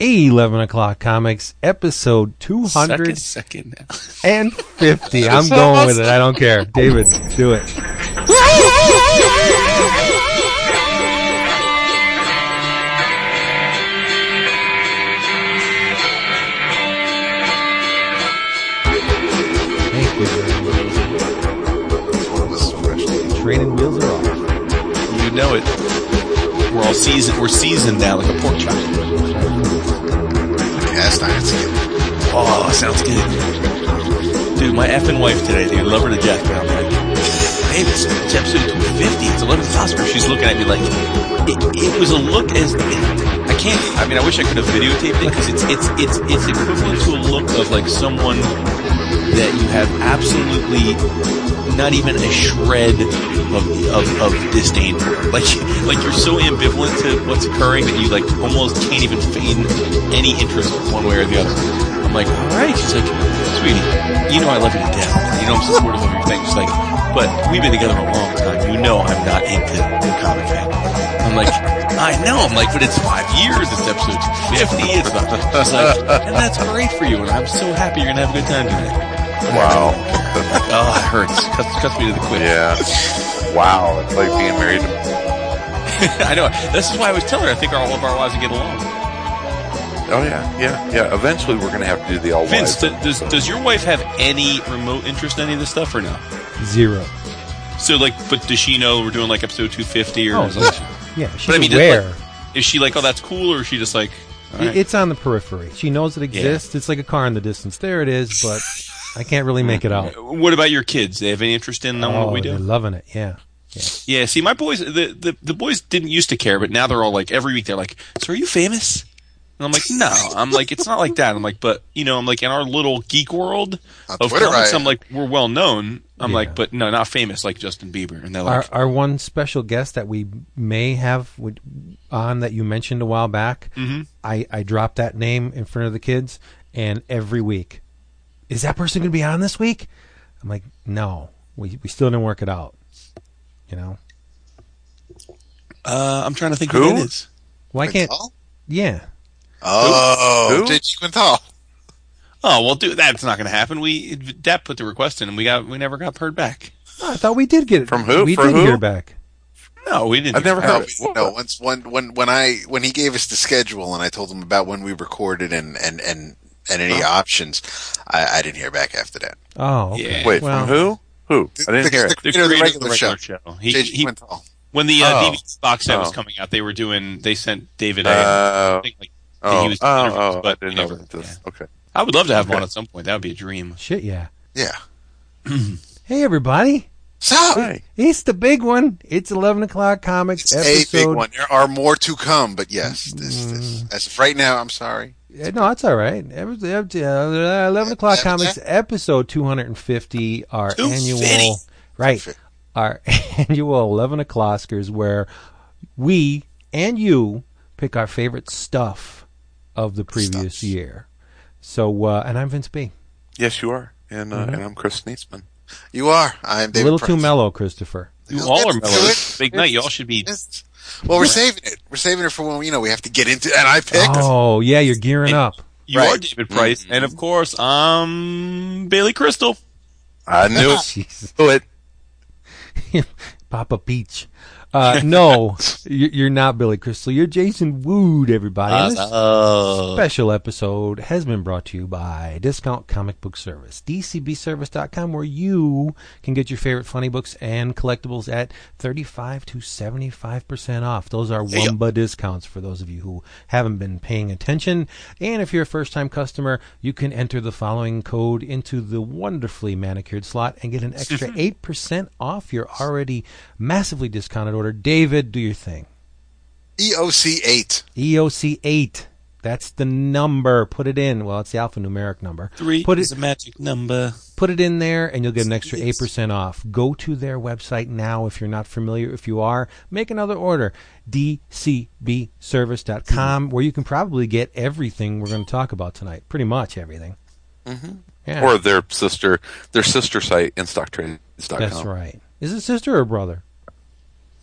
11 o'clock comics episode 250 Second, second fifty. i'm going with it. I don't care. David do it. Wheels are off. You know it. We're all seasoned. We're seasoned now, like a pork chop. Cast iron skin. Oh, sounds good. Dude, my effing wife today, dude, love her to death. But I'm like, babe, it's, it's episode 250. It's 11 Oscar. She's looking at me like, it, it was a look as, I can't, I mean, I wish I could have videotaped it because it's, it's, it's, it's equivalent to a look of like someone that you have absolutely not even a shred of, of, of disdain for. Like, like you're so ambivalent to what's occurring that you like almost can't even feign any interest one way or the other. I'm like, all right. She's like, sweetie, you know I love you to death. You know I'm supportive of your thing. She's like, but we've been together a long time. You know I'm not into the comic fan. I'm like, I know. I'm like, but it's five years. It's episode 250. It's. She's like, and that's great for you. And I'm so happy you're gonna have a good time tonight. Wow. Oh, it hurts. Cuts, cuts me to the quick. Yeah. Wow. It's like being married to I know. This is why I was telling her I think all of our wives would get along. Oh yeah, yeah, yeah. Eventually, we're gonna have to do the all Vince, wives th- does episode. does your wife have any remote interest in any of this stuff or no? zero So like, but does she know we're doing like episode 250 or Oh, is that- yeah she's But I mean, aware just is she like, oh, that's cool, or is she just like, right. it's on the periphery she knows it exists it's like a car in the distance there it is but i can't really make it out what about your kids? They have any interest in knowing oh, what we they're do? loving it yeah Yeah. See, my boys, the, the the boys didn't used to care, but now they're all like, every week they're like, so are you famous? And I'm like, no. I'm like, it's not like that. I'm like, but you know, I'm like in our little geek world On of Twitter, comics, I- I'm like, we're well known. I'm Yeah. like, but no, not famous like Justin Bieber. And they're like, our one special guest that we may have would- on that you mentioned a while back Mhm. I, I dropped that name in front of the kids and every week is that person going to be on this week i'm like no we, we still didn't work it out you know uh, I'm trying to think who, Who? that is. why can't Quintel? yeah Oh, Who? JG Quintel. Oh well, dude, that's not going to happen. We Depp put the request in, and we got we never got heard back. Oh, i thought we did get it From who? we For did who? hear back No, we didn't. I've never No, heard. we- no, once when when when I when he gave us the schedule and I told him about when we recorded and and and and any options, I, I didn't hear back after that. oh okay. Yeah. Wait, well, from who? Who? I didn't The- hear the- it. The You know, the creator regular of the show. regular show. He, JG he, Quintel. when the uh, Oh. DVD box set was Oh. coming out, they were doing. They sent David. a, Uh, I think, like, oh, he was oh, doing interviews, oh, I but didn't never- about this. yeah. Okay. I would love to have him Okay. on at some point. That would be a dream. shit yeah Yeah. hey everybody So Hi. it's the big one it's 11 o'clock comics it's a big one. There are more to come, but yes, this, this as of right now, I'm sorry. Yeah, no, that's all right. Every, every, uh, Eleven o'clock Yeah, comics episode two hundred and fifty. Our 250. annual right, our annual eleven o'clockers where we and you pick our favorite stuff of the previous Stuffs. year. So, uh, and I'm Vince B. Yes, you are, and uh, Mhm. and I'm Chris Neesman. You are. I'm A David little too mellow, Christopher. You all are mellow. it. It's a Big night. Y'all should be. It's- Well, we're saving it. We're saving it for when you know we have to get into. And I picked. Oh yeah, you're gearing And- up. You Right. are David Price, and of course, um, Billy Crystal. I knew Jesus, it. Papa Peach. Uh, no, you- you're not Billy Crystal. You're Jason Wood, everybody. And this- Uh, special episode has been brought to you by Discount Comic Book Service, dcbservice.com, where you can get your favorite funny books and collectibles at 35 to 75% off. Those are Yeah. Wumba discounts for those of you who haven't been paying attention. And if you're a first time customer, you can enter the following code into the wonderfully manicured slot and get an extra 8% off your already massively discounted order. David, do your thing. EOC eight. EOC 8. That's the number. Put it in. Well, it's the alphanumeric number. three Put is it a magic number. put it in there and you'll get an extra 8% off. Go to their website now if you're not familiar. If you are, make another order. dcbservice.com where you can probably get everything we're going to talk about tonight. Pretty much everything. Mm-hmm. Yeah. Or their sister, their sister site, InStockTrades.com. That's right. Is it sister or brother?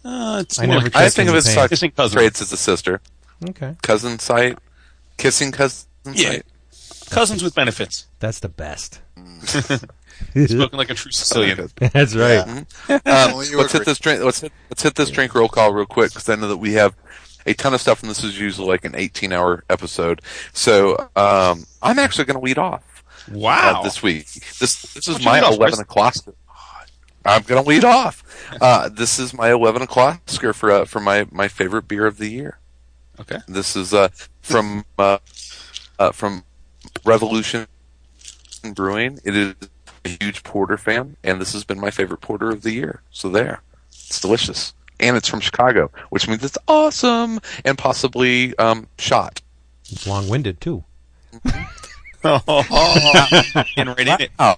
Uh, it's I more never like checked I think of the it as Kissing cousin. Trades as a sister. Okay. Cousin site. kissing cousins. Yeah. night. Cousins with benefits. That's the best. Spoken like a true Sicilian. That's right. Um, Only you let's hit this drink. Let's hit, let's hit this drink roll call real quick because I know that we have a ton of stuff, and this is usually like an 18 hour episode. So um, I'm actually going to lead off Wow. uh, this week. This this is Why don't you my 11 o'clock. I'm going to lead off. Uh, this is my 11 o'clock for uh, for my my favorite beer of the year. Okay. This is uh, from uh, uh, from Revolution Brewing. It is a huge porter fan, and this has been my favorite porter of the year. So there, it's delicious, and it's from Chicago, which means it's awesome and possibly um, shot. It's long-winded too. oh, and right in it. Oh,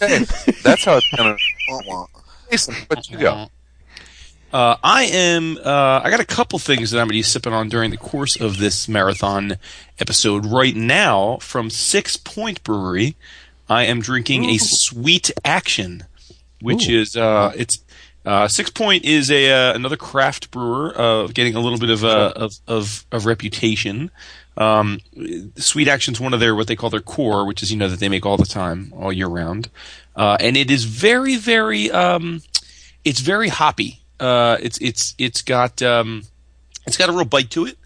okay, that's how it's gonna. Wah, wah. Jason, what you go? Uh, I am. Uh, I got a couple things that I'm going to be sipping on during the course of this marathon episode. Right now, from Sixpoint Brewery, I am drinking a Sweet Action, which Ooh. is uh, it's uh, Sixpoint is a uh, another craft brewer uh, getting a little bit of uh, of, of of reputation. Um, Sweet Action's one of their what they call their core, which is you know that they make all the time, all year round, uh, and it is very very um, it's very hoppy. Uh, it's it's it's got um, it's got a real bite to it,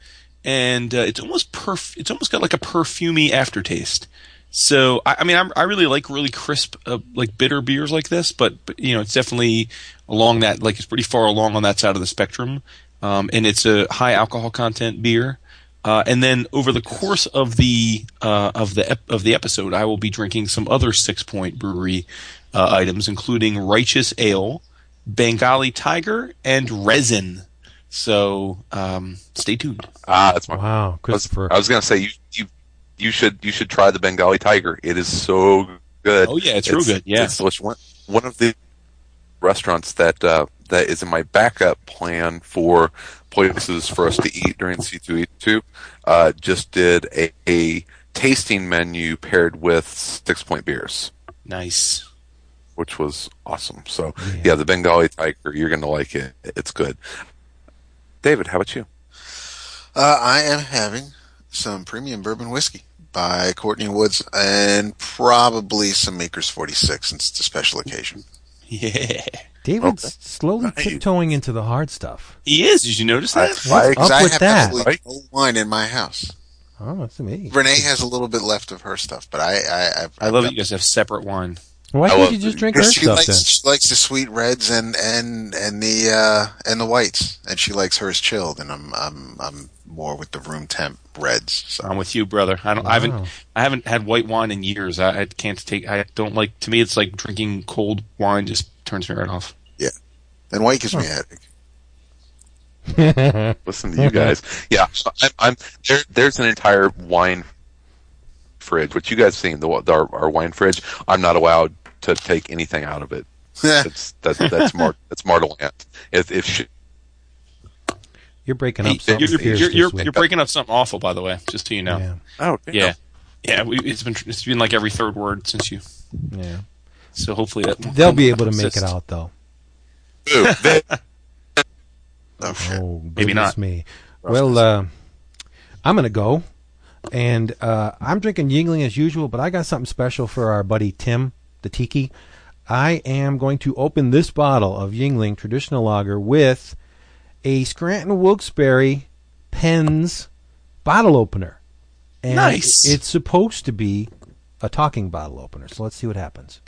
and uh, it's almost perf. It's almost got like a perfumey aftertaste. So I, I mean, I'm, I really like really crisp, uh, like bitter beers like this, but, but you know, it's definitely along that like it's pretty far along on that side of the spectrum, um, and it's a high alcohol content beer. Uh, and then over the course of the uh, of the ep- of the episode, I will be drinking some other Sixpoint Brewery uh, items, including Righteous Ale, Bengali Tiger, and Resin. So um, stay tuned. Ah, that's my. Wow, I was, Christopher. I was gonna say you you you should you should try the Bengali Tiger. It is so good. Oh yeah, it's, real good. Yeah, It's delicious. One, one of the restaurants that uh, that is in my backup plan for places for us to eat during C2E2 uh, just did a, a tasting menu paired with six point beers, nice. which was awesome. So Yeah. yeah, the Bengali Tiger, you're gonna like it. It's good. David, how about you? Uh, I am having some premium bourbon whiskey by Courtney Woods and probably some Maker's 46 since it's a special occasion. Yeah, David's Okay. slowly Nice. tiptoeing into the hard stuff. he is. Did you notice I, that? What's I, up Because I with have that? absolutely Right? no wine in my house. Oh, that's amazing. Renee has a little bit left of her stuff, but I I, I've, I love that you guys have separate wine. Why I can't you just drink her she stuff likes then? she likes the sweet reds and and and the uh and the whites, and she likes hers chilled, and I'm I'm I'm more with the room temp reds. So I'm with you, brother. I don't. I haven't. I haven't had white wine in years. I, I can't take. I don't like. To me, it's like drinking cold wine. Just turns me right off. Yeah. And white gives me a headache. listen to you guys. Yeah, I'm, I'm there. There's an entire wine fridge, What you guys seen the, the our, our wine fridge. I'm not allowed to take anything out of it. It's that that's Mar that's Marteland. If if she, You're breaking up something you're, fierce you're, you're, you're breaking up something awful, by the way. Just so you know. yeah, oh Yeah. Yeah. we, it's been. It's been like every third word since you. yeah. So hopefully that They'll be able to make it out though. Ooh, they- Oh shit! Oh, Maybe not. me. Well, uh, I'm gonna go, and uh, I'm drinking Yuengling as usual, but I got something special for our buddy Tim, the Tiki. I am going to open this bottle of Yuengling traditional lager with a Scranton Wilkes-Barre Pens bottle opener. And Nice. It's supposed to be a talking bottle opener, so let's see what happens.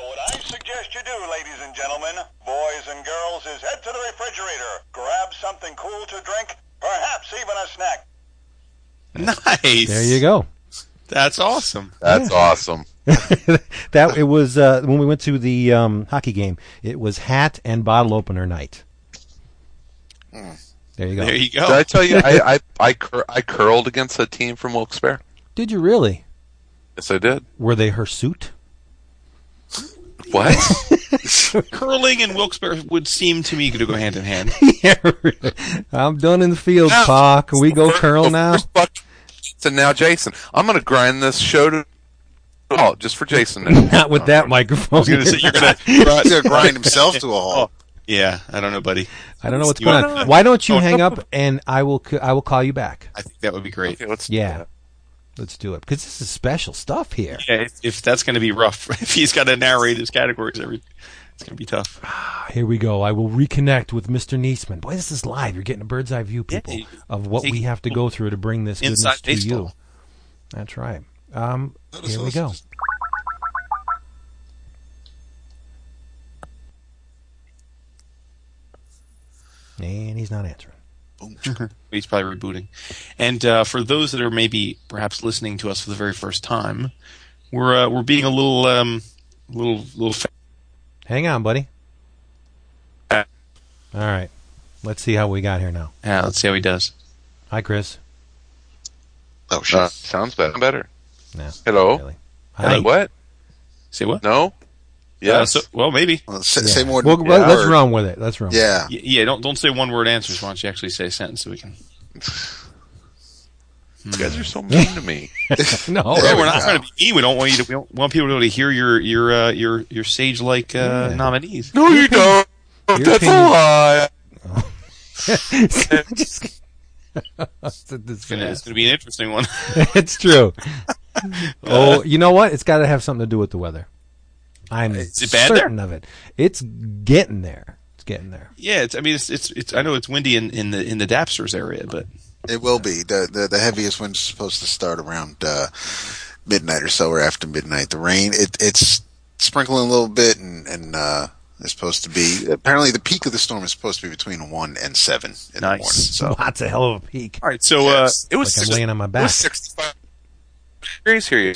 So what I suggest you do, ladies and gentlemen, boys and girls, is head to the refrigerator, grab something cool to drink, perhaps even a snack. Nice. There you go. That's awesome. that's awesome. that it was uh, when we went to the um, hockey game. It was hat and bottle opener night. There you go. There you go. Did I tell you I I I, cur- I curled against a team from Wilkes-Barre? Did you really? Yes, I did. Were they hirsute? What? Curling and Wilkes-Barre would seem to me to go hand in hand. yeah, really. I'm done in the field, Now, Pa. Can we go curl now? first Buck- So now, Jason, I'm going to grind this show to oh, just for Jason. Not with that microphone. I was going to say you're going to. Grind himself to a halt. Oh, yeah, I don't know, buddy. I don't know what's You going on. Why don't you Oh, hang up and I will c- I will call you back. I think that would be great. Okay, let's do Yeah. That. Let's do it because this is special stuff here. Yeah, if, if that's going to be rough, if he's got to narrate his categories, every it's going to be tough. Here we go. I will reconnect with Mr. Niesman. Boy, this is live. You're getting a bird's eye view, people, you- of what we have to go through to bring this goodness Inside to you. That's right. Um, Let here we go. And he's not answering. Boom. He's probably rebooting. And uh, for those that are maybe perhaps listening to us for the very first time, we're uh, we're being a little um, little little. Fa- Hang on, buddy. Uh. All right. Let's see how we got here now. yeah, let's see how he does. Hi, Chris. Oh shit. Uh, sounds better. Better. No. Hello. Really. Hi. what? Say what? No. Yes. Uh, so, well, maybe. Well, say, Yeah. say more. Well, yeah, let's or- run with it. Let's run. Yeah. Y- yeah, don't don't say one word answers. Why don't you actually say a sentence so we can? you guys are so mean to me. No. There No, we we're not go. trying to be mean. We don't want you to. We don't want people to be able to hear your your uh, your your sage like uh, Yeah. nominees. no, you don't. Your That's opinion- a lie. Just- It's gonna, it's gonna be an interesting one. it's true. oh, you know what? It's got to have something to do with the weather. I'm Is it bad there? certain of it. It's getting there. It's getting there. yeah, it's. I mean, it's, it's it's. I know it's windy in, in the in the Dapsters area, but It will be. The, the the heaviest wind's supposed to start around uh, midnight or so, or after midnight. The rain, it, it's sprinkling a little bit, and and uh, it's supposed to be. Apparently, the peak of the storm is supposed to be between one and seven in the morning. So That's a hell of a peak. all right. So Yes. uh, It was Like I'm laying on my It back. was 65 degrees here.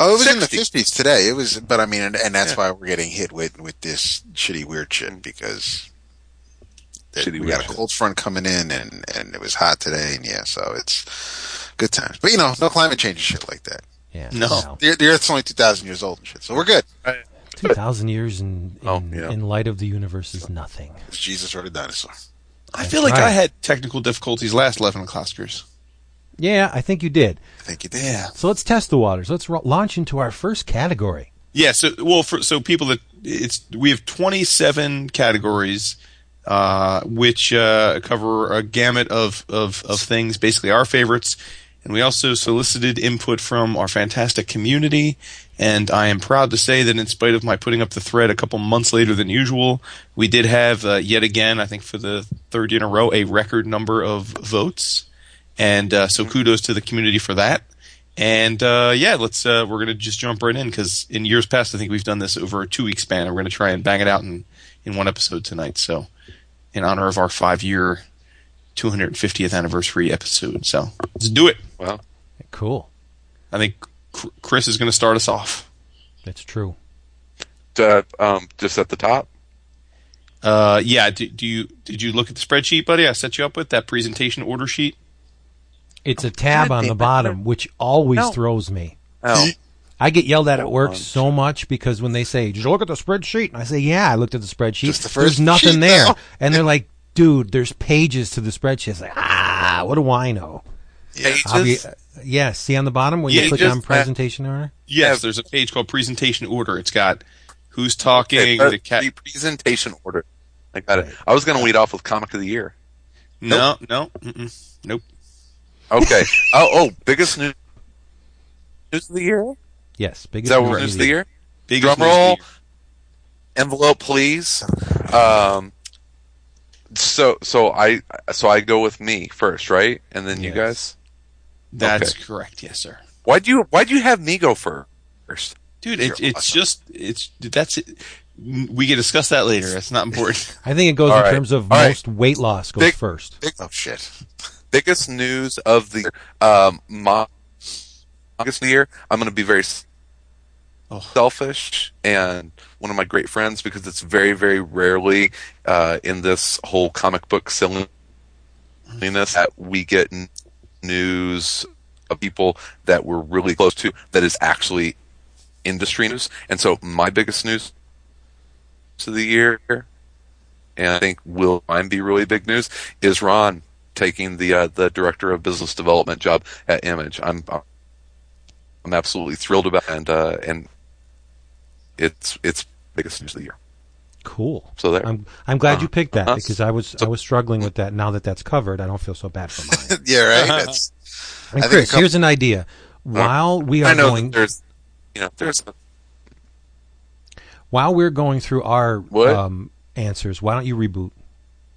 Oh, it was in the fifties today. It was, but I mean, and, and that's Yeah. why we're getting hit with with this shitty weird shit because. that Shitty we weird got a shit. cold front coming in, and and it was hot today, and yeah, so it's good times. But you know, no climate change and shit like that. Yeah. No. well, The, the Earth's only two thousand years old and shit, so we're good. Two thousand years in in, Oh, yeah. in light of the universe is nothing. Jesus or the dinosaur. I feel like right. I had technical difficulties last eleven clusters. Yeah, I think you did. I think you did. So let's test the waters. Let's ro- launch into our first category. Yeah. So well, for so people that it's we have twenty seven categories. Uh, which uh, cover a gamut of, of, of things, basically our favorites, and we also solicited input from our fantastic community. And I am proud to say that, in spite of my putting up the thread a couple months later than usual, we did have uh, yet again, I think for the third year in a row, a record number of votes. And uh, so kudos to the community for that. And uh, yeah, let's uh, we're gonna just jump right in because in years past, I think we've done this over a two week span. and We're gonna try and bang it out in in one episode tonight. So in honor of our five year 250th anniversary episode. So let's do it. Well, Cool. I think Chris is going to start us off. That's true. uh, um, just at the top. Uh, yeah. Do, do you did you look at the spreadsheet, buddy? I set you up with that presentation order sheet. It's a tab on the bottom, which always No. throws me. Oh, I get yelled at at work on. so much because when they say, "Did you look at the spreadsheet?" and I say, "Yeah, I looked at the spreadsheet." Just the there's nothing sheet there, now. and they're like, "Dude, there's pages to the spreadsheet." It's like, ah, what do I know? Yeah. Be, Pages? uh, yeah, see on the bottom where you Yeah, click just- on presentation order. Yes, there's a page called presentation order. It's got who's talking, okay, uh, the cat. the presentation order. I got it. I was going to lead off with comic of the year. No, no, mm-mm, nope. Okay. oh, oh, biggest news news of the year. Yes, Is biggest that news what of news of the the year. year? Biggest Drum news of the roll. Envelope, please. Um. So so I so I go with me first, right? And then you Yes. guys. That's Okay. correct. Yes, sir. Why do you Why do you have me go first? Dude, You're it's it's awesome. just it's that's it. We can discuss that later. It's not important. I think it goes All in right. terms of All right. most weight loss goes Big- first. Oh shit. Biggest news of the um August year. I'm going to be very Oh. selfish and one of my great friends because it's very very rarely uh, in this whole comic book silliness that we get news of people that we're really close to that is actually industry news. And so my biggest news of the year, and I think will mine be really big news, is Ron taking the uh, the director of business development job at Image. I'm I'm absolutely thrilled about it, and uh, and it's it's biggest news of the year. Cool. So there. I'm I'm glad you picked that Uh-huh. because I was I was struggling with that. Now that that's covered, I don't feel so bad for mine. yeah, right. That's And I Chris, couple- here's an idea. While we are going there's, you know, there's. while we're going through our um, answers, why don't you reboot,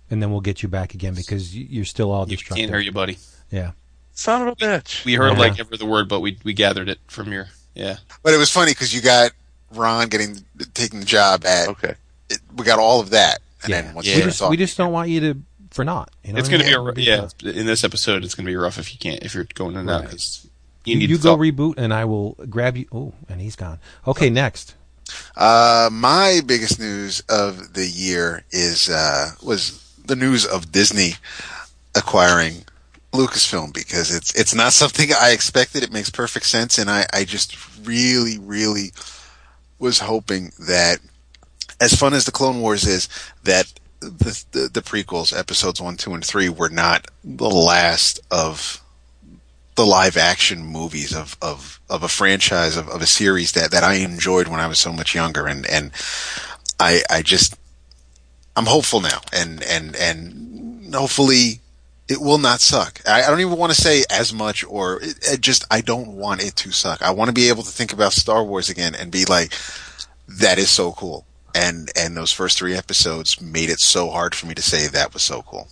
and then we'll get you back again because you're still all You distracted. can't hear you, buddy. Yeah. Son of a bitch. We heard Yeah. like every other word, but we we gathered it from your yeah. But it was funny because you got Ron getting taking the job at. Okay. It, we got all of that, and Yeah. then once Yeah. we We just we just don't want you to for not. You know it's what I gonna be a ru- yeah. In this episode, it's gonna be rough if you can't if you're going in and out Right. because You, you need you to go talk. reboot, and I will grab you. Oh, and he's gone. Okay, next. Uh, my biggest news of the year is uh, was the news of Disney acquiring Lucasfilm because it's it's not something I expected. It makes perfect sense, and I, I just really really was hoping that as fun as the Clone Wars is, that the the, the prequels, episodes one, two, and three, were not the last of the live action movies of, of, of a franchise of, of a series that, that I enjoyed when I was so much younger and, and I I just I'm hopeful now and and and hopefully it will not suck. I, I don't even want to say as much or it, it just I don't want it to suck. I want to be able to think about Star Wars again and be like that is so cool. And and those first three episodes made it so hard for me to say that was so cool.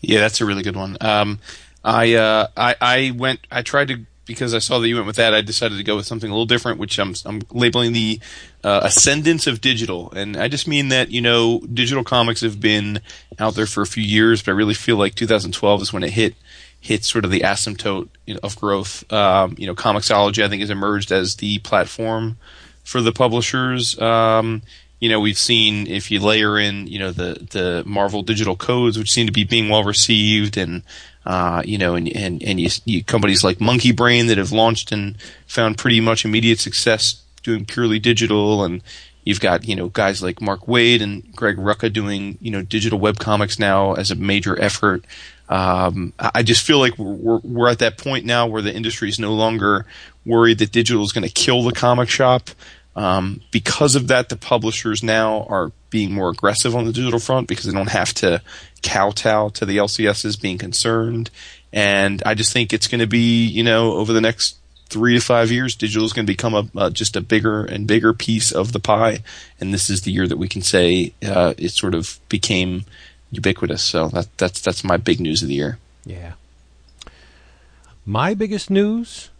Yeah, that's a really good one. Um, I, uh, I I went. I tried to because I saw that you went with that. I decided to go with something a little different, which I'm I'm labeling the uh, ascendance of digital, and I just mean that you know digital comics have been out there for a few years, but I really feel like 2012 is when it hit hit sort of the asymptote of growth. Um, you know, Comixology I think has emerged as the platform for the publishers. Um, you know, we've seen if you layer in, you know, the the Marvel digital codes, which seem to be being well received, and uh, you know, and and and you, you companies like Monkeybrain that have launched and found pretty much immediate success doing purely digital, and you've got you know guys like Mark Waid and Greg Rucka doing you know digital web comics now as a major effort. Um, I just feel like we're, we're we're at that point now where the industry is no longer worried that digital is going to kill the comic shop. Um, because of that, the publishers now are being more aggressive on the digital front because they don't have to kowtow to the LCSs being concerned. And I just think it's going to be, you know, over the next three to five years, digital is going to become a uh, just a bigger and bigger piece of the pie. And this is the year that we can say uh, it sort of became ubiquitous. So that, that's that's my big news of the year. Yeah. My biggest news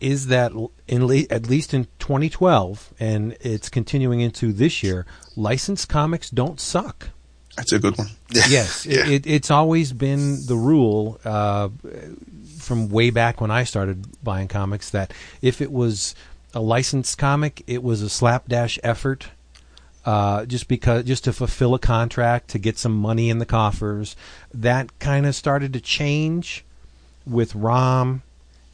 is that in le- at least in 2012 and it's continuing into this year, licensed comics don't suck. That's a good one. yes, Yeah. it, it, it's always been the rule uh, from way back when I started buying comics that if it was a licensed comic, it was a slapdash effort. Uh, just because, just to fulfill a contract to get some money in the coffers, that kind of started to change with ROM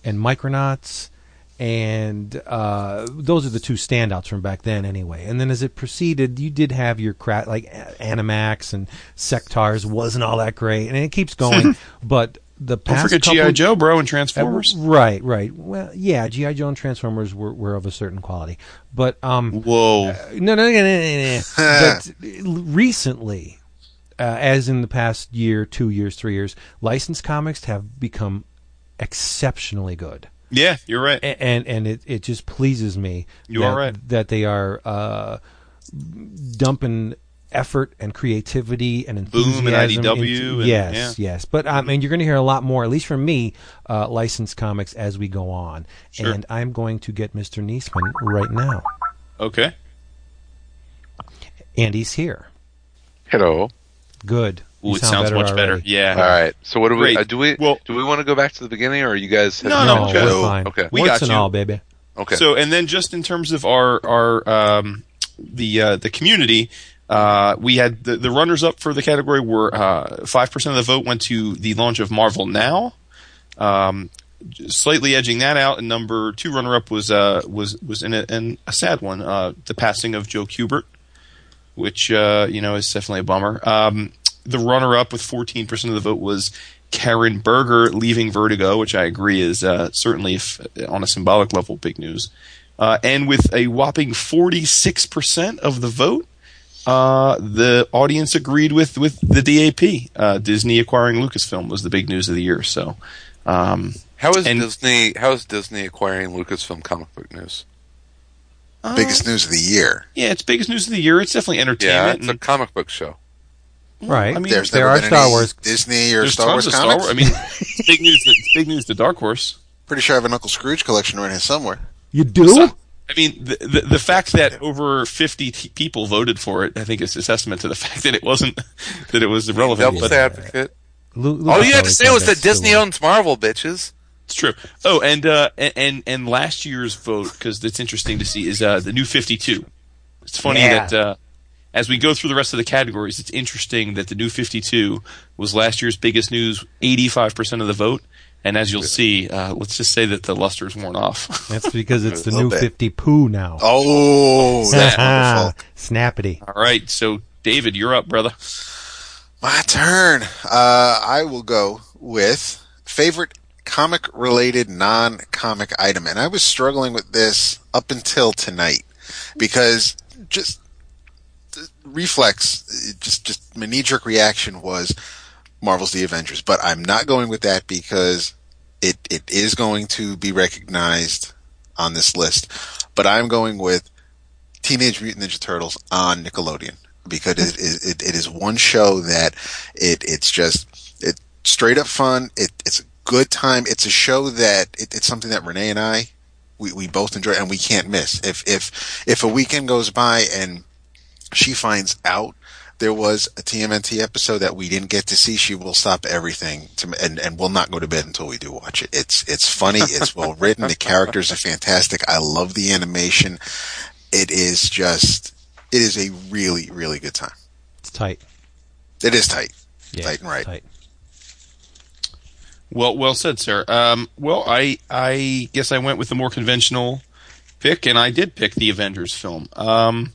and Micronauts, and uh, those are the two standouts from back then, anyway. And then as it proceeded, you did have your cra- like Animax and Sectaurs wasn't all that great, and it keeps going. but the past Don't forget GI Joe, bro, and uh, Transformers. right, right. Well, yeah, GI Joe and Transformers were, were of a certain quality, but um, Whoa. no, no, no, no, no, no. but recently, uh, as in the past year, two years, three years, licensed comics have become exceptionally good, Yeah, you're right. A- and and it, it just pleases me. You that, are right. that they are uh, dumping effort and creativity and enthusiasm. Boom and enthusiasm. IDW into- and- yes, yes. But I mean, you're going to hear a lot more, at least from me, uh, licensed comics as we go on. Sure. And I'm going to get Mr. Niesman right now. Okay. And he's here. Hello. Good. Ooh, You it sound sounds much better. already. Yeah. All right. So what do we uh, do? We Well- do we want to go back to the beginning, or are you guys? No, No, no, we're fine. Okay. We Warts got and you. all, baby. Okay. So, and then just in terms of our our um, the uh, the community, uh, we had the, the runners up for the category were uh, five percent of the vote went to the launch of Marvel Now. Um, slightly edging that out, and number two runner up was uh, was was in a, in a sad one, uh, the passing of Joe Kubert, which uh, you know is definitely a bummer. Um, the runner up with fourteen percent of the vote was Karen Berger leaving Vertigo, which I agree is uh, certainly, if, on a symbolic level, big news. Uh, and with a whopping 46% of the vote, uh, the audience agreed with, with the DAP. Uh, Disney acquiring Lucasfilm was the big news of the year. So, um, How is And- Disney? How is Disney acquiring Lucasfilm comic book news? Biggest news of the year. yeah, it's biggest news of the year. It's definitely entertainment. Yeah, entertainment. it's a comic book show. Right. I mean, There's there are Star Wars- Disney or there's Star tons Wars of Star comics. Wars. I mean, big news. It's big news to Dark Horse. Pretty sure I have an Uncle Scrooge collection around here somewhere. You do? So, I mean, the, the the fact that over 50 t- people voted for it, I think is a testament to the fact that it wasn't that it was irrelevant. Devil's But advocate. Lu- All you had to say was that Disney one. owns Marvel, bitches. it's true. Oh, and uh, and- and and last year's vote because it's interesting to see is uh, the new 52. It's funny Yeah. that uh, as we go through the rest of the categories, it's interesting that the new 52 was last year's biggest news, 85% of the vote. And as you'll see, uh, let's just say that the luster's worn off. That's because it's the new bit. 50 poo now. Oh, that's. Snappity. All right, so David, you're up, brother. My turn. Uh, I will go with favorite comic related non comic item. And I was struggling with this up until tonight because just the reflex, just, just my knee jerk reaction was Marvel's The Avengers. But I'm not going with that because it, it is going to be recognized on this list. But I'm going with Teenage Mutant Ninja Turtles on Nickelodeon because it is it, it is one show that it it's just it straight up fun. It it's a good time. It's a show that it, it's something that Renee and I we, we both enjoy and we can't miss. If if if a weekend goes by and she finds out there was a TMNT episode that we didn't get to see, she will stop everything to, and and will not go to bed until we do watch it. It's it's funny. It's well written. The characters are fantastic. I love the animation. It is just it is a really really good time. It's tight. It is tight, Yeah, tight and right. Tight. Well, well said, sir. Um, well, I I guess I went with the more conventional pick, and I did pick the Avengers film. Um,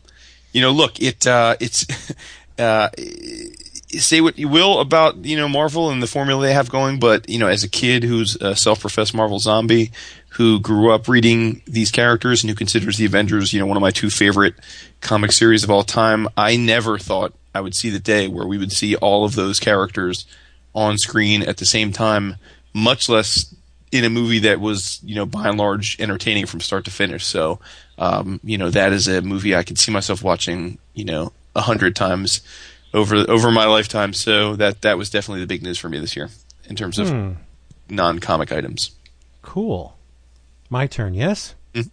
you know, look, it uh, it's uh, say what you will about you know Marvel and the formula they have going, but you know, as a kid who's a self-professed Marvel zombie who grew up reading these characters and who considers the Avengers, you know, one of my two favorite comic series of all time, I never thought I would see the day where we would see all of those characters on screen at the same time, much less in a movie that was, you know, by and large entertaining from start to finish. So, um, you know, that is a movie I could see myself watching, you know, a hundred times over over my lifetime. So that that was definitely the big news for me this year in terms of Hmm. non-comic items. Cool. My turn, yes? Mhm.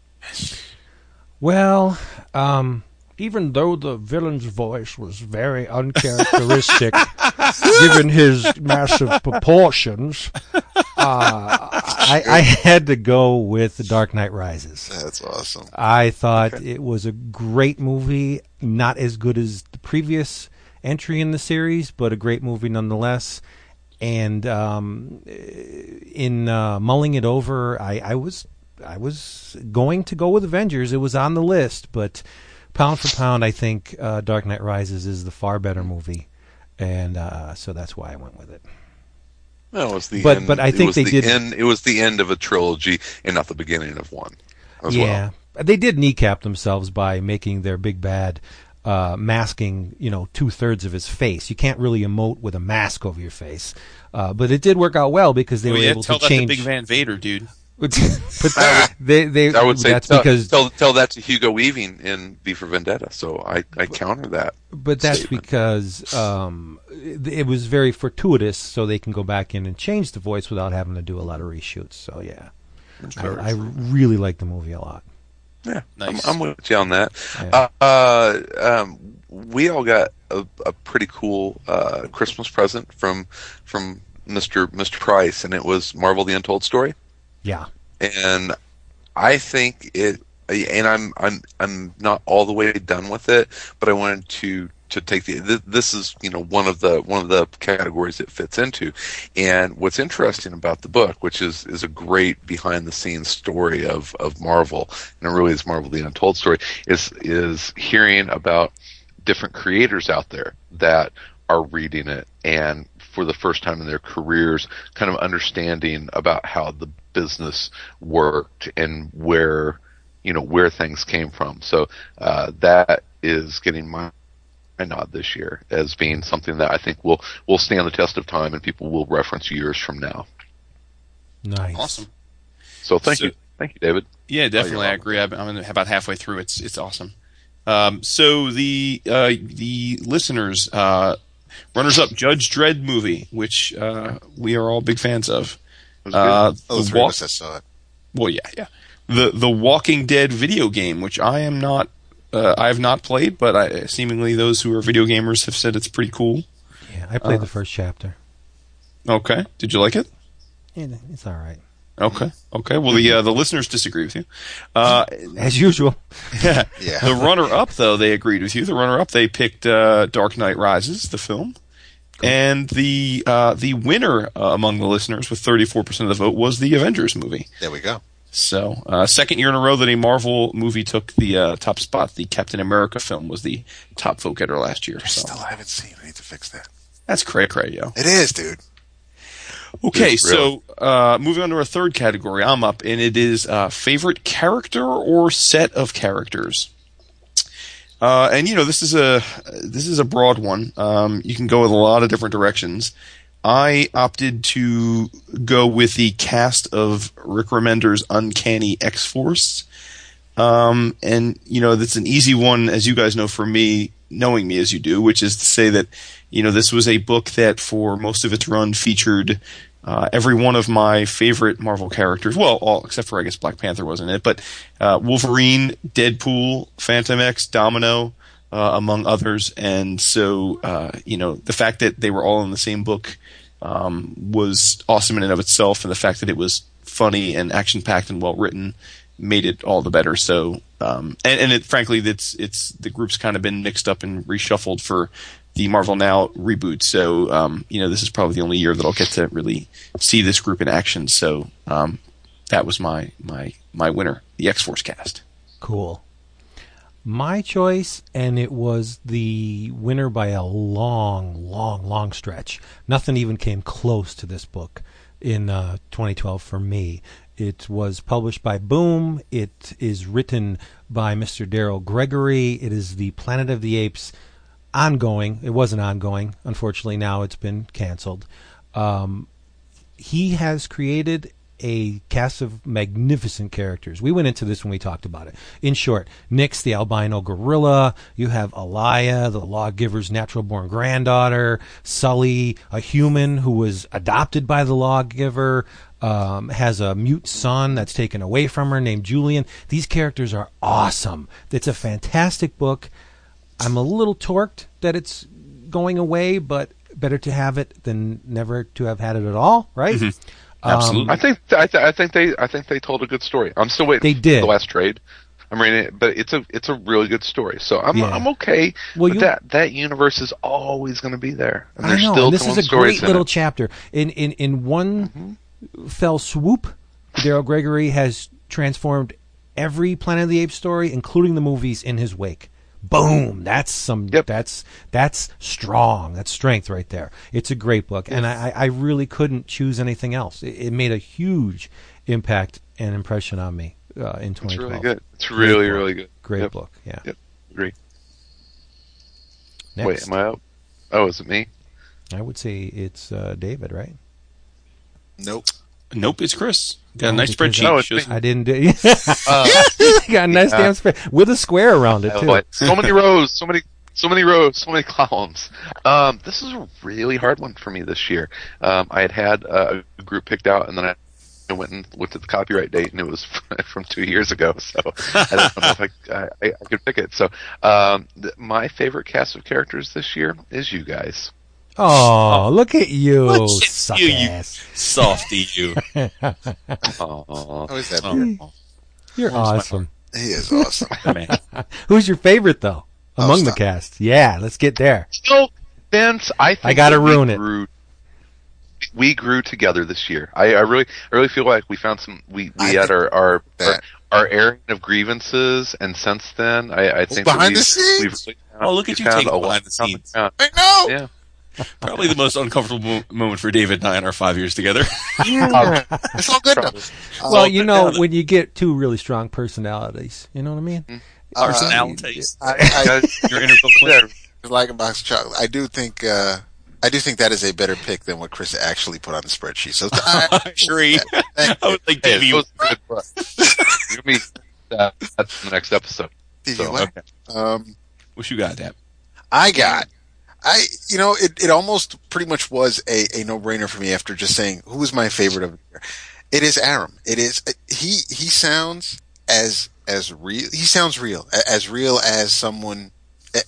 Well, um, even though the villain's voice was very uncharacteristic, given his massive proportions, uh, I, I had to go with The Dark Knight Rises. That's awesome. I thought it was a great movie, not as good as the previous entry in the series, but a great movie nonetheless. And um, in uh, mulling it over, I, I was I was going to go with Avengers. It was on the list, but pound for pound, I think uh, Dark Knight Rises is the far better movie, and uh, so that's why I went with it. No, it was the But- end. but I it think was they the did- End, it was the end of a trilogy and not the beginning of one. As yeah, well. they did kneecap themselves by making their big bad uh, masking, you know, two thirds of his face. You can't really emote with a mask over your face, uh, but it did work out well because they Oh, were yeah, able tell to that change. to Big Van Vader, dude. but they, they, I would say that's tell, because, tell, tell that to Hugo Weaving in V for Vendetta. So I, I counter that. but that's statement. because um, it, it was very fortuitous, so they can go back in and change the voice without having to do a lot of reshoots. So yeah, I, I really like the movie a lot. Yeah, Nice. I'm, I'm with you on that. Yeah. Uh, uh, um, we all got a, a pretty cool uh, Christmas present from from Mr. Mr. Price, and it was Marvel: The Untold Story. Yeah, and I think it. And I'm I'm I'm not all the way done with it, but I wanted to to take the. th- This is you know one of the one of the categories it fits into, and what's interesting about the book, which is is a great behind the scenes story of of Marvel, and it really is Marvel the Untold story, is is hearing about different creators out there that are reading it and for the first time in their careers kind of understanding about how the business worked and where you know where things came from. So uh, that is getting my my nod this year as being something that I think will will stand the test of time and people will reference years from now. Nice. Awesome. So thank So- you, thank you, David. Yeah, definitely. I agree. I'm, I'm about halfway through. It's it's awesome. Um, so the uh, the listeners, uh, runners up, Judge Dredd movie, which uh, we are all big fans of. It was Uh, Oh, the the three of us saw it. well, yeah, yeah. The the Walking Dead video game, which I am not, uh, I have not played, but I, seemingly those who are video gamers have said it's pretty cool. Yeah, I played Uh, the first chapter. Okay, did you like it? Yeah, it's all right. Okay, okay. Well, the uh, the listeners disagree with you. Uh, As usual. yeah. Yeah. The runner up, though, they agreed with you. The runner up, they picked uh, Dark Knight Rises, the film. And the uh, the winner uh, among the listeners with 34% of the vote was the Avengers movie. There we go. So, uh, second year in a row that a Marvel movie took the uh, top spot. The Captain America film was the top vote getter last year. So still haven't seen. I need to fix that. that's cray cray, yo. It is, dude. Okay, Yes, so uh, moving on to our third category, I'm up, and it is uh, favorite character or set of characters. Uh, and you know, this is a this is a broad one. Um, you can go with a lot of different directions. I opted to go with the cast of Rick Remender's Uncanny X Force. Um, and you know, that's an easy one, as you guys know, for me, knowing me as you do, which is to say that, you know, this was a book that for most of its run featured, uh, every one of my favorite Marvel characters. Well, all except for I guess Black Panther wasn't it, but, uh, Wolverine, Deadpool, Fantomex, Domino, uh, among others. And so, uh, you know, the fact that they were all in the same book, um, was awesome in and of itself. And the fact that it was funny and action packed and well written made it all the better. So, um, and, and it, frankly, it's, it's, the group's kind of been mixed up and reshuffled for the Marvel Now reboot. So, um, you know, this is probably the only year that I'll get to really see this group in action. So, um, that was my, my, my winner, the X-Force cast. Cool. My choice, and it was the winner by a long, long, long stretch. Nothing even came close to this book in uh, 2012 for me. It was published by Boom. It is written by Mr. Daryl Gregory. It is the Planet of the Apes ongoing. It wasn't ongoing. Unfortunately, now it's been canceled. Um, he has created a cast of magnificent characters. We went into this when we talked about it. In short, Nyx, the albino gorilla. You have Alaya, the lawgiver's natural born granddaughter. Sully, a human who was adopted by the lawgiver. Um, has a mute son that's taken away from her named Julian. These characters are awesome. It's a fantastic book. I'm a little torqued that it's going away, but better to have it than never to have had it at all, right? Absolutely. I think I, th- I think they I think they told a good story. I'm still waiting. They for did. the last trade. I'm reading it, but it's a it's a really good story. So I'm Yeah. I'm okay. Well, you- that that universe is always going to be there, and I know. still and this is a great little it. Mm-hmm. chapter. In in in one fell swoop, Daryl Gregory has transformed every Planet of the Apes story, including the movies, in his wake. Boom! That's some. Yep. That's that's strong. That's strength right there. It's a great book, and I, I really couldn't choose anything else. It, it made a huge impact and impression on me uh, in It's 2012. really good. It's really book. really good. Great Yep. book. Yeah. Yep. Agree. Next, Wait, am I up? Oh, is it me? I would say it's uh, David, right? Nope. Nope, it's Chris. Got a nice spreadsheet. I- Oh, it's Shows- me. I didn't do. Uh, got a nice Yeah. damn spread with a square around it Oh, too. so many rows, so many, so many rows, so many columns. Um, this is a really hard one for me this year. Um, I had had uh, a group picked out, and then I, I went and looked at the copyright date, and it was from two years ago. So I don't know if I, I, I could pick it. So um, th- my favorite cast of characters this year is you guys. Oh, look at you, Look at you, you- Softy, you. Aw. How is that? Oh. You're awesome. He is awesome. Man. Who's your favorite though oh, among the cast? Yeah, let's get there. So, Vince, I think I gotta ruin it. Grew, we grew together this year. I, I really, I really feel like we found some. We we I had our our, our our airing of grievances, and since then, I, I think that behind we've, the scenes? we've really found- Oh, look at you taking a behind the scenes. I know. Yeah, Probably the most uncomfortable mo- moment for David and I in our five years together. it's all good though. well, you know, down. when you get two really strong personalities, you know what I mean? Uh, Personalities. I, I, Your inner Bill like a box of chocolate. I do think uh, I do think that is a better pick than what Chris actually put on the spreadsheet. So I, I agree. I was like, Hey, Davey, it was good book. You're gonna be uh, that's the next episode. Did So, you what? okay. Um, what you got, Dap? I got. I you know it, it almost pretty much was a, a no brainer for me after just saying who is my favorite of the year. It is Aram. It is he he sounds as as real. He sounds real as real as someone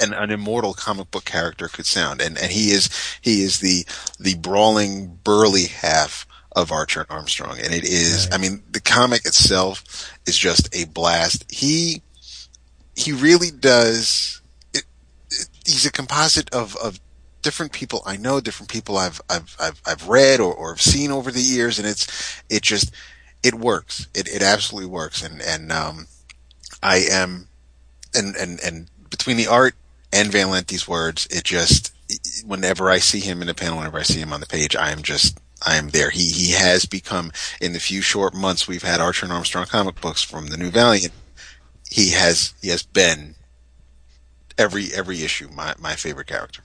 an, an immortal comic book character could sound, and and he is he is the the brawling burly half of Archer and Armstrong, and it is. I mean, the comic itself is just a blast. He he really does. He's a composite of of different people I know, different people I've I've I've, I've read or, or have seen over the years, and it's it just it works. It it absolutely works, and and um, I am and and and between the art and Van Lente's words, it just whenever I see him in the panel, whenever I see him on the page, I am just I am there. He he has become in the few short months we've had Archer and Armstrong comic books from the New Valiant. He has he has been every every issue my my favorite character.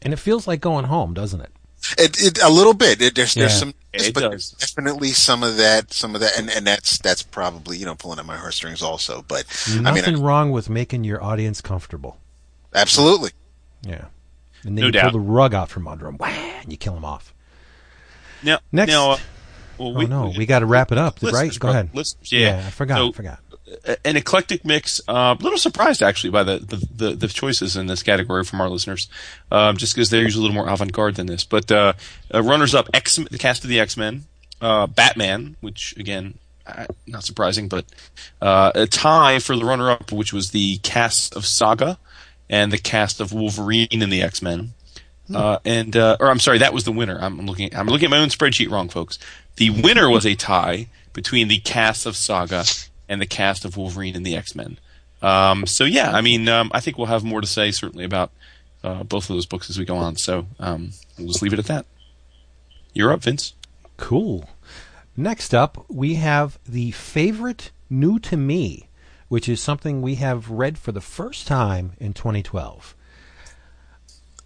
And it feels like going home, doesn't it? It, it a little bit. It, there's there's some, It but does. there's definitely some of that, some of that, and and that's that's probably you know pulling at my heartstrings also. But I Nothing mean, wrong with making your audience comfortable. absolutely. Yeah. And then No you doubt. pull the rug out from under them, whah, and you kill them off. Now, Next. Now, uh, well, oh no, we got to wrap it up, listeners, right? Go bro- ahead. listeners, yeah. I forgot. So, I forgot. An eclectic mix. A uh, little surprised actually by the, the, the, the choices in this category from our listeners, um, just because they're usually a little more avant-garde than this. But uh, uh, runners-up: X, the cast of the X-Men, uh, Batman, which again, uh, not surprising, but uh, a tie for the runner-up, which was the cast of Saga and the cast of Wolverine in the X-Men. Uh, and uh, or I'm sorry, that was the winner. I'm looking. I'm looking at my own spreadsheet wrong, folks. The winner was a tie between the cast of Saga and the cast of Wolverine and the X Men. Um, so yeah, I mean, um, I think we'll have more to say certainly about uh, both of those books as we go on. So um, we'll just leave it at that. You're up, Vince. Cool. Next up, we have the favorite new to me, which is something we have read for the first time in 2012.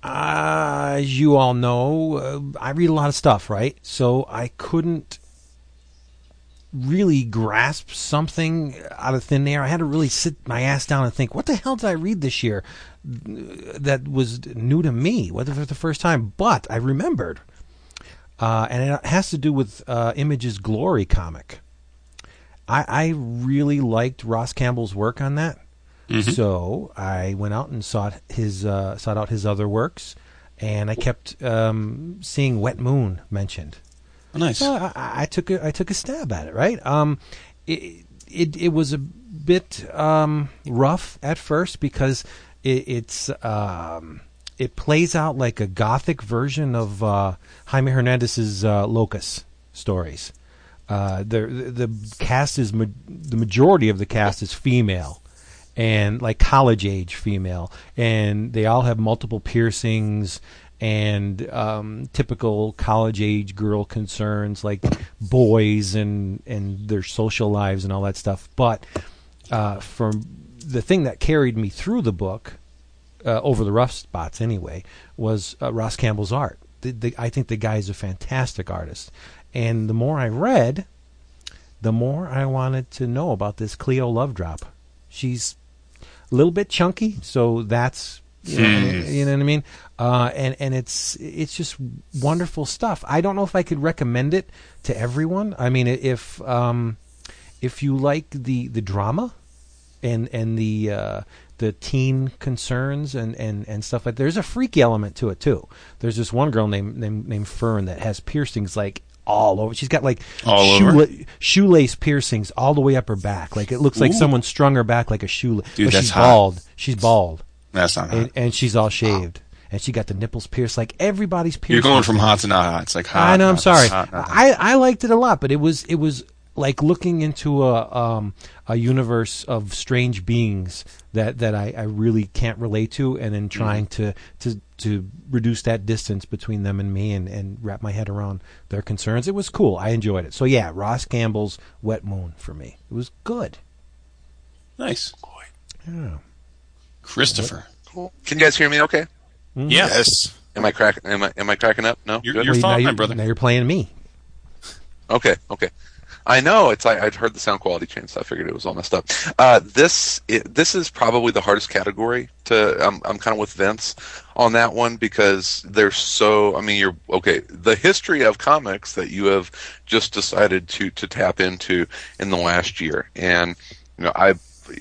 Uh, as you all know, uh, I read a lot of stuff, right? So I couldn't really grasp something out of thin air. I had to really sit my ass down and think, what the hell did I read this year that was new to me? What for the first time? But I remembered uh, and it has to do with uh, Image's Glory comic. I, I really liked Ross Campbell's work on that, so I went out and sought his uh, sought out his other works, and I kept um, seeing Wet Moon mentioned. Oh, nice. So I, I took a, I took a stab at it. Right. Um, it it it was a bit um, rough at first because it, it's um, it plays out like a gothic version of uh, Jaime Hernandez's uh, Locas stories. Uh, the, the the cast is ma- the majority of the cast is female, and like college age female, and they all have multiple piercings and um, typical college age girl concerns like boys and and their social lives and all that stuff. But uh, from the thing that carried me through the book, uh, over the rough spots anyway, was uh, Ross Campbell's art. The, the, I think the guy is a fantastic artist, and the more I read, the more I wanted to know about this Cleo Lovedrop. She's a little bit chunky, so that's you know, you know what I mean. Uh, and and it's it's just wonderful stuff. I don't know if I could recommend it to everyone. I mean, if um, if you like the the drama and and the uh, the teen concerns and, and, and stuff like there's a freaky element to it too. There's this one girl named named, named Fern that has piercings like all over. She's got like All over? shoela- shoelace piercings all the way up her back. Like it looks like someone strung her back like a shoelace. Dude, but that's she's hot. bald. She's bald That's not hot. and, and she's all shaved. And she got the nipples pierced like everybody's pierced. You're going from hot to not hot. It's like hot. I know. I'm sorry. hot, not hot. I, I liked it a lot, but it was it was like looking into a um, a universe of strange beings that that I, I really can't relate to, and then trying to to to reduce that distance between them and me and, and wrap my head around their concerns. It was cool. I enjoyed it. So yeah, Ross Campbell's Wet Moon for me. It was good. Nice. Yeah. Christopher. Can you guys hear me? Okay. Yeah. Yes. Am I crack? Am I am I cracking up? No. You're- Good? you're- Wait, now fine, brother. Now you're playing me. Okay, okay. I know it's like I'd heard the sound quality change, so I figured it was all messed up. Uh, this it, this is probably the hardest category to. I'm I'm kind of with Vince on that one because there's so. I mean, you're okay. The history of comics that you have just decided to to tap into in the last year, and you know I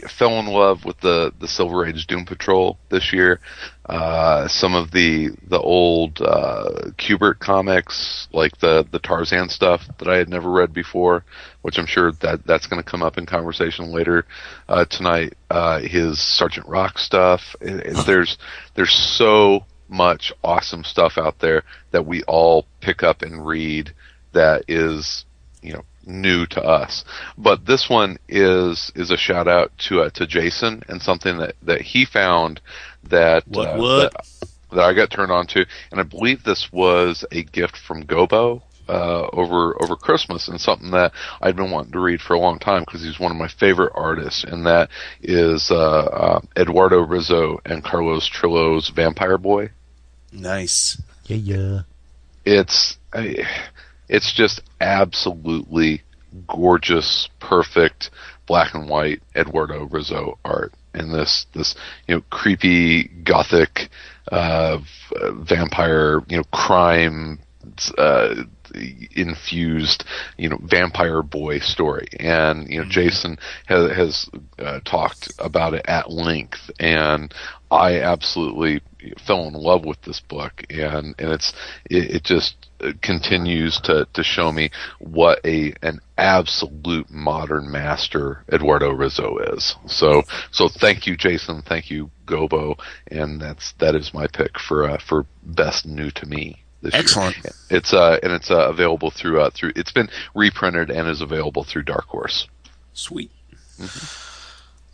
fell in love with the the Silver Age Doom Patrol this year. Uh, some of the the old uh, Kubert comics, like the the Tarzan stuff that I had never read before, which I'm sure that that's going to come up in conversation later uh, tonight. Uh, his Sergeant Rock stuff. It, it, there's there's so much awesome stuff out there that we all pick up and read that is you know new to us. But this one is is a shout out to uh, to Jason and something that that he found that What, uh, what? That, that I got turned on to, and I believe this was a gift from Gobo. Uh, over over Christmas and something that I'd been wanting to read for a long time because he's one of my favorite artists, and that is uh, uh, Eduardo Risso and Carlos Trillo's Vampire Boy Nice. Yeah, yeah. it's I- it's just absolutely gorgeous, perfect black and white Eduardo Risso art in this this you know creepy gothic uh, vampire you know crime uh, infused you know vampire boy story. And you know Jason has, has uh, talked about it at length. And I absolutely fell in love with this book. And and it's it, it just continues to to show me what a an absolute modern master Eduardo Risso is so so thank you Jason thank you Gobo and that's that is my pick for uh, for best new to me this year. Excellent. It's uh and it's uh, available through uh through it's been reprinted and is available through Dark Horse. Sweet.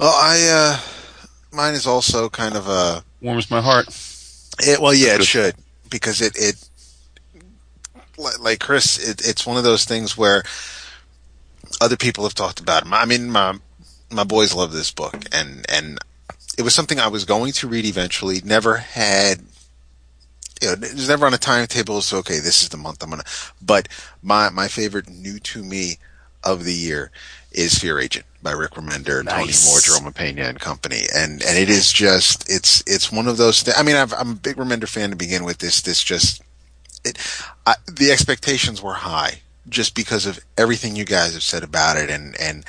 Well, I uh, mine is also kind of a. Warms my heart. It, well, yeah, it should because it it li- like Chris, it, it's one of those things where other people have talked about. it. I mean, my my boys love this book, and and it was something I was going to read eventually. Never had. You know, it was never on a timetable. So okay, this is the month I'm gonna. But my my favorite new to me of the year is Fear Agent by Rick Remender, Tony Nice. Moore, Jerome Pena and company, and and it is just it's it's one of those. Th- I mean, I've, I'm a big Remender fan to begin with. This this just it, I, the expectations were high just because of everything you guys have said about it, and and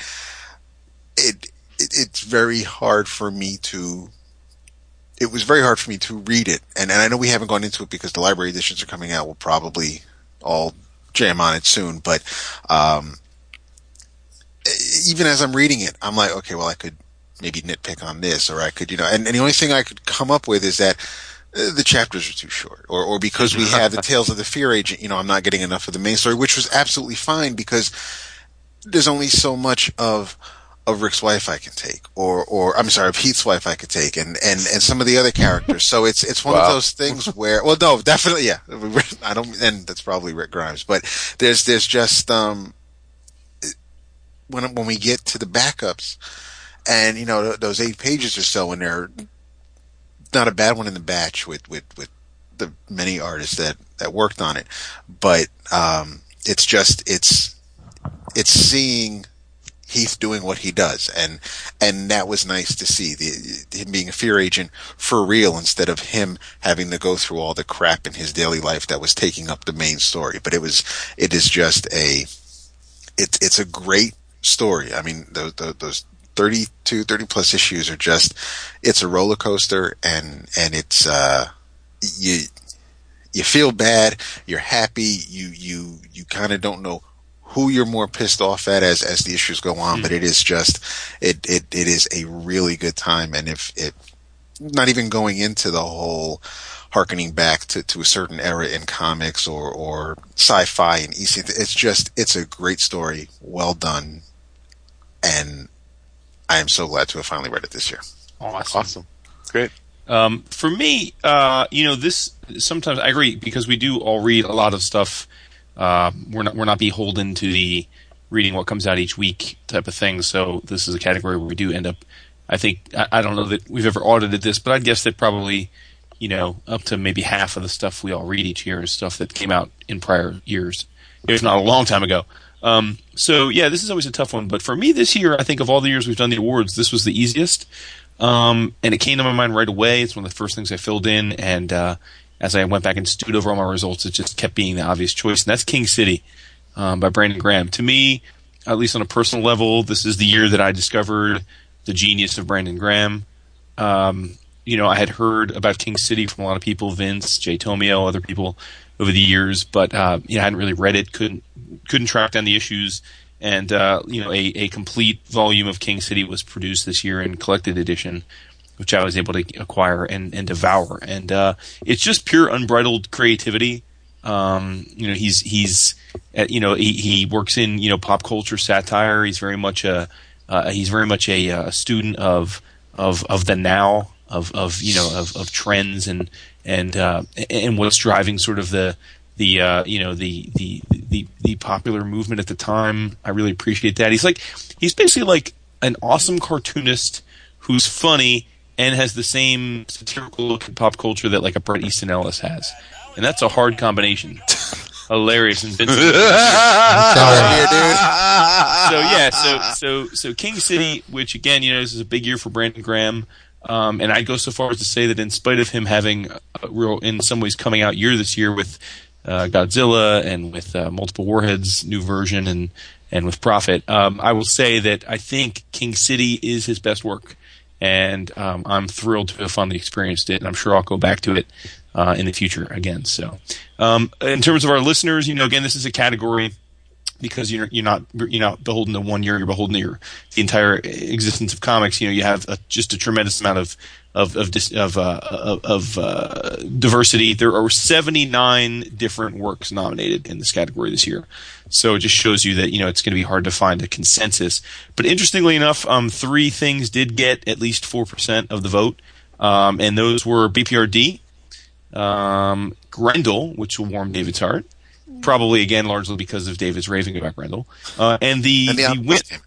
it, it it's very hard for me to. It was very hard for me to read it, and, and I know we haven't gone into it because the library editions are coming out. We'll probably all jam on it soon, but um, even as I'm reading it, I'm like, okay, well, I could maybe nitpick on this, or I could, you know, and, and the only thing I could come up with is that the chapters are too short, or, or because we have the Tales of the Fear Agent, you know, I'm not getting enough of the main story, which was absolutely fine because there's only so much of of Rick's wife I can take, or or I'm sorry, of Heath's wife I could take, and and and some of the other characters. So it's it's one of those things where, well, no, definitely, yeah, I don't, and that's probably Rick Grimes, but there's there's just um when when we get to the backups, and you know those eight pages or so in there, not a bad one in the batch with with with the many artists that that worked on it, but um, it's just it's it's seeing Heath doing what he does, and and that was nice to see the him being a fear agent for real instead of him having to go through all the crap in his daily life that was taking up the main story. But it was it is just a it's it's a great story. I mean those those 32 30 plus issues are just it's a roller coaster and and it's uh you you feel bad, you're happy, you you you kind of don't know who you're more pissed off at as as the issues go on, but it is just it it it is a really good time. And if it not even going into the whole harkening back to, to a certain era in comics or, or sci-fi and EC. It's just, it's a great story, well done, and I am so glad to have finally read it this year. Awesome. Awesome. Great. Um, for me, uh, you know, this sometimes I agree because we do all read a lot of stuff. Uh, we're not we're not beholden to the reading what comes out each week type of thing. So this is a category where we do end up. I think I, I don't know that we've ever audited this, but I'd guess that probably you know up to maybe half of the stuff we all read each year is stuff that came out in prior years, if not a long time ago. Um, so yeah, this is always a tough one. But for me this year, I think of all the years we've done the awards, this was the easiest. Um, and it came to my mind right away. It's one of the first things I filled in, and uh, as I went back and stewed over all my results, it just kept being the obvious choice, and that's King City um, by Brandon Graham. To me, at least on a personal level, this is the year that I discovered the genius of Brandon Graham. Um, you know, I had heard about King City from a lot of people, Vince, Jay Tomio, other people over the years, but uh, you know, I hadn't really read it, couldn't couldn't track down the issues, and uh, you know, a, a complete volume of King City was produced this year in collected edition, which I was able to acquire and, and devour, and uh, it's just pure unbridled creativity. Um, you know, he's he's uh, you know he, he works in you know pop culture satire. He's very much a uh, he's very much a, a student of of of the now of of you know of, of trends and and uh, and what's driving sort of the the uh, you know the, the the the popular movement at the time. I really appreciate that. He's like he's basically like an awesome cartoonist who's funny and has the same satirical look at pop culture that like a Bret Easton Ellis has, and that's a hard combination. Hilarious and Vincent. Dude. so yeah, so so so King City, which again, you know, this is a big year for Brandon Graham. Um, and I'd go so far as to say that in spite of him having a real, in some ways, coming out year this year with uh, Godzilla and with uh, multiple warheads, new version, and and with Prophet, um, I will say that I think King City is his best work, and um, I'm thrilled to have finally experienced it, and I'm sure I'll go back to it uh, in the future again. So, um, in terms of our listeners, you know, again, this is a category because you're you're not you're not beholden to one year. You're beholden to your the entire existence of comics. You know, you have a, just a tremendous amount of of of dis, of, uh, of, uh, diversity. There are 79 different works nominated in this category this year, so it just shows you that you know it's going to be hard to find a consensus. But interestingly enough, um, three things did get at least four percent of the vote, um, and those were BPRD, um, Grendel, which will warm David's heart probably again largely because of David's raving about Grendel, uh, and the and the, the win-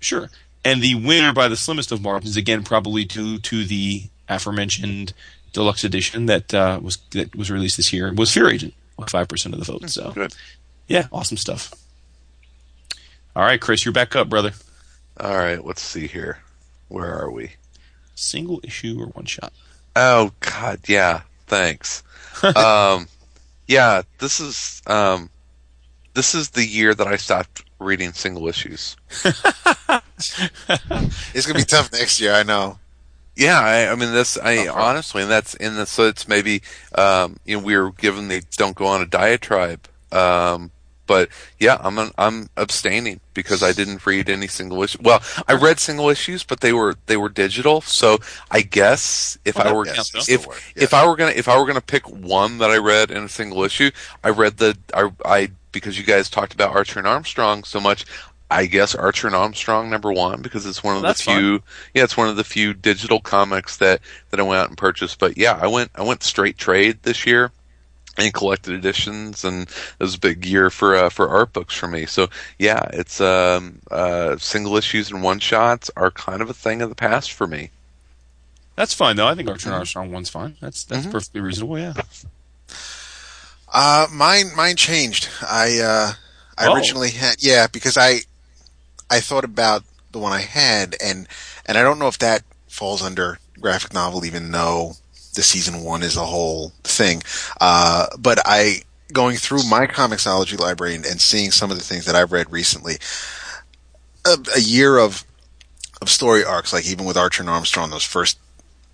sure, and the winner by the slimmest of margins again probably due to the aforementioned deluxe edition that uh, was that was released this year was Fear Agent with five percent of the vote. So Good. yeah, awesome stuff. All right, Chris, you're back up, brother. All right, let's see here. Where are we? Single issue or one shot? Oh God, yeah. Thanks. um, yeah, this is um, this is the year that I stopped reading single issues. It's gonna be tough next year. I know. Yeah, I, I mean this. I honestly, and that's in the so it's maybe um, you know we were given the don't go on a diatribe, um, but yeah, I'm an, I'm abstaining because I didn't read any single issue. Well, I read single issues, but they were they were digital. So I guess if Well, I were though. if work, if I were gonna if I were gonna pick one that I read in a single issue, I read the I I because you guys talked about Archer and Armstrong so much. I guess Archer and Armstrong number one because it's one of That's the few yeah, it's one of the few digital comics that that I went out and purchased. But yeah, I went I went straight trade this year and collected editions, and it was a big year for uh, for art books for me. So yeah, it's um uh single issues and one shots are kind of a thing of the past for me. That's fine though. I think Archer and Armstrong one's fine. That's that's perfectly reasonable. Yeah. Uh, mine, mine changed. I, uh, I Oh. originally had, yeah, because I, I thought about the one I had, and and I don't know if that falls under graphic novel, even though the season one is a whole thing. Uh, but I going through my comiXology library and, and seeing some of the things that I've read recently, a, a year of of story arcs, like even with Archer and Armstrong, those first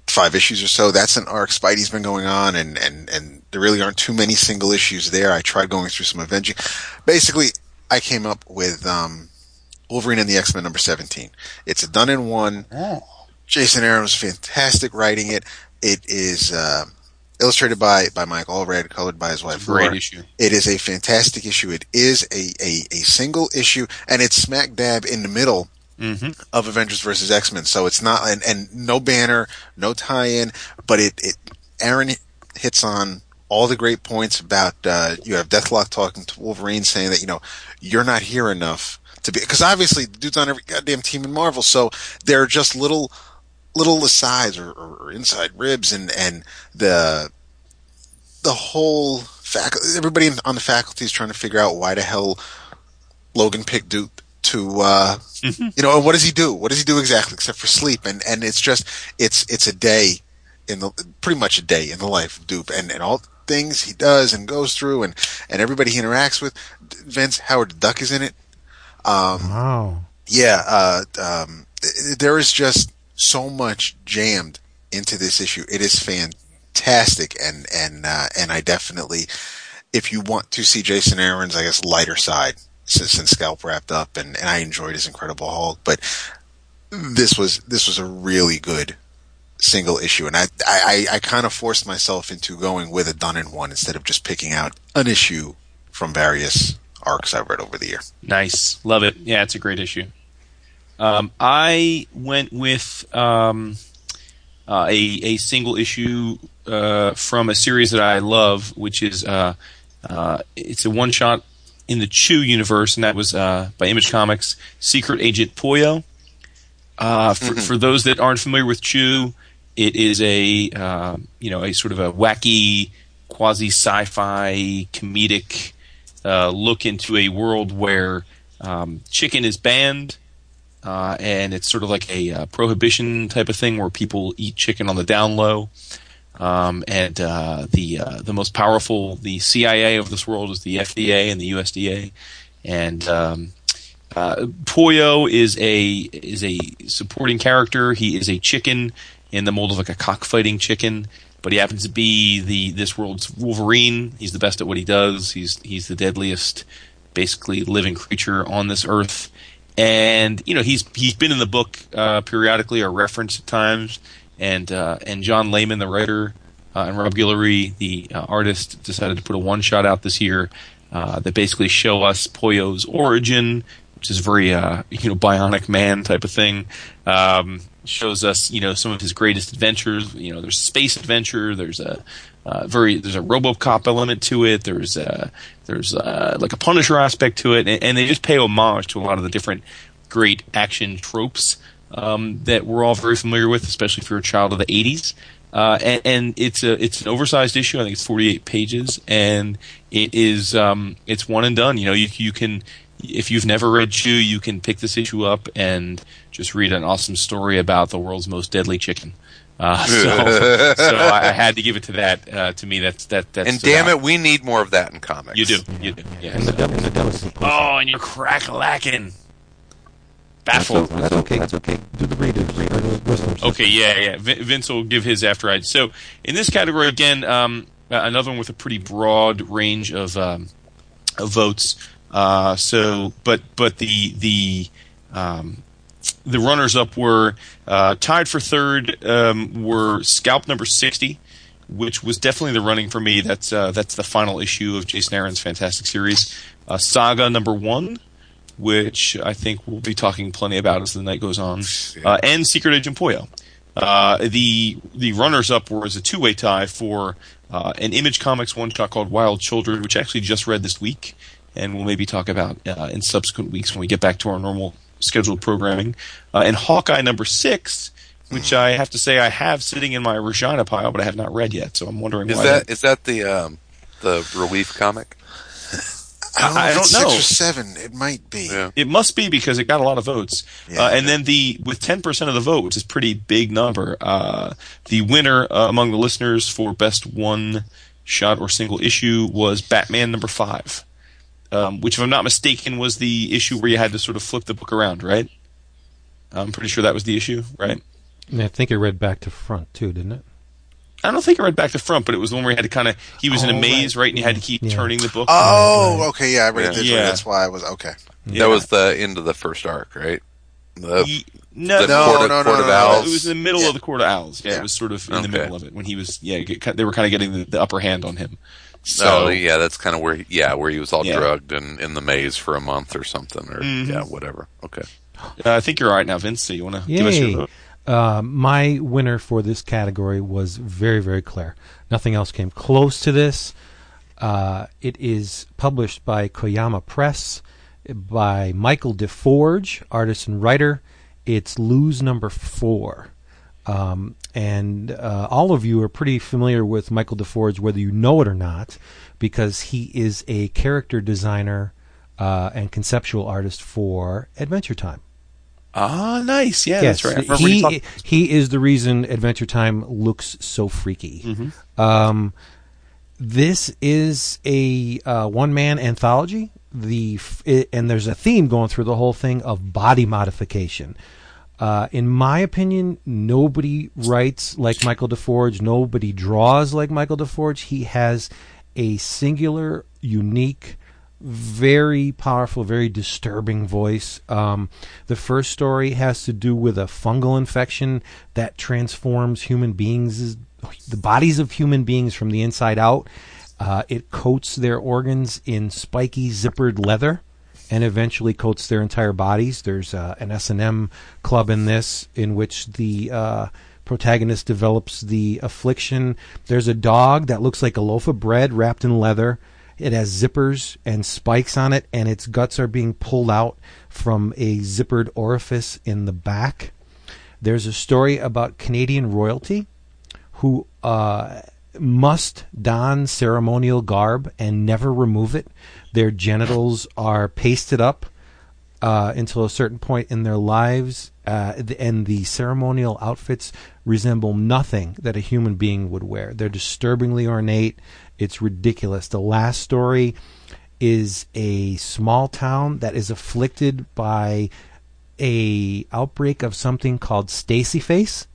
five issues or so. That's an arc Spidey's been going on, and and and there really aren't too many single issues there. I tried going through some avenging. Basically, I came up with um, Wolverine and the X Men number seventeen. It's a done in one. Jason Aaron was fantastic writing it. It is uh, illustrated by by Mike Allred, colored by his wife. Great Laura. issue. It is a fantastic issue. It is a, a, a single issue, and it's smack dab in the middle of Avengers versus X Men. So it's not and, and no banner, no tie-in, but it it Aaron hits on all the great points about uh, you have Deathlok talking to Wolverine saying that you know you're not here enough to be because obviously the dude's on every goddamn team in Marvel, so there are just little little asides or, or, or inside ribs and and the the whole faculty everybody on the faculty is trying to figure out why the hell Logan picked Duke to uh you know and what does he do? What does he do exactly except for sleep? And and it's just it's it's a day in the pretty much a day in the life of Doop and and all things he does and goes through and and everybody he interacts with Vince Howard the Duck is in it. Um Wow. yeah, uh, um, there is just so much jammed into this issue. It is fantastic, and and uh, and I definitely, if you want to see Jason Aaron's, I guess lighter side since, since Scalp wrapped up, and, and I enjoyed his Incredible Hulk, but this was this was a really good single issue, and I I, I kind of forced myself into going with a done in one instead of just picking out an issue from various arcs I've read over the year. Nice, love it. Yeah, it's a great issue. Um, I went with um, uh, a a single issue uh, from a series that I love, which is uh, uh, it's a one shot in the Chew universe, and that was uh, by Image Comics, Secret Agent Poyo. Uh, for, for those that aren't familiar with Chew, it is a uh, you know a sort of a wacky, quasi sci-fi comedic uh, look into a world where um, chicken is banned, uh, and it's sort of like a uh, prohibition type of thing where people eat chicken on the down low. Um, and uh, the uh, the most powerful, the CIA of this world is the FDA and the USDA, and um, uh, Poyo is a is a supporting character. He is a chicken in the mold of like a cockfighting chicken, but he happens to be the this world's Wolverine. He's the best at what he does. He's he's the deadliest, basically living creature on this earth. And you know he's he's been in the book uh, periodically or referenced at times. And uh, and John Layman, the writer, uh, and Rob Guillory, the uh, artist, decided to put a one shot out this year uh, that basically show us Poyo's origin, which is very uh, you know bionic man type of thing. Um, shows us you know some of his greatest adventures. You know, there's space adventure. There's a uh, very there's a RoboCop element to it. There's a, there's a, like a Punisher aspect to it, and, and they just pay homage to a lot of the different great action tropes um, that we're all very familiar with, especially if you're a child of the '80s. Uh, and, and it's a it's an oversized issue. I think it's 48 pages, and it is um, it's one and done. You know, you you can if you've never read Chew, you can pick this issue up and just read an awesome story about the world's most deadly chicken. Uh, so, so I, I had to give it to that. Uh, to me, that's that. That's And damn it, we need more of that in comics. you do, you do. Yeah. And the demo, the demo sequence. Oh, and you're crack lacking. Baffled. That's okay. That's okay. Do the readers. Or the listeners. Okay, yeah, yeah. Vin- Vince will give his after I. So in this category again, um, uh, another one with a pretty broad range of um, of votes. Uh, so, but but the the um, the runners up were uh, tied for third. Um, were Scalp number sixty, which was definitely the running for me. That's uh, that's the final issue of Jason Aaron's Fantastic Series. Uh, Saga number one, which I think we'll be talking plenty about as the night goes on, uh, and Secret Agent Poyo. Uh, the the runners up were as a two way tie for uh, an Image Comics one shot called Wild Children, which I actually just read this week, and we'll maybe talk about uh, in subsequent weeks when we get back to our normal scheduled programming. Uh, and Hawkeye number six, which I have to say I have sitting in my Regina pile, but I have not read yet. So I'm wondering Is why that is that the um, the relief comic? I don't know, I don't know. six or seven. It might be. Yeah. It must be because it got a lot of votes. Yeah, uh, and yeah. then the with ten percent of the vote, which is a pretty big number, uh, the winner uh, among the listeners for best one shot or single issue was Batman number five, um, which, if I'm not mistaken, was the issue where you had to sort of flip the book around, right? I'm pretty sure that was the issue, right? And I think it read back to front too, didn't it? I don't think it read back to front, but it was the one where he had to kind of he was in Oh, a maze, right. right, and you had to keep Yeah. turning the book. Oh, okay, yeah, I read it Yeah. this way. Yeah. That's why I was okay. Yeah. That was the end of the first arc, right? The, Ye- no, the No, Court of, no, no, Court no, of no, Owls. It was in the middle Yeah. of the Court of Owls. Yeah, Yeah. it was sort of in the middle of it when he was. Yeah, get, they were kind of getting the, the upper hand on him. So oh, yeah, that's kind of where, he, yeah, where he was all Yeah. drugged and in the maze for a month or something, or Mhm. yeah, whatever. Okay. Uh, I think you're all right now, Vince. So you want to give us your vote? Uh, my winner for this category was very, very clear. Nothing else came close to this. Uh, it is published by Koyama Press by Michael DeForge, artist and writer. It's Lose Number Four. Um, and uh, all of you are pretty familiar with Michael DeForge, whether you know it or not, because he is a character designer uh, and conceptual artist for Adventure Time. Ah, nice. Yeah, yes, that's right. I remember you he talking- he is the reason Adventure Time looks so freaky. Mm-hmm. Um, this is a uh, one man anthology. The f- it, and there's a theme going through the whole thing of body modification. Uh, in my opinion, nobody writes like Michael DeForge. Nobody draws like Michael DeForge. He has a singular, unique, very powerful, very disturbing voice. Um, the first story has to do with a fungal infection that transforms human beings, the bodies of human beings from the inside out. Uh, it coats their organs in spiky, zippered leather and eventually coats their entire bodies. There's uh, an S and M club in this, in which the uh, protagonist develops the affliction. There's a dog that looks like a loaf of bread wrapped in leather. It has zippers and spikes on it, and its guts are being pulled out from a zippered orifice in the back. There's a story about Canadian royalty who uh, must don ceremonial garb and never remove it. Their genitals are pasted up uh, until a certain point in their lives, uh, and the ceremonial outfits resemble nothing that a human being would wear. They're disturbingly ornate. It's ridiculous. The last story is a small town that is afflicted by a outbreak of something called Stacy face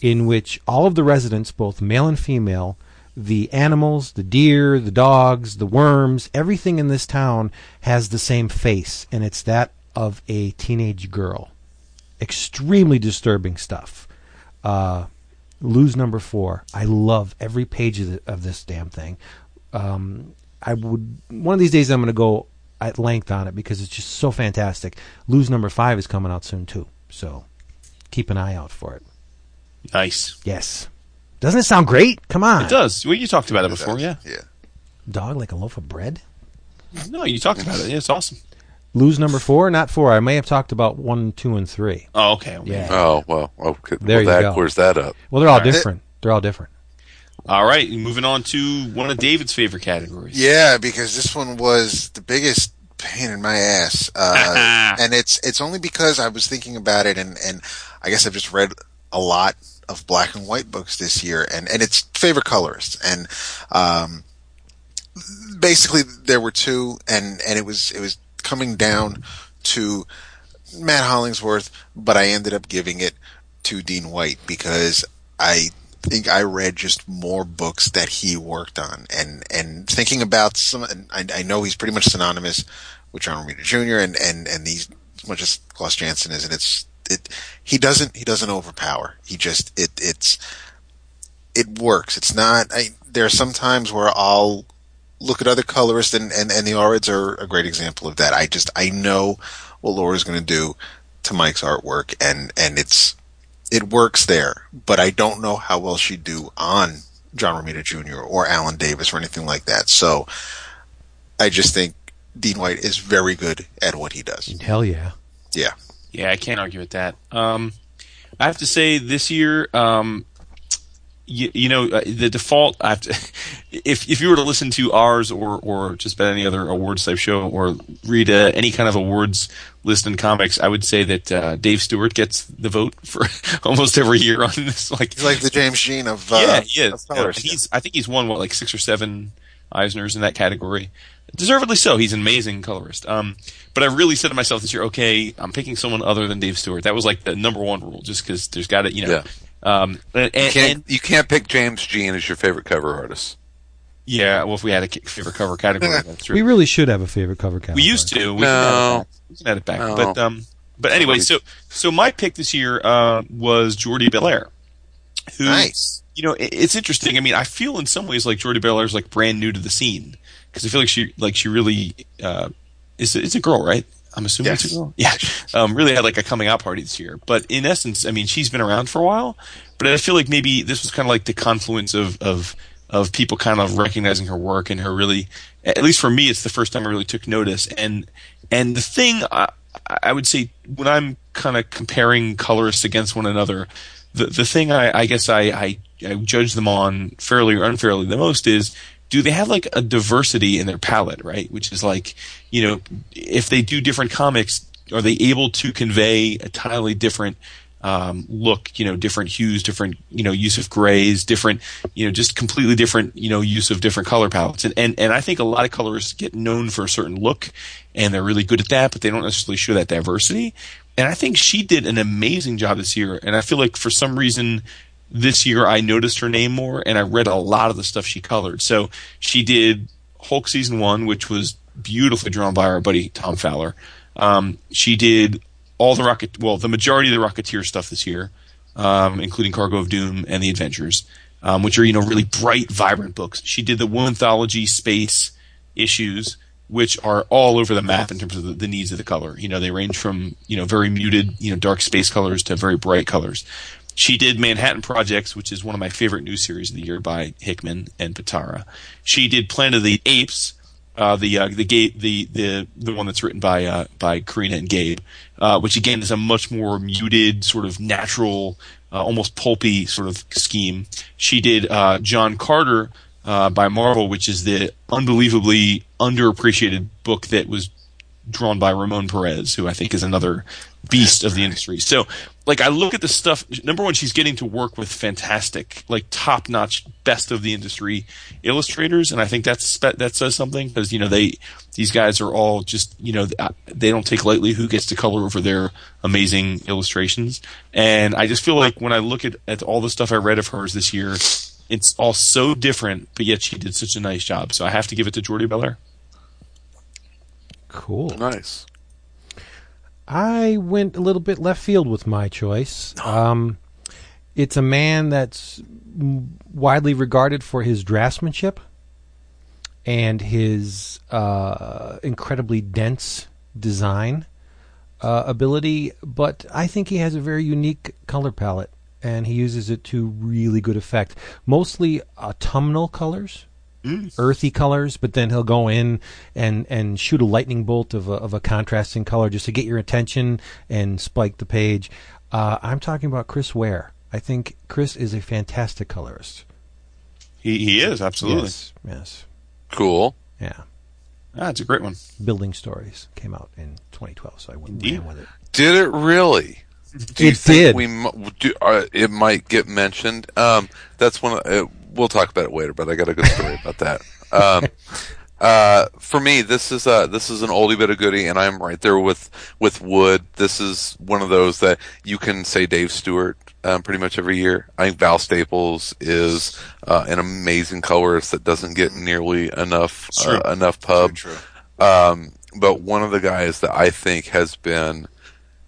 in which all of the residents, both male and female, the animals, the deer, the dogs, the worms, everything in this town has the same face, and it's that of a teenage girl. Extremely disturbing stuff. Uh, lose number four. I love every page of, the, of this damn thing. Um, I would one of these days I'm going to go at length on it because it's just so fantastic. Lose number five is coming out soon too, so keep an eye out for it. Nice. Yes. Doesn't it sound great? Come on. It does. Well, you talked about it before, yeah. Yeah. Dog like a loaf of bread? No, you talked about it. Yeah, it's awesome. Lose number four? Not four. I may have talked about one, two, and three. Oh, okay. okay. Yeah. Oh well, okay. There well, you that go. clears that up. Well, they're all All right. different. They're all different. All right, moving on to one of David's favorite categories. Yeah, because this one was the biggest pain in my ass, uh, and it's it's only because I was thinking about it, and and I guess I've just read a lot of black and white books this year, and and it's favorite colorists, and um, basically there were two, and and it was it was coming down to Matt Hollingsworth, but I ended up giving it to Dean White because I think I read just more books that he worked on, and and thinking about some, I, I know he's pretty much synonymous with John Romita Jr. and and and these as much as Klaus Janson is, and it's it he doesn't he doesn't overpower. He just it it's it works. It's not. I, there are some times where I'll look at other colorists, and and and the Allreds are a great example of that. I just I know what Laura's going to do to Mike's artwork, and and it's it works there, but I don't know how well she'd do on John Romita Jr. or Alan Davis or anything like that. So I just think Dean White is very good at what he does. Hell yeah. Yeah. Yeah, I can't argue with that. Um, I have to say this year, um, you, you know, uh, the default. I have to, if if you were to listen to ours or or just about any other awards type show or read uh, any kind of awards list in comics, I would say that uh, Dave Stewart gets the vote for almost every year on this. Like, He's like the James Jean of uh, yeah, he is. of Yeah, he's. I think he's won what like six or seven Eisners in that category. Deservedly so. He's an amazing colorist. Um, but I really said to myself this year, okay, I'm picking someone other than Dave Stewart. That was like the number one rule, just because there's got to, you know. Yeah. Um, and, You can't and- you can't pick James Jean as your favorite cover artist. yeah, well, if we had a favorite cover category, that's true. We really should have a favorite cover category. We used to. We No. can add it back. We can it back. No. But um, but anyway, so so my pick this year uh, was Jordie Bellaire, who Nice. you know it, it's interesting. I mean, I feel in some ways like Jordie Bellaire is like brand new to the scene because I feel like she like she really uh, is a, it's a girl, right? I'm assuming Yes. it's a girl. Yeah, um, really had like a coming out party this year. But in essence, I mean, she's been around for a while, but I feel like maybe this was kind of like the confluence of of of people kind of recognizing her work and her really, at least for me, it's the first time I really took notice. And and the thing I, I would say when I'm kind of comparing colorists against one another, the the thing I, I guess I, I I judge them on fairly or unfairly the most is do they have like a diversity in their palette, right? Which is like, you know, if they do different comics, are they able to convey a entirely different um, look, you know, different hues, different, you know, use of grays, different, you know, just completely different, you know, use of different color palettes. And, and, and I think a lot of colorists get known for a certain look and they're really good at that, but they don't necessarily show that diversity. And I think she did an amazing job this year. And I feel like for some reason, this year I noticed her name more and I read a lot of the stuff she colored. So she did Hulk season one, which was beautifully drawn by our buddy Tom Fowler. Um, she did all the rocket, well, the majority of the Rocketeer stuff this year, um, including Cargo of Doom and The Adventures, um, which are you know really bright, vibrant books. She did the Womanthology space issues, which are all over the map in terms of the, the needs of the color. You know, they range from you know very muted, you know, dark space colors to very bright colors. She did Manhattan Projects, which is one of my favorite new series of the year by Hickman and Pitarra. She did Planet of the Apes, uh, the uh, the the the the one that's written by uh, by Corinna and Gabe, uh, which again is a much more muted, sort of natural, uh, almost pulpy sort of scheme. She did uh, John Carter by Marvel, which is the unbelievably underappreciated book that was drawn by Ramon Perez, who I think is another beast of the industry. So, like, I look at the stuff. Number one, she's getting to work with fantastic, like, top-notch, best of the industry illustrators, and I think that's that says something because you know they these guys are all just you know uh, they don't take lightly who gets to color over their amazing illustrations, and I just feel like when I look at at all the stuff I read of hers this year. It's all so different, but yet she did such a nice job. So I have to give it to Jordie Bellaire. Cool. Nice. I went a little bit left field with my choice. Um, it's a man that's widely regarded for his draftsmanship and his uh, incredibly dense design uh, ability, but I think he has a very unique color palette, and he uses it to really good effect. Mostly autumnal colors earthy colors, but then he'll go in and, and shoot a lightning bolt of a, of a contrasting color just to get your attention and spike the page. Uh, I'm talking about Chris Ware. I think Chris is a fantastic colorist. He he is absolutely. Yes, yes, Cool. yeah. Ah, it's a great one. Building Stories came out in 2012, so I went and Indeed. with it. Did it really? Do you It think did. We do, uh, it might get mentioned. Um, that's one. Of, uh, we'll talk about it later, but I got a good story about that. Um, uh, for me, this is a this is an oldie but a goodie, and I'm right there with with Wood. This is one of those that you can say Dave Stewart um, pretty much every year. I think Val Staples is uh, an amazing colorist that doesn't get nearly enough uh, enough pub. True. Um, but one of the guys that I think has been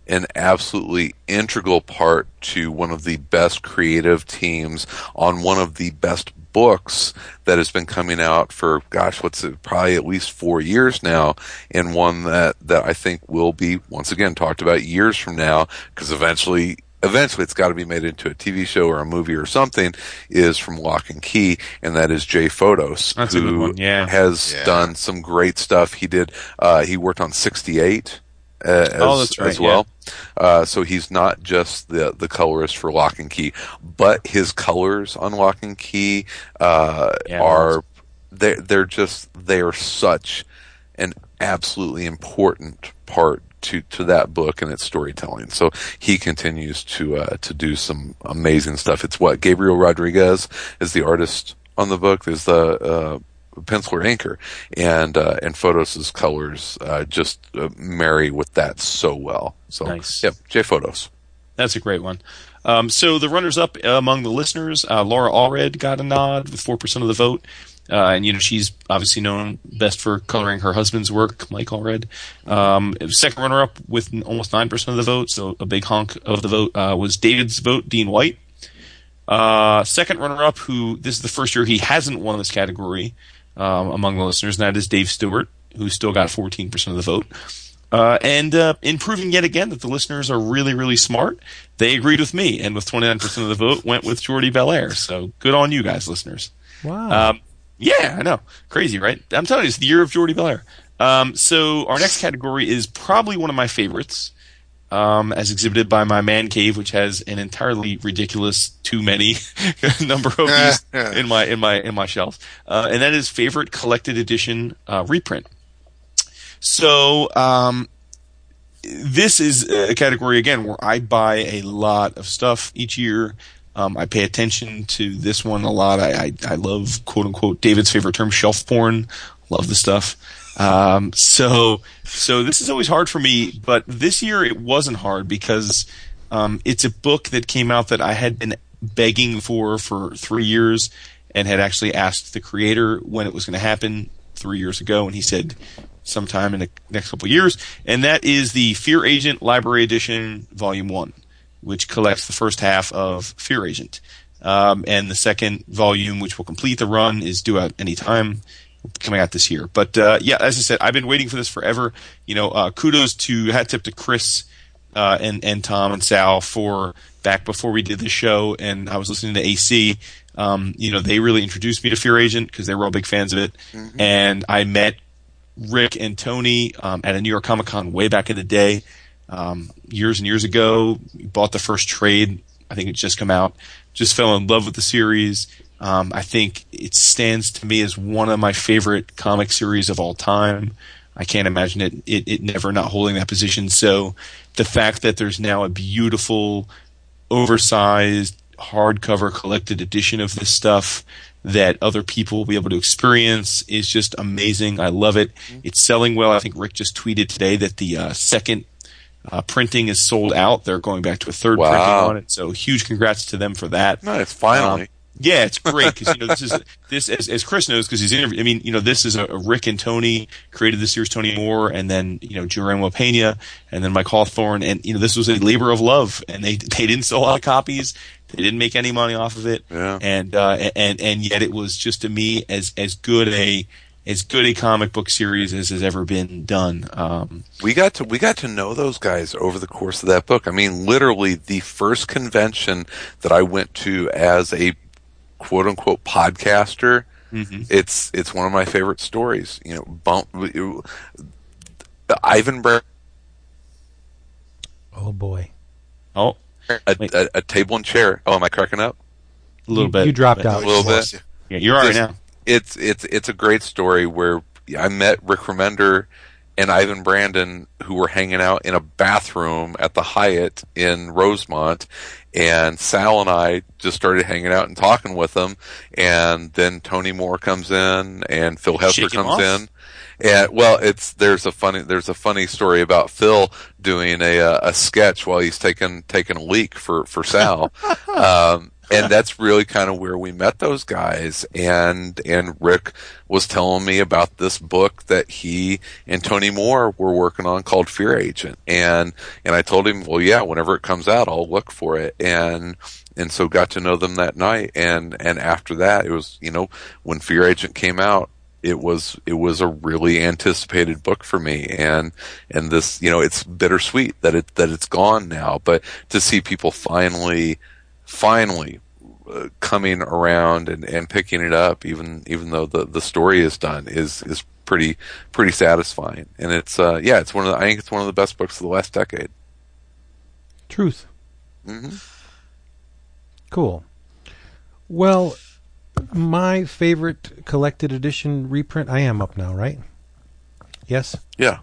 an absolutely integral part to one of the best creative teams on one of the best books that has been coming out for gosh what's it probably at least 4 years now and one that that I think will be once again talked about years from now because eventually eventually it's got to be made into a TV show or a movie or something is from Locke and Key and that is Jay Fotos That's a good who one, yeah. has Yeah. done some great stuff he did uh, he worked on 68 uh, as, Oh, right, as well. Uh, so he's not just the the colorist for Locke and Key, but his colors on Locke and Key uh, Yeah, are they they're just they are such an absolutely important part to to that book and its storytelling. So he continues to uh, to do some amazing stuff. It's what Gabriel Rodriguez is the artist on the book. There's the uh, pencil or anchor, and uh, and Fotos' colors uh, just uh, marry with that so well. So Nice. yep, J Fotos. That's a great one. Um, so the runners up among the listeners, uh, Laura Allred got a nod with four percent of the vote, uh, and you know she's obviously known best for coloring her husband's work, Mike Allred. Um, second runner up with almost nine percent of the vote, so a big honk of the vote uh, was David's vote, Dean White. Uh, second runner up, who this is the first year he hasn't won this category um, among the listeners, and that is Dave Stewart, who still got 14% of the vote. Uh, and uh, in proving yet again that the listeners are really, really smart, they agreed with me, and with 29% of the vote, went with Jordie Bellaire. So good on you guys, listeners. Wow. Um, yeah, I know. Crazy, right? I'm telling you, it's the year of Jordie Bellaire. Um, so our next category is probably one of my favorites, um, as exhibited by my man cave, which has an entirely ridiculous, too many number of these in my in my in my shelf, uh, and that is favorite collected edition uh, reprint. So um, this is a category again where I buy a lot of stuff each year. Um, I pay attention to this one a lot. I, I, I love quote unquote David's favorite term, shelf porn. Love the stuff. Um, so so this is always hard for me, but this year it wasn't hard because um, it's a book that came out that I had been begging for for three years and had actually asked the creator when it was going to happen three years ago, and he said sometime in the next couple of years, and that is the Fear Agent Library Edition Volume One, which collects the first half of Fear Agent. Um, and the second volume, which will complete the run, is due out any time coming out this year. But uh, yeah, as I said, I've been waiting for this forever. You know, uh, kudos to hat tip to Chris uh, and and Tom and Sal for back before we did the show, and I was listening to AC. Um, you know, they really introduced me to Fear Agent because they were all big fans of it, and I met Rick and Tony um, at a New York Comic Con way back in the day, um, years and years ago. Bought the first trade. I think it's just come out. Just fell in love with the series. Um, I think it stands to me as one of my favorite comic series of all time. I can't imagine it, it, it never not holding that position. So the fact that there's now a beautiful, oversized, hardcover collected edition of this stuff that other people will be able to experience is just amazing. I love it. It's selling well. I think Rick just tweeted today that the uh, second uh, printing is sold out. They're going back to a third Wow. printing on it. So huge congrats to them for that. Nice, finally. Um, yeah, it's great because you know this is this as, as Chris knows because he's interviewed. I mean, you know, this is a, a Rick and Tony created the series. Tony Moore and then you know Jerome Opeña and then Mike Hawthorne and you know this was a labor of love and they they didn't sell a lot of copies. They didn't make any money off of it. Yeah. And uh, and and yet it was just to me as as good a as good a comic book series as has ever been done. Um, we got to we got to know those guys over the course of that book. I mean, literally the first convention that I went to as a quote unquote podcaster. Mm-hmm. It's it's one of my favorite stories. You know, bump, Ivan Brown, oh boy. oh, a, Wait. a, a table and chair. Oh, am I cracking up? a little You- bit. you dropped but- out. A little bit. you. Yeah, you're all right Just- now. it's it's it's a great story where I met Rick Remender and Ivan Brandon who were hanging out in a bathroom at the Hyatt in Rosemont and Sal and I just started hanging out and talking with them and then Tony Moore comes in and Phil Hester comes off? in. And well it's there's a funny there's a funny story about Phil doing a uh, a sketch while he's taking taking a leak for for Sal. Um and that's really kind of where we met those guys. And and Rick was telling me about this book that he and Tony Moore were working on called Fear Agent. And and I told him well yeah whenever it comes out I'll look for it. And and so got to know them that night. And and after that it was you know when Fear Agent came out it was it was a really anticipated book for me. And and this you know it's bittersweet that it that it's gone now. But to see people finally finally uh, coming around and, and picking it up, even even though the, the story is done, is is pretty pretty satisfying. And it's uh, yeah, it's one of the, I think it's one of the best books of the last decade. Truth. hmm Cool. Well, my favorite collected edition reprint. I am up now, right? Yes. Yeah,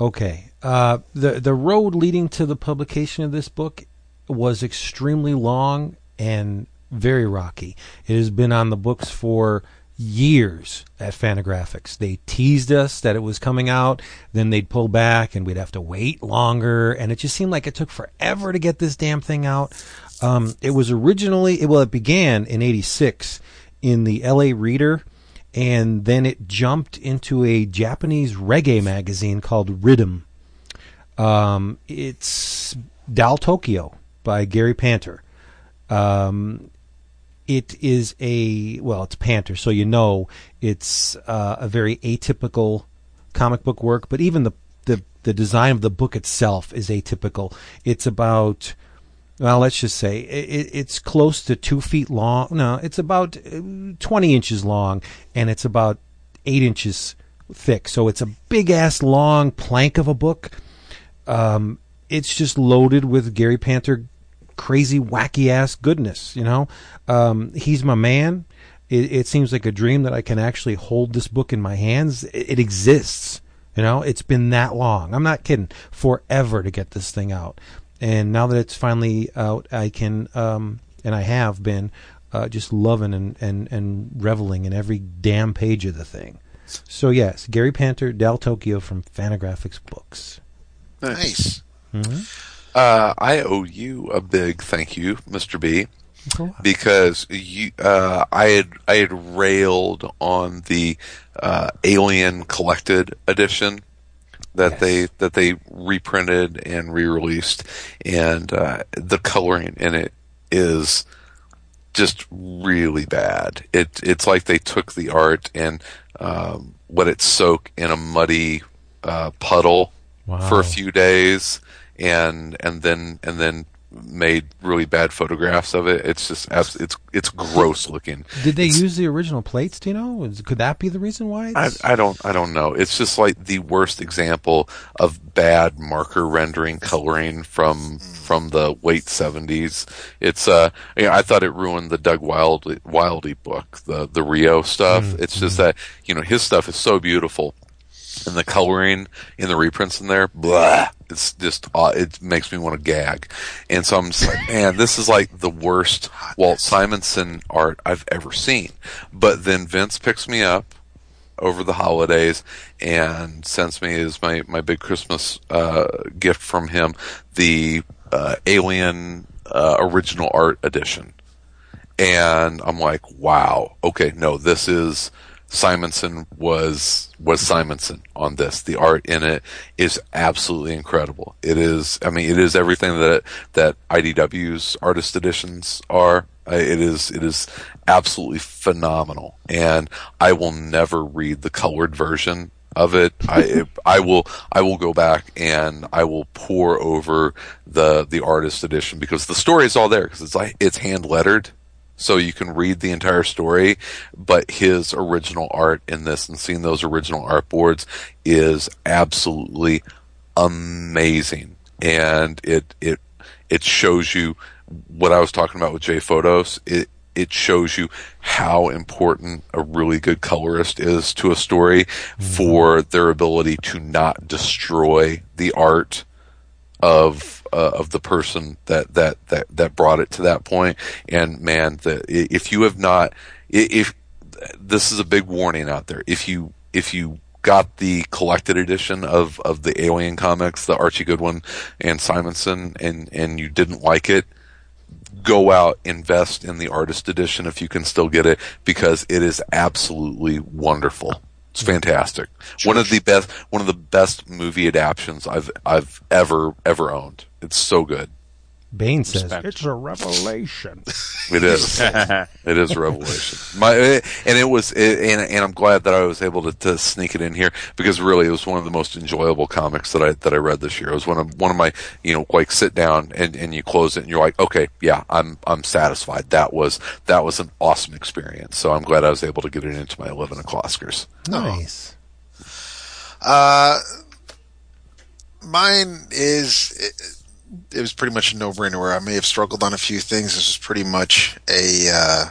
Okay. Uh, the the road leading to the publication of this book was extremely long and very rocky. It has been on the books for years at Fantagraphics. They teased us that it was coming out, then they'd pull back and we'd have to wait longer, and it just seemed like it took forever to get this damn thing out. Um, it was originally, well, it began in '86 in the L.A. Reader, and then it jumped into a Japanese reggae magazine called Rhythm. Um, it's Dal Tokyo by Gary Panter. Um, it is a well, it's Panter, so you know it's uh, a very atypical comic book work. But even the the the design of the book itself is atypical. It's about well, let's just say it, it's close to two feet long. No, it's about uh, 20 inches long, and it's about eight inches thick. So it's a big ass long plank of a book. Um, it's just loaded with Gary Panter crazy, wacky ass goodness. You know, um, he's my man. It, it, seems like a dream that I can actually hold this book in my hands. It, it exists. You know, it's been that long. I'm not kidding. Forever to get this thing out and now that it's finally out, I can um, and I have been uh, just loving and, and and reveling in every damn page of the thing. So yes, Gary Panter, Dal Tokyo from Fantagraphics Books. Nice. Mm-hmm. Uh, I owe you a big thank you, Mr. B, because you, uh, I had I had railed on the uh, Alien Collected Edition that yes. they that they reprinted and re-released, and uh, the coloring in it is just really bad. It it's like they took the art and um, let it soak in a muddy uh, puddle wow. for a few days, and and then and then made really bad photographs of it. It's just it's it's gross looking. Did they it's, use the original plates? Do you know? Could that be the reason why? I, I, don't I don't know. It's just like the worst example of bad marker rendering coloring from from the late seventies. It's uh I thought it ruined the Doug Wildey, Wildey book, the the Rio stuff. Mm-hmm. It's just that you know his stuff is so beautiful and the coloring in the reprints in there, blah. It's just uh, it makes me want to gag, and so I'm just like, man, this is like the worst Walt Simonson art I've ever seen. But then Vince picks me up over the holidays and sends me as my my big Christmas uh, gift from him the uh, Alien uh, original art edition, and I'm like, wow, okay, no, this is Simonson was was Simonson on this. The art in it is absolutely incredible. It is, I mean, it is everything that that IDW's artist editions are. Uh, it is it is absolutely phenomenal, and I will never read the colored version of it. I I will I will go back and I will pour over the the artist edition because the story is all there because it's like it's hand lettered so you can read the entire story. But his original art in this and seeing those original art boards is absolutely amazing, and it it it shows you what I was talking about with J Fotos. It it shows you how important a really good colorist is to a story mm-hmm. for their ability to not destroy the art of uh, of the person that, that that that brought it to that point. And man, the, if you have not, if this is a big warning out there, if you if you got the collected edition of of the Alien comics, the Archie Goodwin and Simonson, and and you didn't like it, go out invest in the artist edition if you can still get it because it is absolutely wonderful. It's fantastic. One of the best one of the best movie adaptations I've I've ever ever owned. It's so good. Bane says Respect. it's a revelation. it is. it is a revelation. My and it was and and I'm glad that I was able to, to sneak it in here because really it was one of the most enjoyable comics that I that I read this year. It was one of one of my you know like sit down and, and you close it and you're like okay yeah I'm I'm satisfied. That was that was an awesome experience. So I'm glad I was able to get it into my eleven o'clockers. Nice. Uh, mine is it was pretty much a no-brainer. Where I may have struggled on a few things, this was pretty much a uh,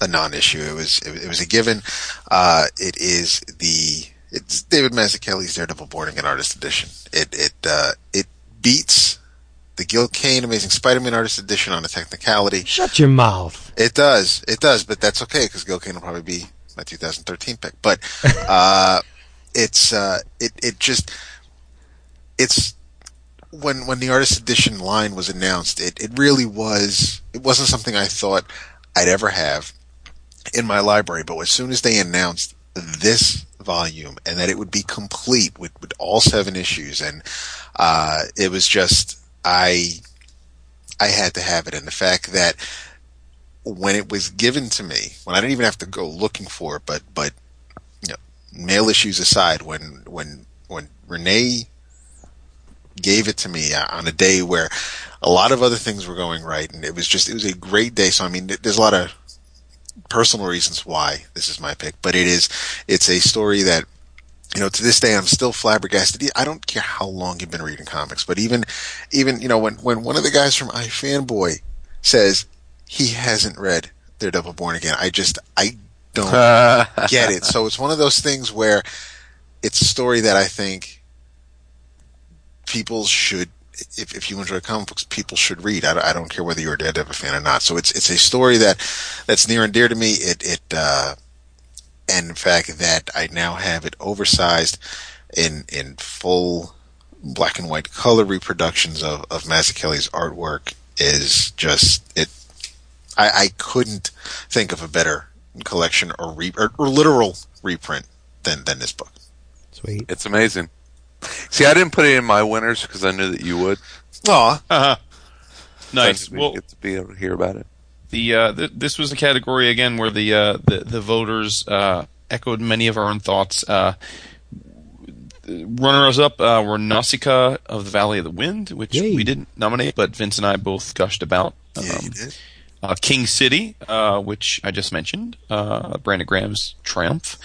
a non-issue. It was it, it was a given. Uh, it is the it's David Mazzucchelli's Daredevil Born Again Artist Edition. It it uh, it beats the Gil Kane Amazing Spider-Man Artist Edition on a technicality. Shut your mouth. It does, it does, but that's okay because Gil Kane will probably be my 2013 pick. But uh, it's uh, it it just it's when when the artist edition line was announced, it, it really was it wasn't something I thought I'd ever have in my library. But as soon as they announced this volume and that it would be complete with, with all seven issues, and uh, it was just I I had to have it, and the fact that when it was given to me, when I didn't even have to go looking for it, but but you know, mail issues aside, when when when Renee gave it to me uh, on a day where a lot of other things were going right, and it was just it was a great day. So I mean, there's a lot of personal reasons why this is my pick, but it is it's a story that you know to this day I'm still flabbergasted. I don't care how long you've been reading comics, but even even you know when when one of the guys from iFanboy says he hasn't read Daredevil Born Again, I just I don't get it. So it's one of those things where it's a story that I think people should, if, if you enjoy comic books, people should read. I, don't- I don't care whether you're a Daredevil fan or not. So it's it's a story that that's near and dear to me. It it uh, and in fact that I now have it oversized in in full black and white color reproductions of of Mazzucchelli's artwork is just it. I, I couldn't think of a better collection or, re, or, or literal reprint than than this book. Sweet. It's amazing. See, I didn't put it in my winners because I knew that you would. Aw, Uh-huh. Nice. We Well, get to be able to hear about it. the uh, th- this was a category again where the uh, the, the voters uh, echoed many of our own thoughts. Uh, runners up uh, were Nausicaa of the Valley of the Wind, which Yay. we didn't nominate, but Vince and I both gushed about. yeah, Um, you did. uh, King City, uh, which I just mentioned, uh, Brandon Graham's Triumph.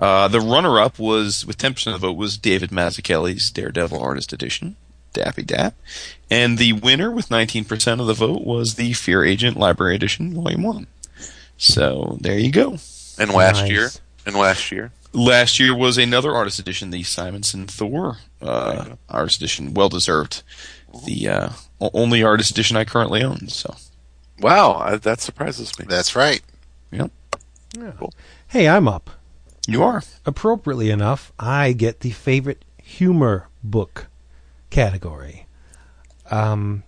Uh, the runner-up was, with 10% of the vote, was David Mazzucchelli's Daredevil Artist Edition, Dappy Dap. And the winner, with 19% of the vote, was the Fear Agent Library Edition, Volume 1. So, there you go. And last Nice. year, and last year, Last year was another artist edition, the Simonson Thor uh, artist edition, well deserved. The uh, only artist edition I currently own. So, wow, I, that surprises me. That's right. yep, Cool. Hey, I'm up. You are. Appropriately enough, I get the favorite humor book category. Um,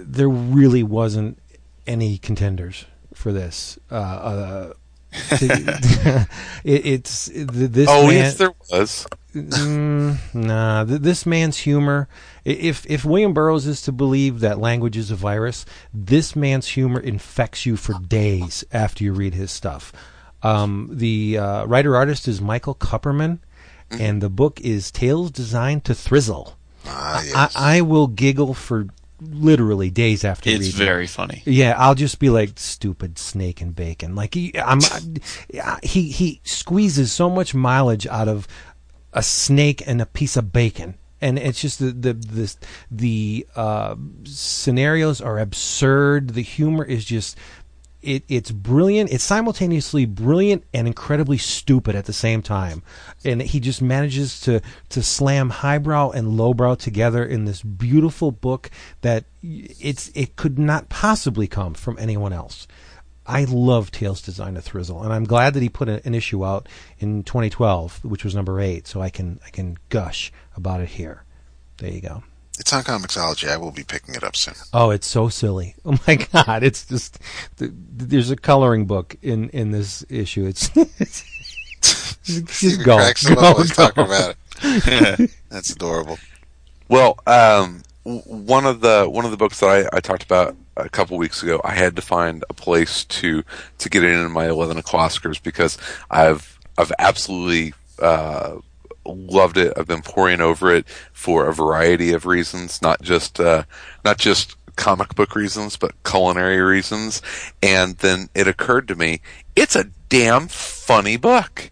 there really wasn't any contenders for this. Uh, uh, it, it's this. Oh man, yes, there was. Mm, nah, th- this man's humor. If if William Burroughs is to believe that language is a virus, this man's humor infects you for days after you read his stuff. Um, the uh, writer artist is Michael Kupperman, and the book is Tales Designed to Thrizzle. Ah, yes. I, I will giggle for literally days after It's reading. it. very funny. Yeah, I'll just be like stupid snake and bacon. Like he, I'm, he he squeezes so much mileage out of a snake and a piece of bacon, and it's just the the the, the uh, scenarios are absurd. The humor is just. It, it's brilliant. It's simultaneously brilliant and incredibly stupid at the same time, and he just manages to to slam highbrow and lowbrow together in this beautiful book that it's it could not possibly come from anyone else. I love Tales Design to Thrizzle, and I'm glad that he put an issue out in 2012, which was number eight, so I can I can gush about it here. There you go. It's on comiXology. I will be picking it up soon. Oh, it's so silly. Oh my god, it's just th- there's a coloring book in in this issue. It's just Steven go, cracks go, up while he's go. talking about it. That's adorable. Well, um, one of the one of the books that I, I talked about a couple weeks ago, I had to find a place to to get it in my eleven o'clockers because I've I've absolutely uh, loved it. I've been poring over it for a variety of reasons, not just uh, not just comic book reasons, but culinary reasons. And then it occurred to me, it's a damn funny book.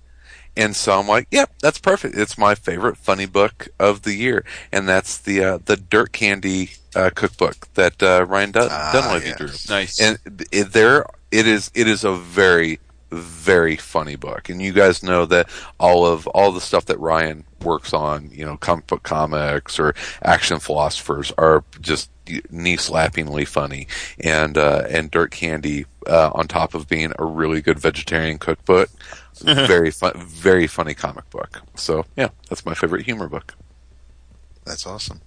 And so I'm like, yep, that's perfect. It's my favorite funny book of the year, and that's the uh, the Dirt Candy uh, cookbook that uh, Ryan Dun- Ah, Dunlavey yes. drew. Nice. And it, there, it is. It is a very, very funny book, and you guys know that all of all the stuff that Ryan works on, you know, comic book comics or action philosophers, are just knee slappingly funny. And uh, and Dirt Candy, uh, on top of being a really good vegetarian cookbook, very fun, very funny comic book. So yeah, that's my favorite humor book. That's awesome.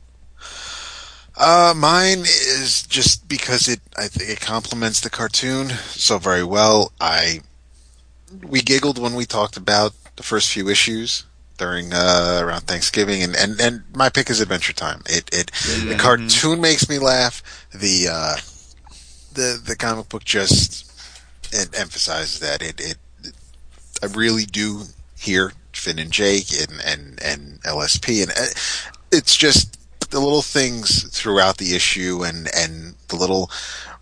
Uh, mine is just because it, I think it complements the cartoon so very well. I, we giggled when we talked about the first few issues during, uh, around Thanksgiving and, and, and my pick is Adventure Time. It, it, the cartoon makes me laugh. The, uh, the, the comic book just, it emphasizes that it, it, I really do hear Finn and Jake and and and LSP, and uh, it's just the little things throughout the issue and and the little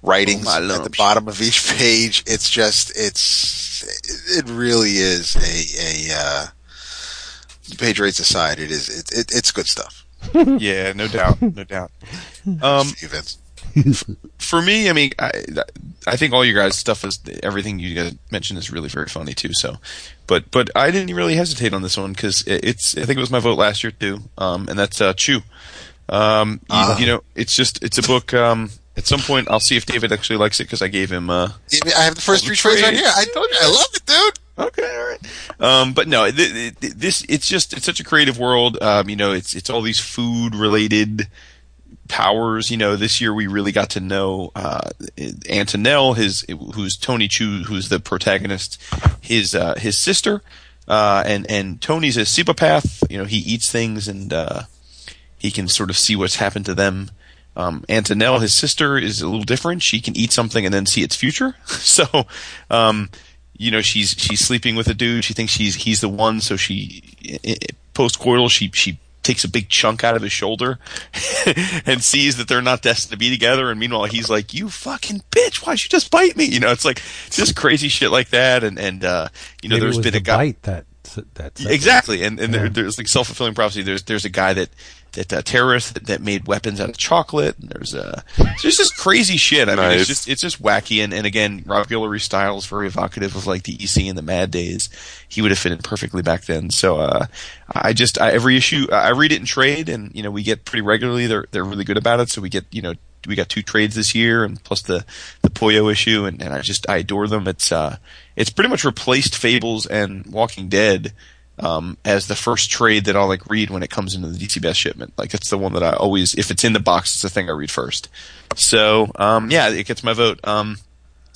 writings Oh, at the bottom of each page. It's just it's it really is a a uh, page rates aside. It is it, it it's good stuff. yeah, no doubt, no doubt. Um, You, Vince. for me, I mean, I, I think all you guys' stuff is everything you guys mentioned is really very funny too. So, but but I didn't really hesitate on this one because it's I think it was my vote last year too, um, and that's uh, Chew. Um, you, Ah. you know, it's just it's a book. Um, at some point, I'll see if David actually likes it because I gave him. Uh, I have the first three trades right here. I told you I love it, dude. Okay, all right. Um, but no, th- th- this it's just it's such a creative world. Um, you know, it's it's all these food related powers. You know, this year we really got to know uh, Antonelle, his who's Tony Chu, who's the protagonist, his uh, his sister, uh, and and Tony's a cibopath. You know, he eats things and uh, he can sort of see what's happened to them. Um, Antonelle, his sister, is a little different. She can eat something and then see its future. so, um, you know, she's she's sleeping with a dude. She thinks he's he's the one. So she post coital, she she takes a big chunk out of his shoulder and sees that they're not destined to be together. And meanwhile, he's like, "You fucking bitch! Why'd you just bite me?" You know, it's like just crazy shit like that. And and uh, you know, Maybe there's been a guy. bite that that set Exactly, and and there, there's like self fulfilling prophecy. There's there's a guy that that uh, terrorist that, that made weapons out of chocolate. And there's uh, there's just crazy shit. I mean, it's just it's just wacky. And, and again, Rob Guillory's style is very evocative of like the EC and the Mad Days. He would have fit in perfectly back then. So uh, I just I, every issue I read it in trade, and you know we get pretty regularly. They're they're really good about it. So we get you know we got two trades this year, and plus the the Poyo issue, and, and I just I adore them. It's uh it's pretty much replaced Fables and Walking Dead um, as the first trade that I'll like read when it comes into the DCBS shipment. Like it's the one that I always, if it's in the box, it's the thing I read first. So um, yeah, it gets my vote. Um,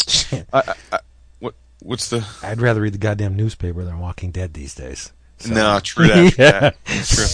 I, I, I, what what's the I'd rather read the goddamn newspaper than Walking Dead these days. So- no true that Yeah. true.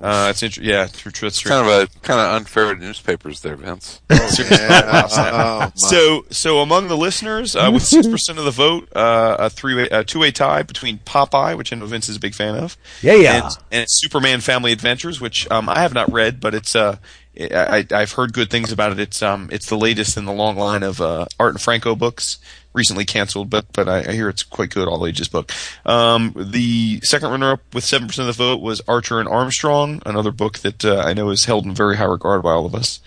Uh, it's inter- yeah, true, true, that's true. Kind of a kind of unfair to newspapers there, Vince. Yeah. Oh, my. So, so among the listeners, uh, with six percent of the vote, uh, a three-way, a two-way tie between Popeye, which I know Vince is a big fan of, Yeah, yeah. and, and Superman Family Adventures, which um, I have not read, but it's uh, I, I- I've heard good things about it. It's um, it's the latest in the long line of uh, Art and Franco books, recently canceled, but but I, I hear it's quite good, all ages book. Um, the second runner-up with seven percent of the vote was Archer and Armstrong, another book that uh, I know is held in very high regard by all of us.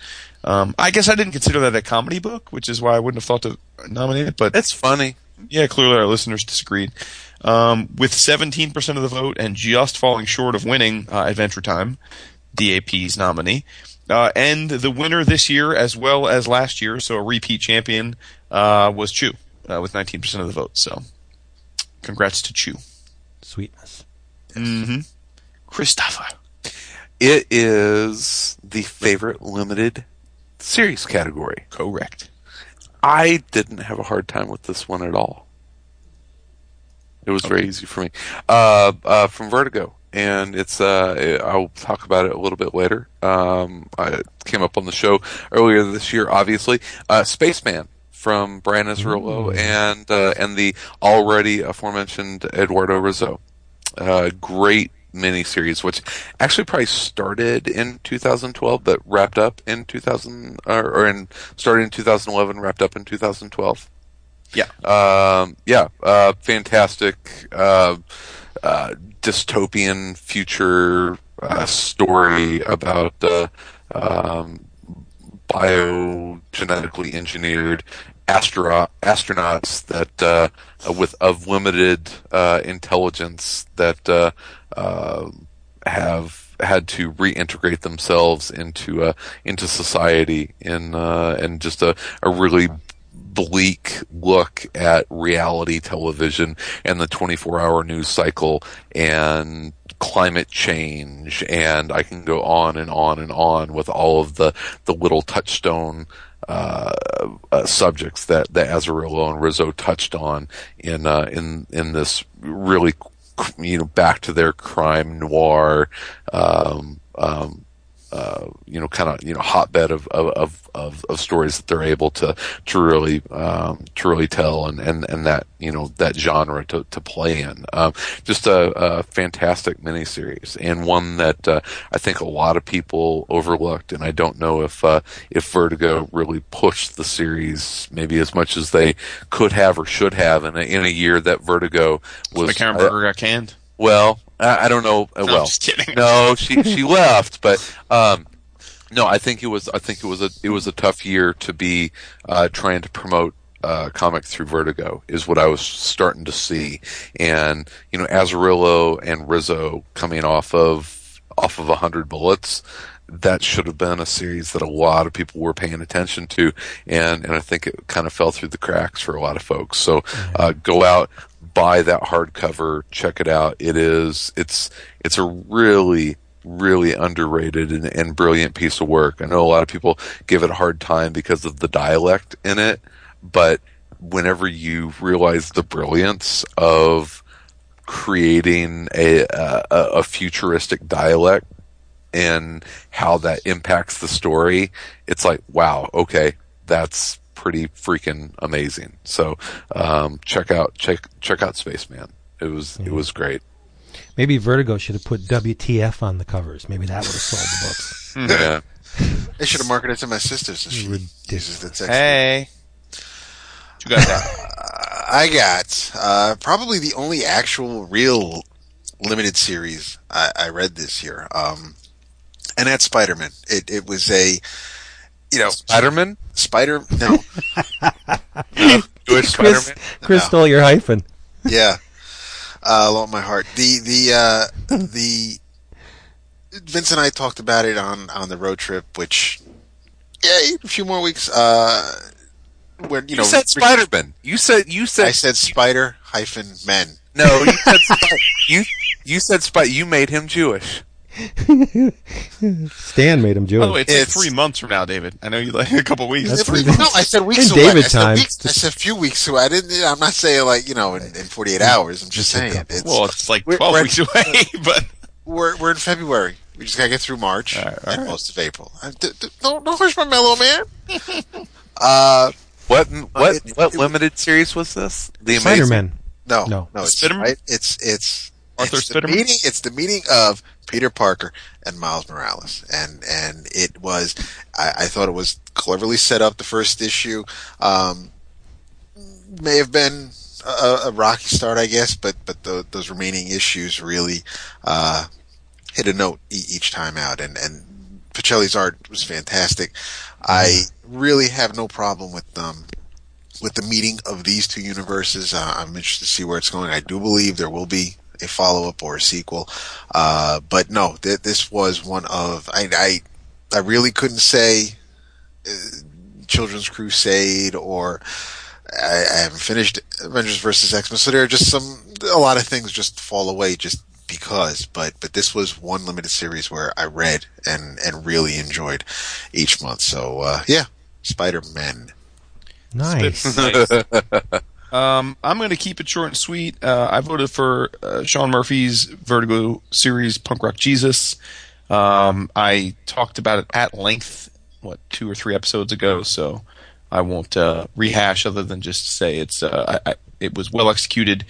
Um, I guess I didn't consider that a comedy book, which is why I wouldn't have thought to nominate it. But It's funny. yeah, clearly our listeners disagreed. Um, with 17% of the vote and just falling short of winning uh, Adventure Time, DAP's nominee. Uh, and the winner this year, as well as last year, so a repeat champion, uh, was Chew, uh, with 19% of the vote. So, congrats to Chew. Sweetness. Mm-hmm. Christopher. It is the favorite limited series category. Correct. I didn't have a hard time with this one at all. It was very easy for me. Uh, uh, from Vertigo, and it's uh, I'll talk about it a little bit later. Um, I came up on the show earlier this year, obviously. Uh, Spaceman from Brian Azzarello and uh, and the already aforementioned Eduardo Risso. Uh, great miniseries, which actually probably started in 2012, but wrapped up in 2000 or, or in started in 2011, wrapped up in 2012. Yeah. Um, yeah, uh, fantastic, uh, uh, dystopian future, uh, story about, uh, um, biogenetically engineered astro- astronauts that, uh, uh, with, of limited, uh, intelligence that, uh, uh, have had to reintegrate themselves into, into society in, and just a, a really bleak look at reality television and the 24 hour news cycle and climate change. And I can go on and on and on with all of the, the little touchstone uh, uh, subjects that, that Azzarello and Risso touched on in, uh, in, in this really, you know, back to their crime noir, um, um, uh, you know, kind of you know hotbed of, of of of stories that they're able to to really um, to really tell and, and and that you know that genre to to play in. Um, just a, a fantastic miniseries and one that uh, I think a lot of people overlooked, and I don't know if uh, if Vertigo really pushed the series maybe as much as they could have or should have in a, in a year that Vertigo was. McCarran uh, Berger got canned. well, I, I don't know. uh, No, well, I'm just kidding. no, she she left, but um, no, I think it was I think it was a it was a tough year to be uh, trying to promote uh, comic through Vertigo is what I was starting to see, and you know Azzarello and Risso coming off of off of a hundred bullets. That should have been a series that a lot of people were paying attention to, and and I think it kind of fell through the cracks for a lot of folks. So uh, go out, buy that hardcover, check it out. It is it's it's a really really underrated and, and brilliant piece of work. I know a lot of people give it a hard time because of the dialect in it, but whenever you realize the brilliance of creating a a, a futuristic dialect and how that impacts the story, it's like, wow, okay, that's pretty freaking amazing. So um, check out check check out Spaceman. It was it was great. Maybe Vertigo should have put WTF on the covers. Maybe that would have sold the books. Yeah. I should have marketed it to my sister so she Ridiculous. uses the text. Hey. You got that. I got uh, probably the only actual real limited series I, I read this year, um, and that's Spider Man. It it was a you know Spiderman? Spider no Jewish Chris, Spider-Man? Chris No. stole your hyphen. yeah uh, lost my heart. The the uh, the Vince and I talked about it on on the road trip, which yeah, a few more weeks. Uh, where you You know said Spider-Man. You said you said I said Spider hyphen Men. no. You said Spi- you you said Spider. You made him Jewish. Stan made him Jewish. By the way, it's, It's- like three months from now, David. I know you like a couple weeks. That's no, pretty good. I said weeks In away. David I said time. weeks. I said a few weeks away. I didn't. I'm not saying like you know in, in 48 hours. I'm just Just saying couple. it's well, it's like We're- 12 we're- weeks away, but we're we're in February. We just gotta get through March All right, all and right. most of April. Uh, d- d- Don't don't push my mellow man. uh, What what it- what it- limited series was this? The Spider Amazing. Man. no, No. no, it's Spiderman? right. It's it's Arthur it's the meeting. It's the meeting of Peter Parker and Miles Morales, and and it was. I, I thought it was cleverly set up. The first issue um, may have been a, a rocky start, I guess, but but the, those remaining issues really uh, hit a note each time out, and and Pichelli's art was fantastic. I really have no problem with um with the meeting of these two universes. Uh, I'm interested to see where it's going. I do believe there will be a follow up or a sequel, uh, but no, th- this was one of I I, I really couldn't say uh, Children's Crusade or. I, I haven't finished Avengers versus X Men, so there are just some a lot of things just fall away just because. But but this was one limited series where I read and and really enjoyed each month. So uh, yeah, Spider Man. Nice. nice. Um, I'm going to keep it short and sweet. Uh, I voted for uh, Sean Murphy's Vertigo series, Punk Rock Jesus. Um, I talked about it at length, what, two or three episodes ago, so I won't uh, rehash other than just say it's uh, I, I, it was well executed.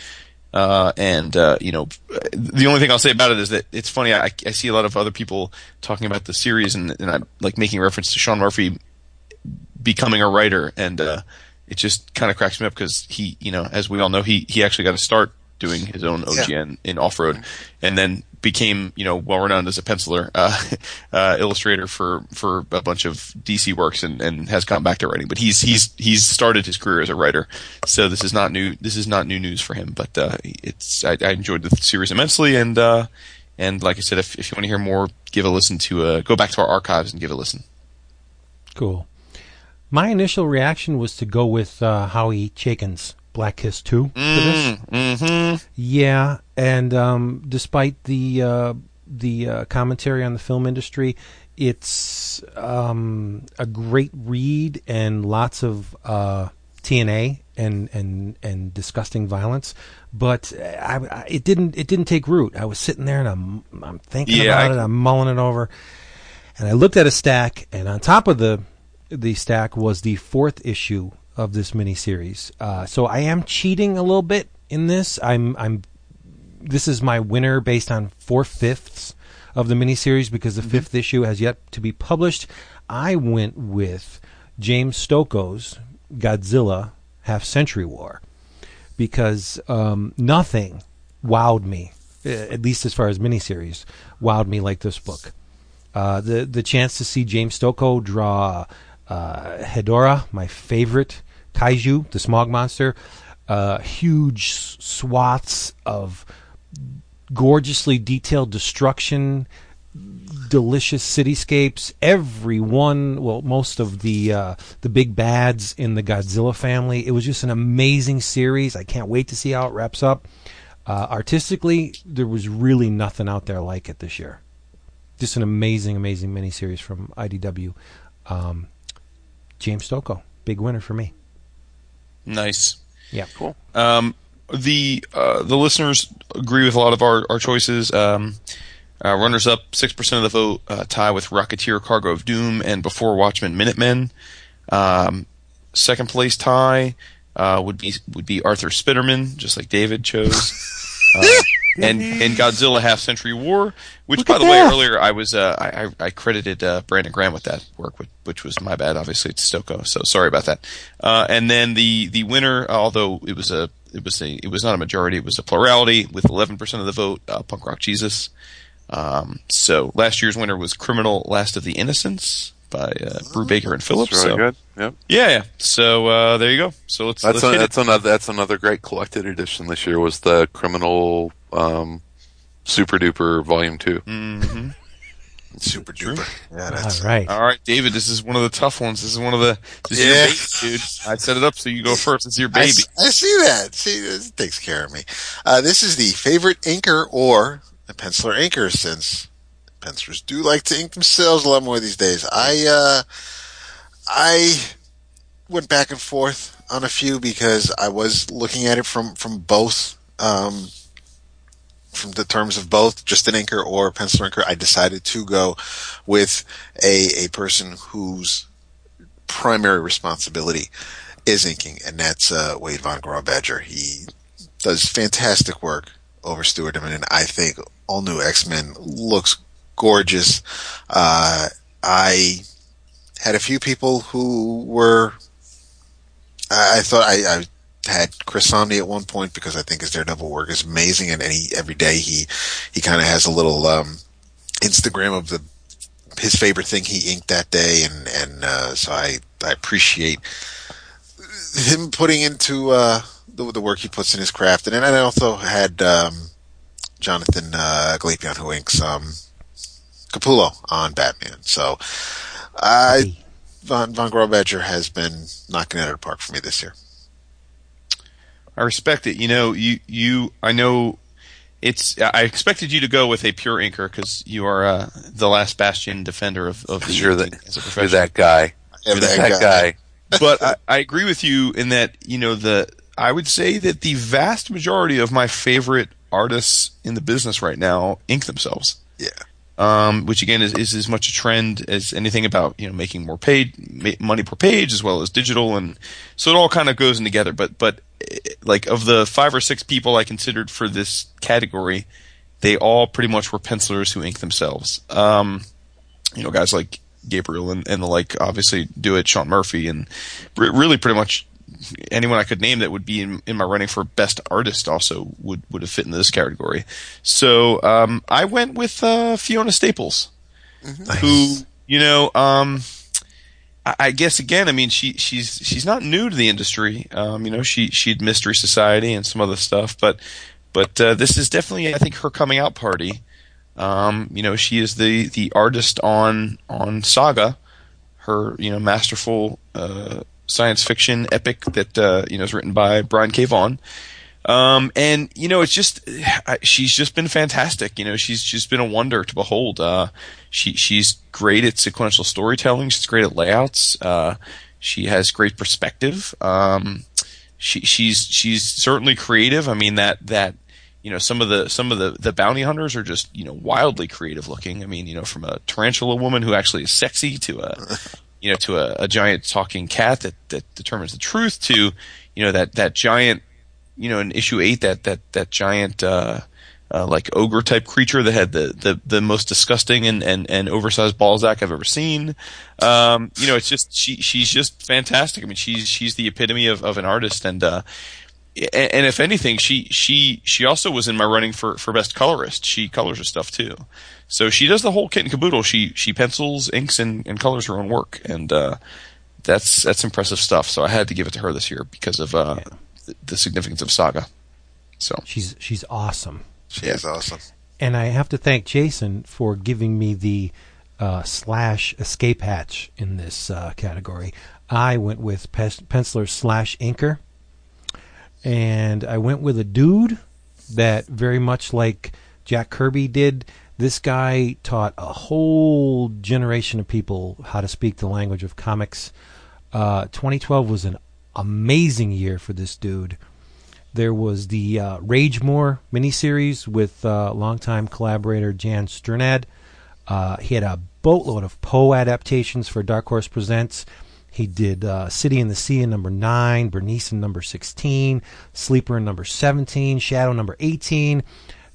Uh, and uh, you know, the only thing I'll say about it is that it's funny. I, I see a lot of other people talking about the series, and, and I'm like making reference to Sean Murphy becoming a writer, and uh, it just kind of cracks me up because he, you know, as we all know, he he actually got to start doing his own OGN in off road, and then became you know well renowned as a penciler, uh, uh, illustrator for for a bunch of DC works, and, and has gone back to writing. But he's he's he's started his career as a writer, so this is not new. This is not new news for him. But uh, it's I, I enjoyed the series immensely, and uh, and like I said, if if you want to hear more, give a listen to uh, go back to our archives and give a listen. Cool. My initial reaction was to go with uh, Howie Chaykin's Black Kiss 2 for this. Mm-hmm. Yeah, and um, despite the uh, the uh, commentary on the film industry, it's um, a great read and lots of uh, TNA and and and disgusting violence. But I, I, it didn't it didn't take root. I was sitting there and I'm I'm thinking Yeah, about I- it. I'm mulling it over. and I looked at a stack, and on top of the the stack was the fourth issue of this miniseries. Uh, so I am cheating a little bit in this. I'm I'm this is my winner based on four fifths of the miniseries because the fifth issue has yet to be published. I went with James Stokoe's Godzilla Half Century War because um, nothing wowed me, uh, at least as far as miniseries, wowed me like this book. Uh, the the chance to see James Stokoe draw uh, Hedorah, my favorite kaiju, the smog monster, uh, huge swaths of gorgeously detailed destruction, delicious cityscapes. Every one, well, most of the uh, the big bads in the Godzilla family. It was just an amazing series. I can't wait to see how it wraps up. Uh, artistically, there was really nothing out there like it this year. Just an amazing, amazing miniseries from IDW. Um, James Stokoe, big winner for me. Nice. Yeah, Cool. Um, the uh, the listeners agree with a lot of our, our choices. Um, uh, runners up, six percent of the vote uh, tie with Rocketeer, Cargo of Doom, and Before Watchmen, Minutemen. Um, second place tie uh, would be would be Arthur Spitterman, just like David chose. And and Godzilla Half Century War, which Look by the way earlier I was uh, I, I I credited uh, Brandon Graham with that work, which, which was my bad. Obviously, it's Stokoe, so sorry about that. Uh, and then the the winner, although it was a it was a it was not a majority, it was a plurality with 11 percent of the vote. Uh, Punk Rock Jesus. Um, so last year's winner was Criminal Last of the Innocents by uh, Brubaker and Phillips. That's really so, good. Yep. Yeah, yeah. So uh, there you go. So let's That's let's a, hit it. that's another that's another great collected edition this year was the Criminal um, Super Duper Volume Two. hmm Super duper. Yeah, that's all right. All right, David. This is one of the tough ones. This is one of the. This is Yeah. your baby, dude. I set it up so you go first. It's your I, baby. s- I see that. See, this takes care of me. Uh, this is the favorite inker or a penciler inker since pencilers do like to ink themselves a lot more these days. I, uh, I went back and forth on a few because I was looking at it from, from both, um, from the terms of both just an inker or a pencil inker. I decided to go with a, a person whose primary responsibility is inking, and that's uh, Wade Von Grawbadger. He does fantastic work over Stuart Immonen, and I think all new X Men looks gorgeous. Uh, I had a few people who were. I, I thought I, I had Chris Samnee at one point because I think his Daredevil work is amazing, and, and every day he he kind of has a little um, Instagram of the his favorite thing he inked that day, and and uh, so I I appreciate him putting into uh, the, the work he puts in his craft, and then I also had um, Jonathan uh, Glapion who inks um, Capullo on Batman. So I Von Von Grawbadger has been knocking it out of the park for me this year. I respect it. You know, you you. I know. It's. I expected you to go with a pure inker because you are uh, the last bastion defender of of the. You're, the, as a you're that guy. You're that, guy. but I, I agree with you in that you know the I would say that the vast majority of my favorite artists in the business right now ink themselves. Yeah. Um, which again is, is as much a trend as anything about you know making more paid money per page as well as digital and so it all kind of goes in together. But but eh, like of the five or six people I considered for this category, they all pretty much were pencilers who ink themselves. Um, you know, guys like Gabriel and, and the like obviously do it. Sean Murphy and re- really pretty much anyone I could name that would be in, in my running for best artist also would, would have fit into this category. So um, I went with uh, Fiona Staples, who you know. Um, I I guess again, I mean, she she's she's not new to the industry. Um, you know, she she had Mystery Society and some other stuff, but but uh, this is definitely, I think, her coming out party. Um, you know, she is the the artist on on Saga, her you know masterful uh, science fiction epic that uh, you know is written by Brian K. Vaughan. Um, and you know, it's just she's just been fantastic. You know, she's just been a wonder to behold. Uh, she she's great at sequential storytelling. She's great at layouts. Uh, she has great perspective. Um, she she's she's certainly creative. I mean that that you know some of the some of the the bounty hunters are just you know wildly creative looking. I mean, you know, from a tarantula woman who actually is sexy to a you know to a, a giant talking cat that that determines the truth to you know that that giant you know in issue eight that that that giant. uh uh, like ogre type creature that had the, the, the most disgusting and, and, and oversized Balzac I've ever seen. Um, you know, it's just she she's just fantastic. I mean, she's she's the epitome of, of an artist, and uh, and, and if anything, she she she also was in my running for, for best colorist. She colors her stuff too, so she does the whole kit and caboodle. She she pencils, inks, and, and colors her own work, and uh, that's that's impressive stuff. So I had to give it to her this year because of uh, the, the significance of Saga. So She's she's awesome. She is awesome. And I have to thank Jason for giving me the uh, slash escape hatch in this uh, category. I went with Pes- penciler slash inker, and I went with a dude that very much like Jack Kirby did. This guy taught a whole generation of people how to speak the language of comics. Uh, 2012 was an amazing year for this dude. There was the uh, Ragemoor miniseries with uh, longtime collaborator Jan Strnad. Uh, he had a boatload of Poe adaptations for Dark Horse Presents. He did uh, City in the Sea in number 9, Berenice in number 16, Sleeper in number 17, Shadow number 18.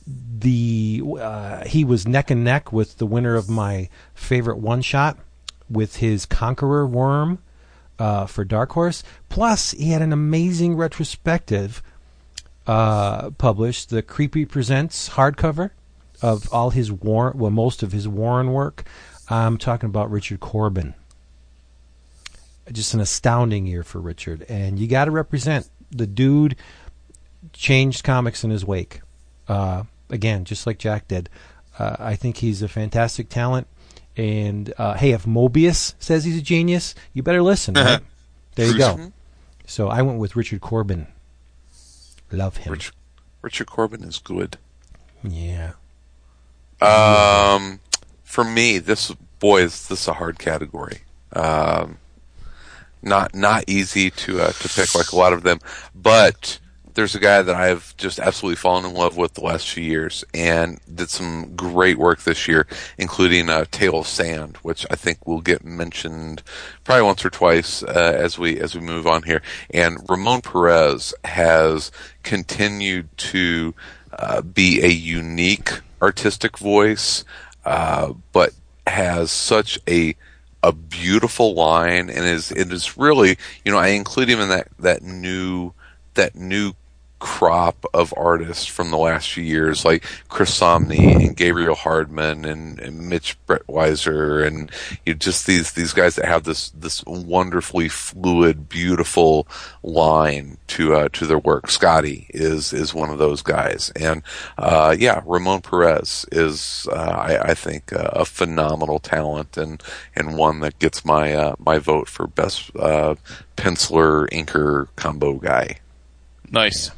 The uh, He was neck and neck with the winner of my favorite one shot with his Conqueror Worm uh, for Dark Horse. Plus, he had an amazing retrospective uh, published, the Creepy Presents hardcover of all his Warren, well, most of his Warren work. I'm talking about Richard Corbin. Just an astounding year for Richard, and you got to represent the dude. Changed comics in his wake. Uh, again, just like Jack did. Uh, I think he's a fantastic talent. And uh, hey, if Moebius says he's a genius, you better listen. Right? there you go. So I went with Richard Corbin. Love him. Rich, Richard Corbin is good. Yeah. Um, for me, this boy is this a hard category. Um, not not easy to uh, to pick like a lot of them, but there's a guy that I've just absolutely fallen in love with the last few years and did some great work this year, including uh, Tale of Sand, which I think will get mentioned probably once or twice uh, as we as we move on here. And Ramon Perez has continued to uh, be a unique artistic voice, uh, but has such a a beautiful line and is it is really you know I include him in that that new that new crop of artists from the last few years, like Chris Samnee and Gabriel Hardman and, and Mitch Breitweiser, and you know, just these these guys that have this this wonderfully fluid, beautiful line to uh, to their work. Scotty is is one of those guys, and uh, yeah, Ramon Perez is uh, I, I think a phenomenal talent and and one that gets my uh, my vote for best uh, penciler inker combo guy. nice.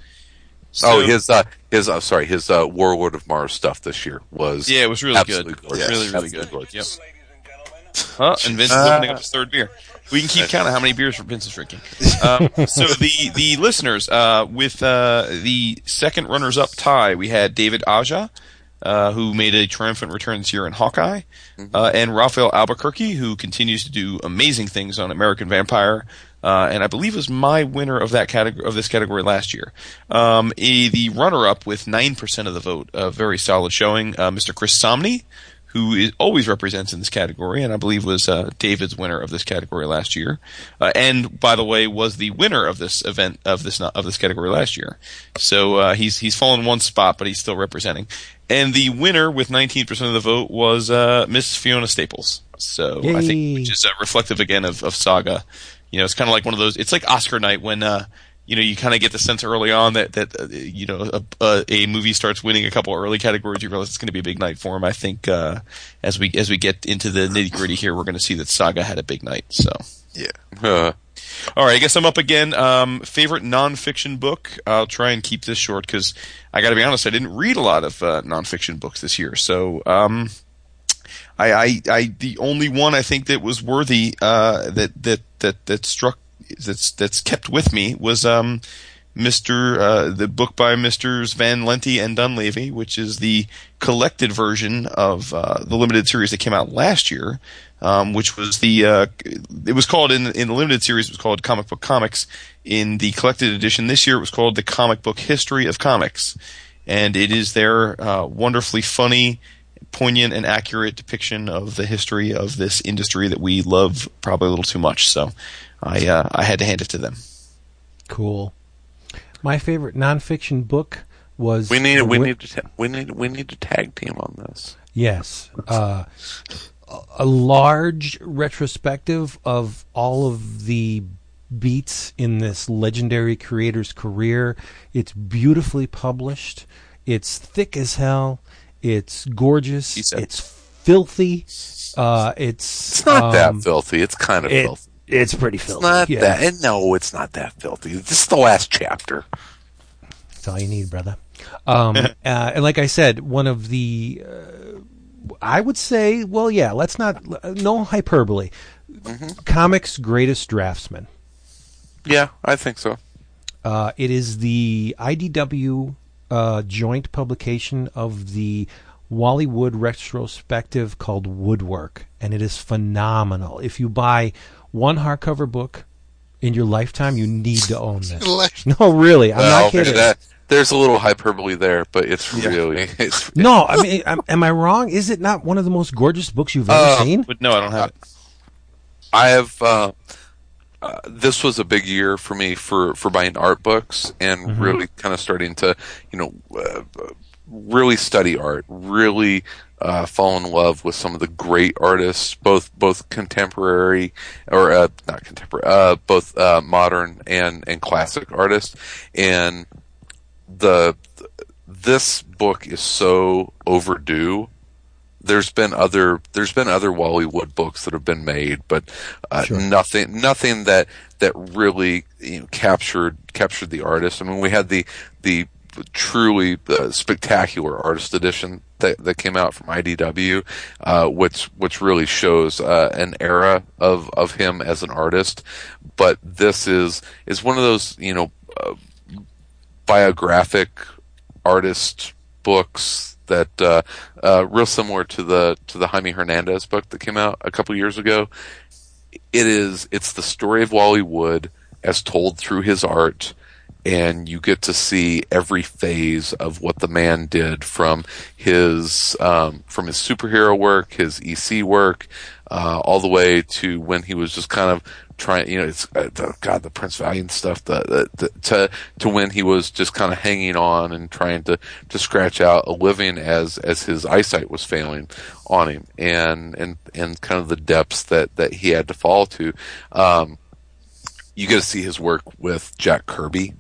Oh, his uh, his uh, sorry, his uh, Warlord of Mars stuff this year was Yeah, it was really good. gorgeous. Really, really Absolutely good. gorgeous. Yep. Ladies and gentlemen, Huh? And Vince is opening up his third beer. We can keep count of how many beers Vince is drinking. Um, so the the listeners uh, with uh, the second runners up tie, we had David Aja, uh, who made a triumphant return this year in Hawkeye, uh, and Rafael Albuquerque, who continues to do amazing things on American Vampire. Uh, and I believe was my winner of that category of this category last year. Um, a, the runner-up with nine percent of the vote, a very solid showing. Uh, Mr. Chris Samnee, who is, always represents in this category, and I believe was uh, David's winner of this category last year, uh, and by the way, was the winner of this event of this of this category last year. So uh, he's he's fallen one spot, but he's still representing. And the winner with 19% of the vote was uh, Miss Fiona Staples. So I think, Yay. which is uh, reflective again of, of Saga. You know, it's kind of like one of those. It's like Oscar night when. Uh, you know, you kind of get the sense early on that that uh, you know a, a, a movie starts winning a couple early categories. You realize it's going to be a big night for him. I think uh, as we as we get into the nitty gritty here, we're going to see that Saga had a big night. So, Yeah. Uh, all right, I guess I'm up again. Um, favorite nonfiction book? I'll try and keep this short because I got to be honest, I didn't read a lot of uh, nonfiction books this year. So, um, I, I, I, the only one I think that was worthy uh, that that that that struck that's that's kept with me was um, Mr. Uh, the book by Misters Van Lente and Dunlavey, which is the collected version of uh, the limited series that came out last year, um, which was the uh, it was called in in the limited series it was called Comic Book Comics. In the collected edition this year, it was called the Comic Book History of Comics, and it is their uh, wonderfully funny poignant and accurate depiction of the history of this industry that we love probably a little too much. So I uh, I had to hand it to them. Cool. My favorite nonfiction book was We need we Wi- need to ta- we need we need to tag team on this. Yes. Uh, a- a large retrospective of all of the beats in this legendary creator's career. It's beautifully published. It's thick as hell. It's gorgeous. Said. It's filthy. Uh, it's It's not that um, filthy. It's kind of it- filthy. It's pretty It's filthy. not yeah. that. And no, it's not that filthy. This is the last chapter. That's all you need, brother. Um, uh, and like I said, one of the, uh, I would say, well, yeah, let's not, no hyperbole. Comics' greatest draftsman. Yeah, I think so. Uh, it is the IDW uh, joint publication of the Wally Wood retrospective called Woodwork, and it is phenomenal. If you buy one hardcover book in your lifetime, you need to own this. No, really, I'm Well, not kidding. that- there's a little hyperbole there, but it's really it's No, I mean, am, am I wrong? Is it not one of the most gorgeous books you've ever Uh, seen? But no, I don't have it. I have. Uh, uh, this was a big year for me for for buying art books and really kind of starting to, you know, uh, really study art, really uh, fall in love with some of the great artists, both both contemporary or uh, not contemporary, uh, both uh, modern and and classic artists, and the this book is so overdue there's been other there's been other Wally Wood books that have been made, but uh, nothing nothing that that really you know, captured captured the artist. I mean, we had the the truly uh, spectacular artist edition that that came out from IDW, uh, which which really shows uh, an era of of him as an artist. But this is is one of those you know uh, biographic artist books that uh, uh, real similar to the to the Jaime Hernandez book that came out a couple years ago. It is it's the story of Wally Wood as told through his art, and you get to see every phase of what the man did from his um, from his superhero work, his EC work, uh, all the way to when he was just kind of trying. You know, it's uh, the, God, the Prince Valiant stuff. The, the, the to to when he was just kind of hanging on and trying to to scratch out a living as as his eyesight was failing on him, and and and kind of the depths that that he had to fall to. Um, you get to see his work with Jack Kirby,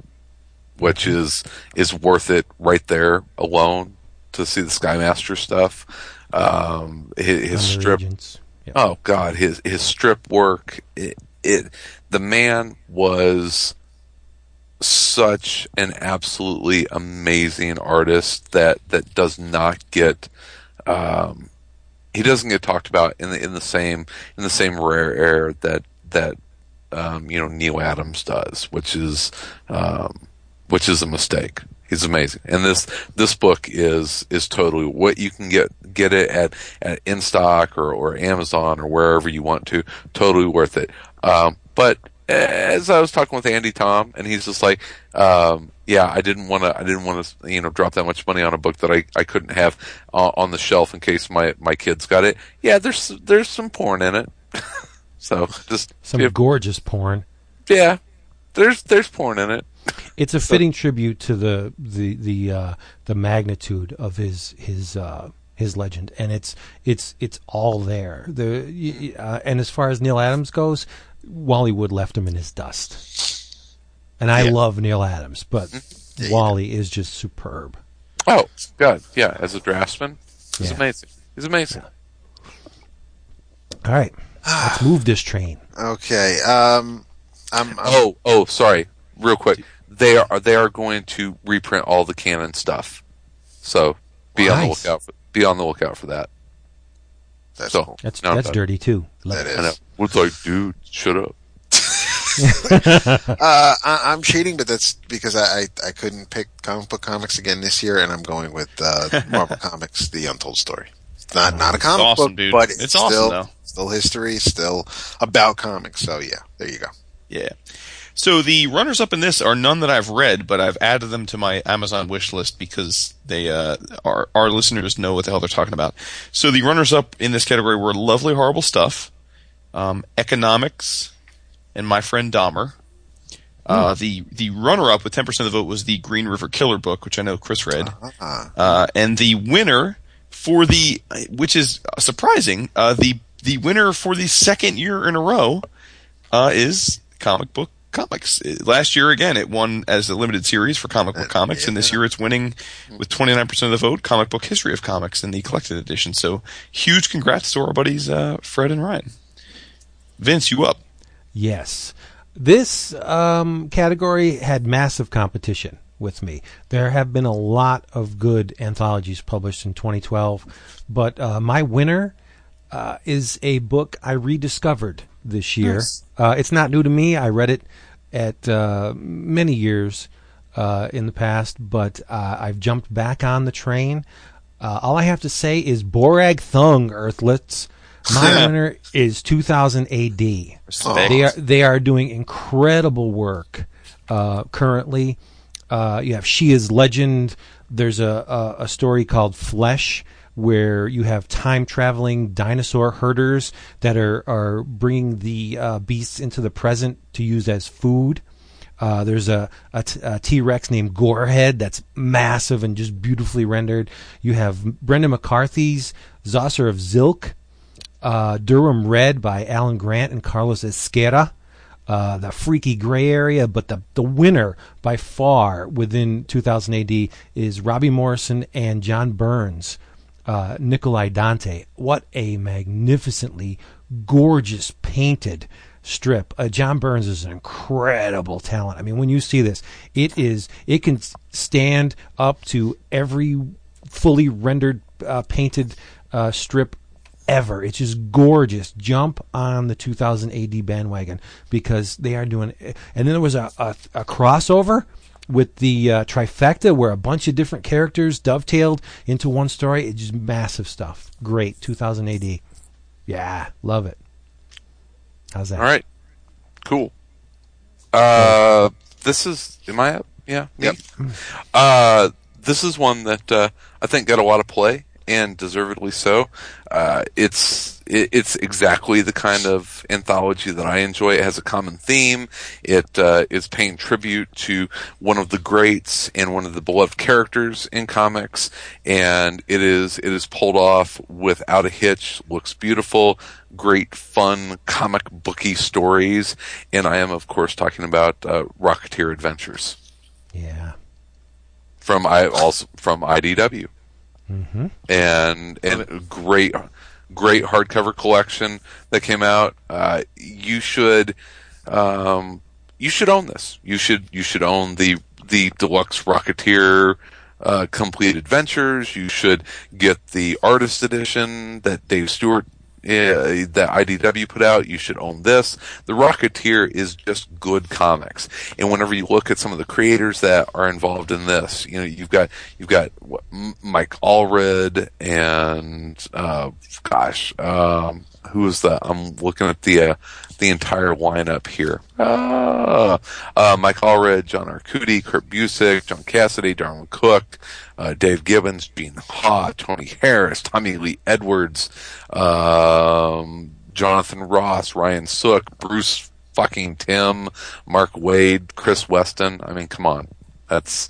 which is is worth it right there alone to see the Skymaster stuff. Um, his, his strip. Yeah. oh god, his his strip work. It, it the man was such an absolutely amazing artist that that does not get um, he doesn't get talked about in the in the same in the same rare air that that um, you know Neal Adams does, which is um, which is a mistake. He's amazing, and this this book is is totally what you can get get it at at in stock or or Amazon or wherever you want to. Totally worth it. Um, but as I was talking with Andy Tom, and he's just like, um, yeah, I didn't want to, I didn't want to, you know, drop that much money on a book that I, I couldn't have uh, on the shelf in case my my kids got it. Yeah, there's there's some porn in it, so just Some yeah, gorgeous porn. yeah, there's there's porn in it. It's a fitting tribute to the the the uh, the magnitude of his his uh, his legend, and it's it's it's all there. The uh, and as far as Neal Adams goes, Wally Wood left him in his dust. And I love Neal Adams, but Wally is just superb. Oh God, yeah, as a draftsman, he's Yeah. amazing. He's amazing. All right, let's move this train. Okay. Um, I'm, I'm Oh, oh, sorry, real quick. They are they are going to reprint all the Cannon stuff, so be on the lookout. For, be on the lookout for that. That's so cool. That's No, that's dirty too. Love That it. is. I know. It's like, dude, shut up. uh, I, I'm cheating, but that's because I, I, I couldn't pick comic book comics again this year, and I'm going with uh, Marvel Comics: The Untold Story. It's not not a comic awesome, book, dude. but It's it's, awesome, still though. still history, still about comics. So yeah, there you go. Yeah. So the runners up in this are none that I've read, but I've added them to my Amazon wish list because they uh, our our listeners know what the hell they're talking about. So the runners up in this category were lovely, horrible stuff, um, Economix, and my friend Dahmer. Uh, the the runner up with ten percent of the vote was the Green River Killer book, which I know Chris read, Ah. uh, and the winner for the which is surprising, uh, the the winner for the second year in a row uh, is comic book comics. Uh, Last year, again, it won as a limited series for comic book comics, and this year it's winning with 29% of the vote, comic book history of comics in the collected edition. So huge congrats to our buddies uh, Fred and Ryan. Vince, you up? Yes. This um, category had massive competition with me. There have been a lot of good anthologies published in 2012, but uh, my winner uh, is a book I rediscovered this year. Uh, it's not new to me. I read it at uh, many years uh, in the past, but uh, I've jumped back on the train. Uh, all I have to say is Borag Thungg, Earthlets. My winner is 2000 AD. Respect. They are they are doing incredible work uh, currently. Uh, you have She is Legend. There's a, a a story called Flesh where you have time traveling dinosaur herders that are are bringing the uh, beasts into the present to use as food. Uh, there's a, a, t- a T-Rex named Gorehead that's massive and just beautifully rendered. You have Brendan McCarthy's Zaucer of Zilk, uh, Durham Red by Alan Grant and Carlos Ezquerra. Uh, the freaky gray area, but the the winner by far within 2000 AD is Robbie Morrison and John Burns, uh, Nikolai Dante. What a magnificently gorgeous painted strip. Uh, John Burns is an incredible talent. I mean, when you see this, it is it can stand up to every fully rendered uh, painted uh, strip ever. It's just gorgeous. Jump on the 2000 AD bandwagon because they are doing. And then there was a, a, a crossover with the uh, trifecta where a bunch of different characters dovetailed into one story. It's just massive stuff. Great. 2000 AD. Yeah, love it. How's that? All right, cool. Uh, this is am I up? Yeah. Yep. Uh, this is one that uh, I think got a lot of play and deservedly so. Uh, it's it, it's exactly the kind of anthology that I enjoy. It has a common theme. It uh, is paying tribute to one of the greats and one of the beloved characters in comics, and it is it is pulled off without a hitch. Looks beautiful. Great fun comic booky stories, and I am of course talking about uh, Rocketeer Adventures Yeah. from I also from IDW, and and a great great hardcover collection that came out. Uh, you should um, you should own this. You should you should own the the deluxe Rocketeer. Uh, complete adventures. You should get the artist edition that Dave Stewart uh, that IDW put out. You should own this. The Rocketeer is just good comics, and whenever you look at some of the creators that are involved in this, you know you've got you've got what, Mike Allred and uh, gosh, um, who is that? I'm looking at the uh, the entire lineup here. Ah, uh, Mike Allred, John Arcudi, Kurt Busiek, John Cassaday, Darwyn Cooke, uh, Dave Gibbons, Gene Ha, Tony Harris, Tommy Lee Edwards, um, Jonathan Ross, Ryan Sook, Bruce fucking Timm, Mark Waid, Chris Weston. I mean, come on, that's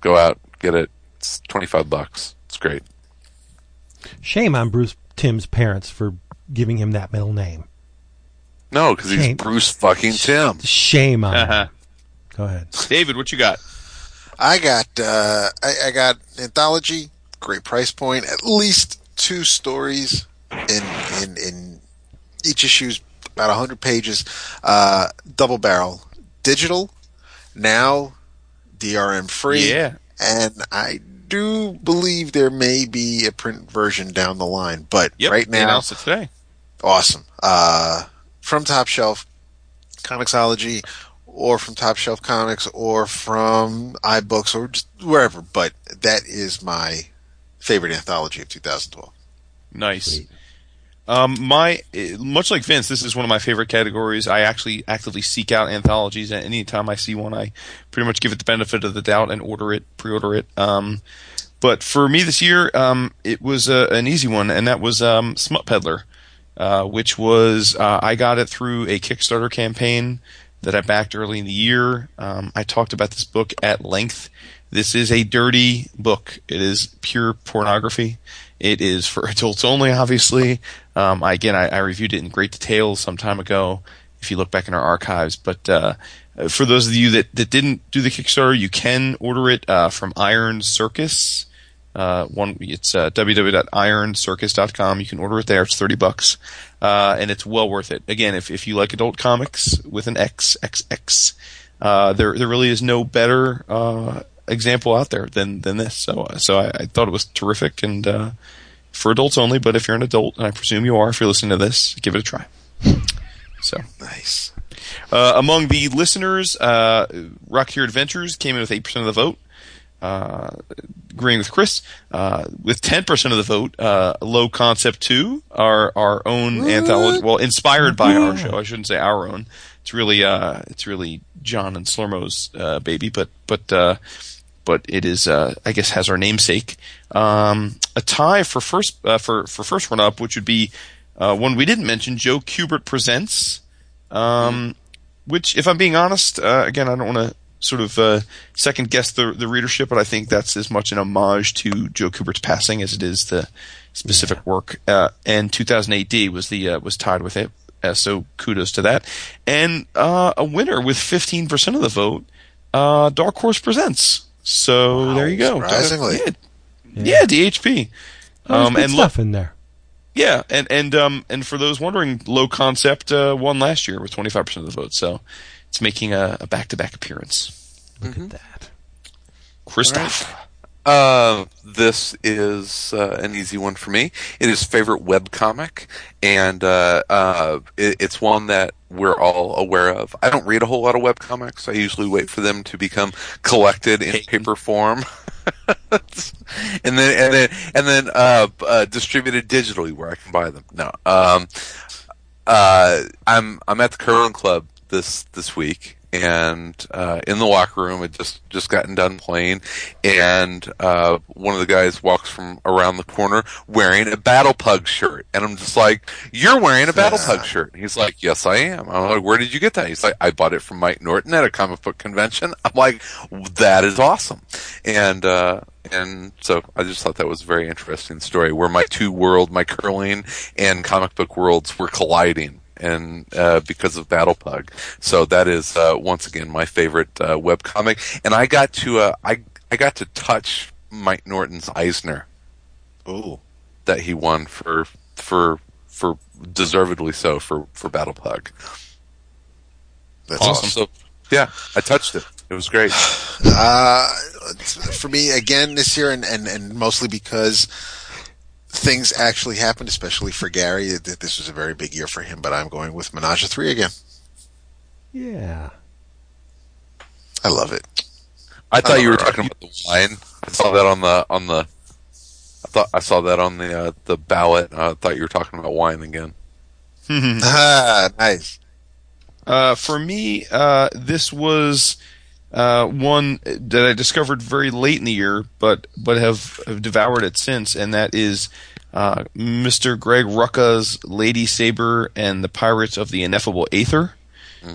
go out get it. It's twenty five bucks. It's great. Shame on Bruce Timm's parents for giving him that middle name. No, because he's Bruce fucking Timm. Shame on Uh-huh. him. Go ahead. David, what you got? I got uh, I, I got anthology, great price point, at least two stories in in in each issue's about hundred pages. Uh, double barrel, digital, now DRM free, Yeah. and I do believe there may be a print version down the line, but Yep. right they now announced it today. Awesome. Uh, from Top Shelf, comiXology or from Top Shelf Comics or from iBooks or just wherever. But that is my favorite anthology of 2012. Nice. Um, my eh, much like Vince, this is one of my favorite categories. I actually actively seek out anthologies, and anytime I see one, I pretty much give it the benefit of the doubt and order it, pre-order it. Um, but for me this year, um, it was uh, an easy one, and that was um, Smut Peddler, uh, which was uh, I got it through a Kickstarter campaign that I backed early in the year. Um, I talked about this book at length. This is a dirty book. It is pure pornography. It is for adults only, obviously. Um, I, again, I, I reviewed it in great detail some time ago. If you look back in our archives, but uh, for those of you that, that didn't do the Kickstarter, you can order it uh, from Iron Circus. Uh, one, it's uh, www.ironcircus.com. You can order it there. It's thirty bucks, uh, and it's well worth it. Again, if if you like adult comics with an X X X, uh, there there really is no better uh, example out there than than this. So so I, I thought it was terrific and uh, for adults only. But if you're an adult, and I presume you are, if you're listening to this, give it a try. So. Nice. Uh, among the listeners, uh, Rocketeer Adventures came in with 8% of the vote. Uh, agreeing with Chris, uh, with 10% of the vote, uh, Low Concept 2, our, our own anthology, well, inspired by our show. I shouldn't say our own. It's really, uh, it's really John and Slurmo's, uh, baby, but, but, uh, but it is, uh, I guess, has our namesake. Um, a tie for first, uh, for, for first run up, which would be, uh, one we didn't mention, Joe Kubert Presents, um, which, if I'm being honest, uh, again, I don't want to sort of uh, second guess the the readership, but I think that's as much an homage to Joe Kubert's passing as it is the specific work. Uh, and 2000 AD was the uh, was tied with it, uh, so kudos to that. And uh, a winner with 15% of the vote, uh, Dark Horse Presents. So there you go. surprisingly. yeah, yeah, DHP. Oh, Um, good and lo- stuff in there. yeah, and and um and for those wondering, Low Concept uh, won last year with 25% of the vote, so it's making a, a back-to-back appearance. Look at that. Christoph. Uh, this is uh, an easy one for me. It is favorite web comic, and uh, uh, it, it's one that we're all aware of. I don't read a whole lot of web comics. I usually wait for them to become collected in paper form, and then and then and then uh, uh, distributed digitally where I can buy them. No, um, uh, I'm I'm at the curling club this this week, and uh, in the locker room, it just just gotten done playing, and uh, one of the guys walks from around the corner wearing a Battle Pug shirt, and I'm just like, "You're wearing a Battle Pug shirt?" And he's like, "Yes, I am." I'm like, "Where did you get that?" He's like, "I bought it from Mike Norton at a comic book convention." I'm like, "That is awesome," and. uh and so I just thought that was a very interesting story where my two world, my curling and comic book worlds were colliding and uh, because of Battle Pug. So that is uh, once again my favorite uh, web comic, and I got to uh, I I got to touch Mike Norton's Eisner Oh, that he won for for for deservedly so for for Battle Pug. that's Awesome. awesome. So yeah, I touched it. It was great. Uh, for me again this year, and, and, and mostly because things actually happened, especially for Gary. That this was a very big year for him. But I'm going with Menage a Three again. Yeah. I love it. I thought you were talking about the wine. I saw that on the on the. I thought I saw that on the uh, the ballot. I thought you were talking about wine again. ah, nice. Uh, for me, uh, this was uh, one that I discovered very late in the year, but but have, have devoured it since, and that is uh, Mr. Greg Rucka's Lady Sabre and the Pirates of the Ineffable Aether,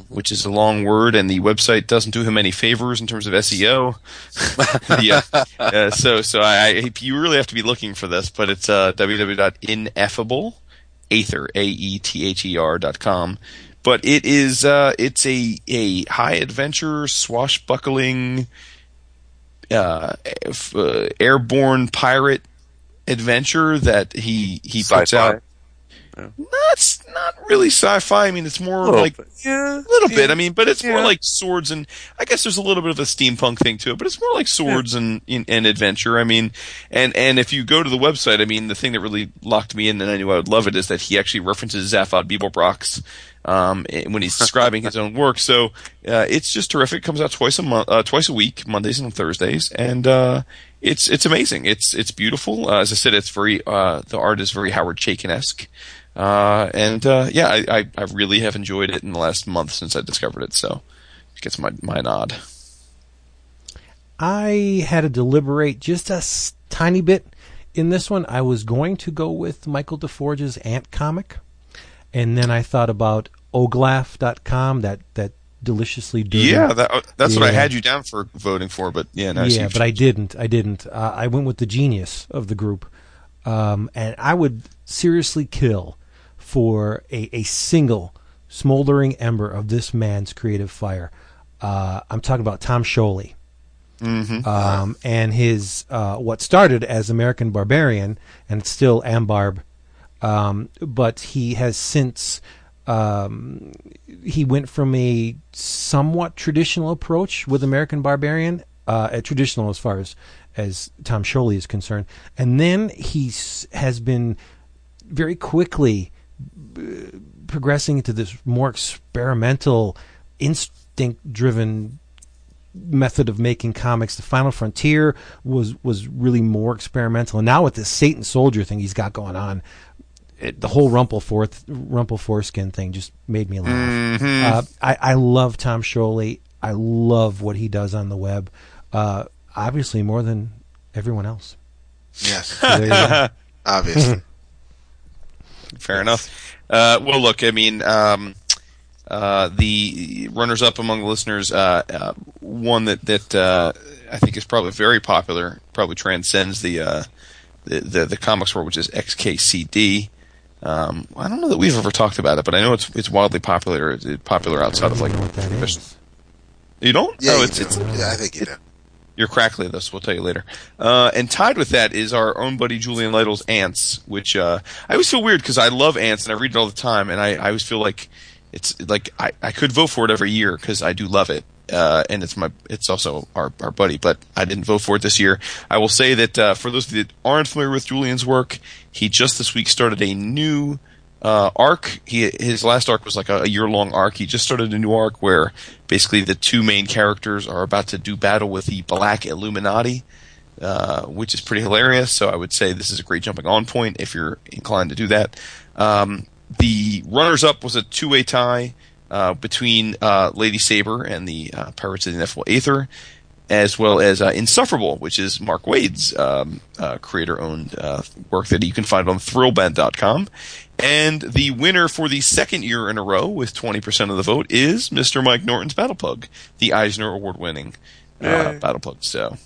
which is a long word, and the website doesn't do him any favors in terms of SEO. yeah, uh, so so I, I you really have to be looking for this, but it's uh, www.ineffable Aether, A E T H E R dot com. But it is uh, it's a a high adventure swashbuckling uh, f- uh, airborne pirate adventure that he he puts Sci-fi. out. That's not really sci-fi. I mean, it's more Little like bit. yeah, a little bit. I mean, but it's more like swords and I guess there's a little bit of a steampunk thing to it, but it's more like swords and, and and adventure. I mean, and and if you go to the website, I mean, the thing that really locked me in and I knew I would love it is that he actually references Zaphod Beeblebrox's um, eh, when he's describing his own work. So uh, it's just terrific. It comes out twice a month, uh, twice a week, Mondays and Thursdays, and uh, it's it's amazing. It's it's beautiful. Uh, as I said, it's very uh, the art is very Howard Chaykin esque. Uh, and yeah, I, I, I really have enjoyed it in the last month since I discovered it. So it gets my my nod. I had to deliberate just a tiny bit in this one. I was going to go with Michael DeForge's Ant comic, and then I thought about Oglaf.com, that that deliciously dirty. Yeah, that, uh, that's what I had you down for voting for. But yeah, see yeah, but I didn't. I didn't. Uh, I went with the genius of the group, um, and I would seriously kill for a, a single smoldering ember of this man's creative fire. Uh, I'm talking about Tom Scioli. Um, and his uh, what started as American Barbarian and still Ambarb, um, but he has since um, he went from a somewhat traditional approach with American Barbarian, uh, traditional as far as as Tom Scioli is concerned, and then he has been very quickly uh, progressing into this more experimental, instinct-driven method of making comics. The Final Frontier was was really more experimental, and now with this Satan Soldier thing he's got going on, it, the whole Rumpleforth Rumple foreskin thing just made me laugh. Uh, I, I love Tom Scioli. I love what he does on the web. Uh, obviously, more than everyone else. Yes, So there you go. obviously. Fair enough. Uh, well, look, I mean, um, uh, the runners-up among the listeners, uh, uh, one that that uh, I think is probably very popular, probably transcends the uh, the, the the comics world, which is XKCD. Um, I don't know that we've ever talked about it, but I know it's it's wildly popular. It's popular outside of I like. don't know what that. You don't? Yeah, oh, you it's do. it's yeah, I think you do. you're crackly this. We'll tell you later. Uh, and tied with that is our own buddy Julian Lytle's Ants, which uh, I always feel weird because I love Ants and I read it all the time, and I, I always feel like it's like I, I could vote for it every year because I do love it. Uh, and it's my it's also our our buddy, but I didn't vote for it this year. I will say that uh, for those that aren't familiar with Julian's work, he just this week started a new uh, arc. He his last arc was like a, a year long arc. He just started a new arc where basically the two main characters are about to do battle with the Black Illuminati, uh, which is pretty hilarious. So I would say this is a great jumping on point if you're inclined to do that. Um, the runners up was a two way tie uh, between uh, Lady Sabre and the uh, Pirates of the Ineffable Aether as well as uh, Insufferable, which is Mark Waid's um, uh, creator-owned uh, work that you can find on Thrillbent.com. And the winner for the second year in a row with 20% of the vote is Mr. Mike Norton's Battle Pug, the Eisner Award-winning uh, Battle Pug. So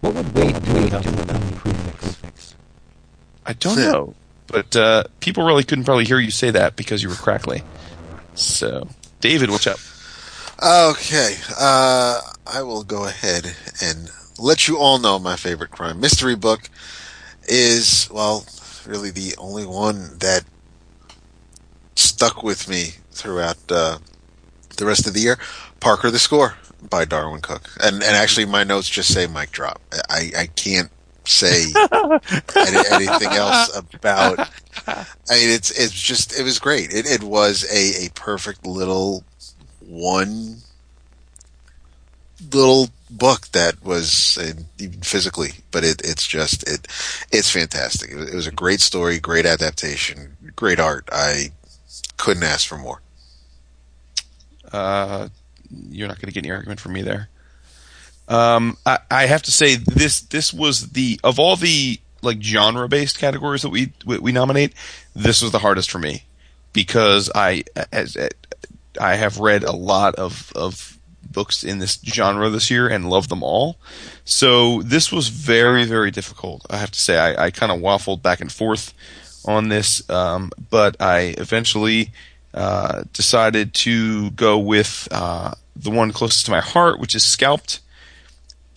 What would Wade do without the prefix? I don't know, but uh, people really couldn't probably hear you say that because you were crackly. So David, what's up? Okay, uh, I will go ahead and let you all know my favorite crime mystery book is, well, really the only one that stuck with me throughout uh, the rest of the year. Parker the Score by Darwyn Cooke. And, and actually, my notes just say mic drop. I, I can't say any, anything else about. I mean, it's it's just it was great. It it was a a perfect little one little book that was uh, even physically, but it it's just it it's fantastic. It was, it was a great story, great adaptation, great art. I couldn't ask for more. Uh, you're not going to get any argument from me there. Um, I, I have to say this this was the of all the like genre based categories that we, we we nominate, this was the hardest for me because I as I have read a lot of of books in this genre this year and love them all. So this was very very difficult. I have to say I, I kind of waffled back and forth on this, um, but I eventually uh, decided to go with uh, the one closest to my heart, which is Scalped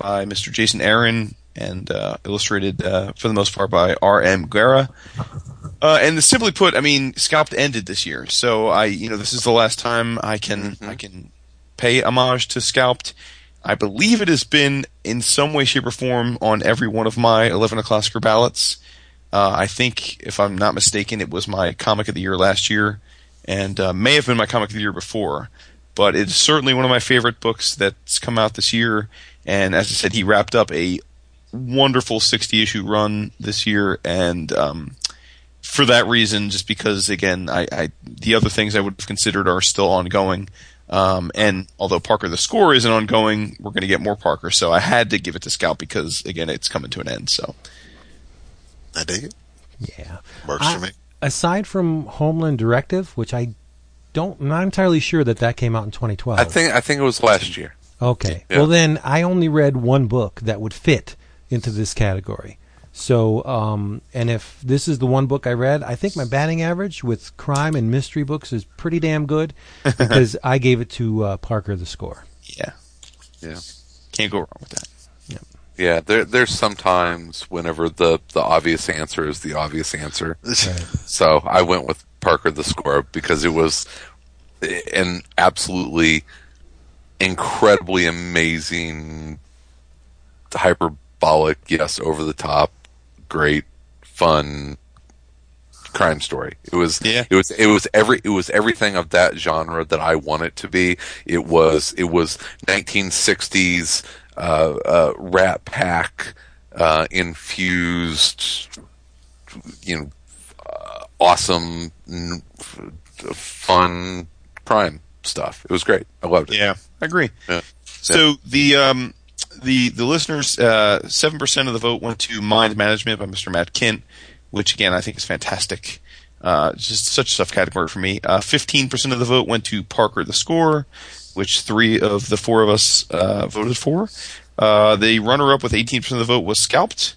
by Mr. Jason Aaron and uh, illustrated uh, for the most part by R.M. Guéra. Uh, and simply put, I mean, Scalped ended this year, so I, you know, this is the last time I can I can pay homage to Scalped. I believe it has been in some way, shape, or form on every one of my eleven o'clock ballots. Uh, I think, if I'm not mistaken, it was my comic of the year last year, and uh, may have been my comic of the year before. But it's certainly one of my favorite books that's come out this year. And as I said, he wrapped up a wonderful 60 issue run this year, and um, for that reason, just because again, I, I the other things I would have considered are still ongoing. Um, and although Parker the score isn't ongoing, we're going to get more Parker. So I had to give it to Scout because again, it's coming to an end. So I dig it. Yeah. Works I- for me. Aside from Homeland Directive, which I don't, I'm not entirely sure that that came out in 2012. I think I think it was last year. Okay. Yeah. Well, then I only read one book that would fit into this category. So, um, and if this is the one book I read, I think my batting average with crime and mystery books is pretty damn good because I gave it to uh, Parker the score. yeah, Yeah. can't go wrong with that. Yeah, there there's sometimes whenever the the obvious answer is the obvious answer. So I went with Parker the score because it was an absolutely incredibly amazing hyperbolic, yes, over the top, great, fun crime story. It was Yeah. it was it was every it was everything of that genre that I want it to be. It was it was 1960s uh, uh, Rat Pack uh, infused, you know, uh, awesome, f- fun crime stuff. It was great. I loved it. Yeah, I agree. Yeah. So the um, the the listeners, uh, seven percent of the vote went to Mind Management by Mr. Matt Kindt, which again I think is fantastic. Uh, just such a tough category for me. Uh, Fifteen percent of the vote went to Parker the Score, which three of the four of us uh, voted for. Uh, the runner-up with eighteen percent of the vote was Scalped.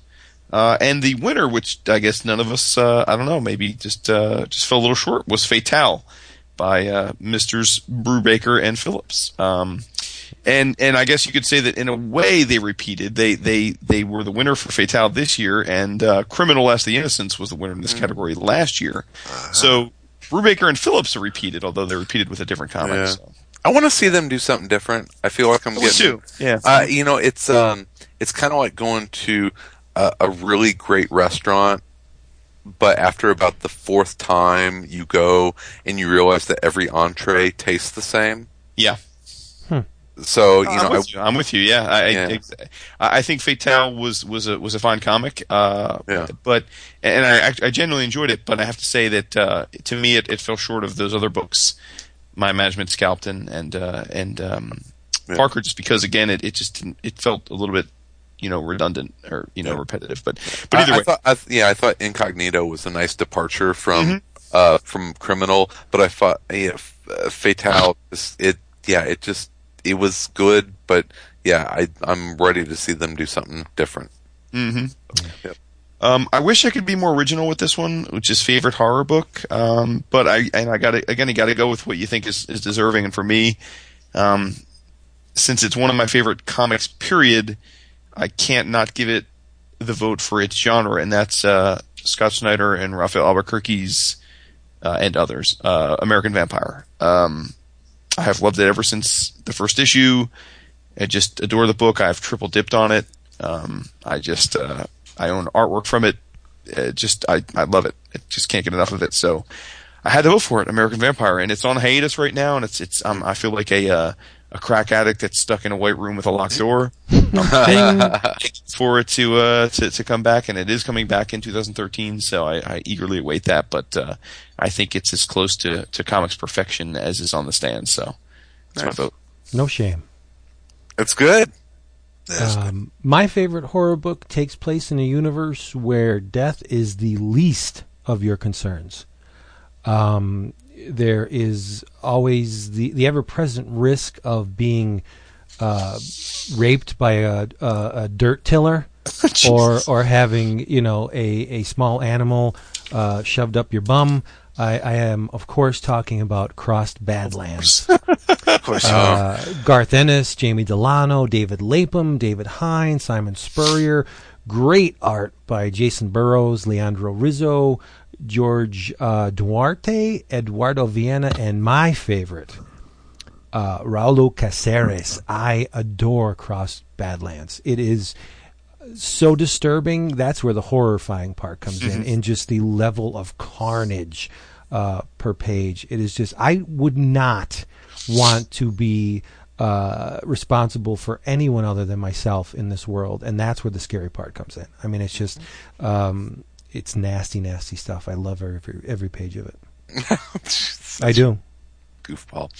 Uh, and the winner, which I guess none of us, uh, I don't know, maybe just uh, just fell a little short, was Fatale by uh, Misters Brubaker and Phillips. Um, and and I guess you could say that in a way they repeated. They they they were the winner for Fatale this year, and uh, Criminal Last the Innocents was the winner in this category last year. So Brubaker and Phillips are repeated, although they're repeated with a different comic. Yeah. So. I want to see them do something different. I feel like I'm getting. too. Yeah. Uh, you know, it's um, it's kind of like going to a, a really great restaurant, but after about the fourth time you go and you realize that every entree tastes the same. Yeah. So you I'm, know, I, you. I'm with you. Yeah, I, Yeah. I, I think Fatale was was a was a fine comic. Uh, Yeah. But and I I genuinely enjoyed it. But I have to say that uh, to me it, it fell short of those other books, My Management Scalped and and uh, and um, Yeah. Parker, just because again it, it just didn't, it felt a little bit you know redundant or you know repetitive. But but either I, I way, thought, I, th- yeah, I thought Incognito was a nice departure from Mm-hmm. uh, from Criminal, but I thought yeah, uh, Fatale, it yeah, it just it was good, but yeah, I I'm ready to see them do something different. Um, I wish I could be more original with this one, which is favorite horror book. Um, but I and I got to again, you got to go with what you think is, is deserving. And for me, um, since it's one of my favorite comics, period, I can't not give it the vote for its genre, and that's uh, Scott Snyder and Rafael Albuquerque's uh, and others, uh, American Vampire. Um, I have loved it ever since the first issue. I just adore the book. I've triple dipped on it. Um, I just uh, I own artwork from it. it. Just I I love it. I just can't get enough of it. So I had to vote for it, American Vampire, and it's on hiatus right now. And it's it's um, I feel like a uh, a crack addict that's stuck in a white room with a locked door. Ding. for it to uh to, to come back, and it is coming back in 2013. So I, I eagerly await that. But uh, I think it's as close to to comics perfection as is on the stand. So that's my vote. no shame. It's good. That's Um, my favorite horror book takes place in a universe where death is the least of your concerns. Um, there is always the, the ever present risk of being uh, raped by a, a, a dirt tiller or or having you know a, a small animal uh, shoved up your bum. I, I am of course talking about Crossed Badlands. of course. Uh, Garth Ennis, Jamie Delano, David Lapham, David Hine, Simon Spurrier. Great art by Jacen Burrows, Leandro Rizzo, George uh, Duarte, Eduardo Viena, and my favorite, uh, Raulo Caceres. I adore Cross Badlands. It is so disturbing. That's where the horrifying part comes in, in just the level of carnage. uh, per page. It is just I would not want to be uh, responsible for anyone other than myself in this world, and that's where the scary part comes in. I mean, it's just um, it's nasty, nasty stuff. I love every every page of it. I do. goofball.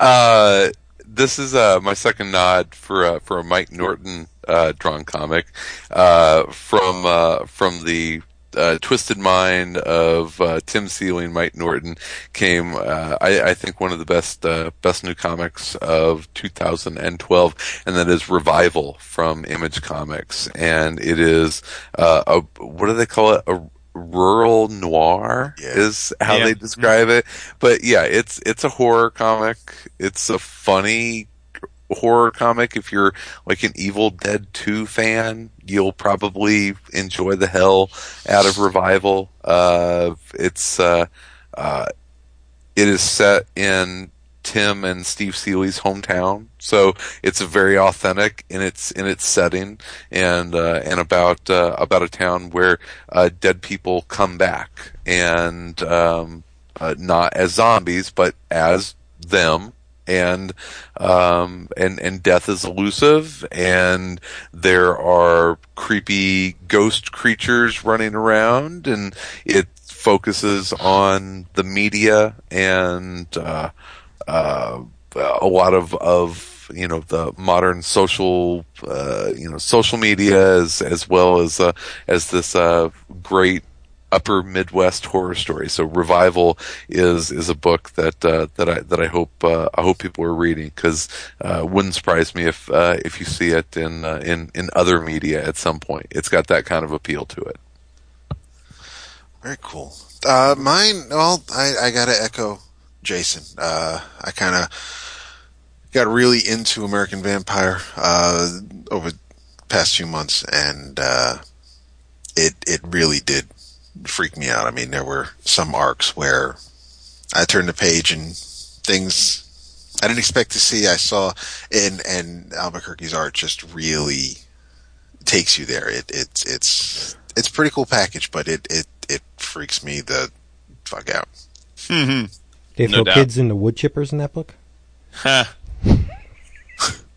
Uh, this is uh, my second nod for uh, for a Mike Norton uh, drawn comic uh, from uh, from the uh, Twisted Mind of uh, Tim Seeley and Mike Norton came. Uh, I, I think one of the best uh, best new comics of 2012, and that is Revival from Image Comics, and it is uh, a what do they call it a rural noir Yeah. is how Yeah. they describe it. But yeah, it's it's a horror comic. It's a funny horror comic. If you're like an Evil Dead 2 fan, you'll probably enjoy the hell out of Revival. Uh, it's uh, uh, it is set in Tim and Steve Seeley's hometown, so it's very authentic in its in its setting, and uh, and about uh, about a town where uh, dead people come back, and um, uh, not as zombies, but as them, and um, and and death is elusive, and there are creepy ghost creatures running around, and it focuses on the media and uh, uh, a lot of of you know the modern social uh, you know social media as as well as uh, as this uh, great upper Midwest horror story. So revival is is a book that uh, that I that I hope uh, I hope people are reading because uh, wouldn't surprise me if uh, if you see it in uh, in in other media at some point. It's got that kind of appeal to it. Very cool. Uh, mine, well, I, I gotta echo Jason. I kind of got really into American Vampire, over the past few months and, it, it really did freak me out. I mean, there were some arcs where I turned the page and things I didn't expect to see, I saw, and, and Albuquerque's art just really takes you there. It, it's, it's, it's a pretty cool package, but it, it, it freaks me the fuck out. Mm-hmm. They No throw doubt. kids into wood chippers in that book.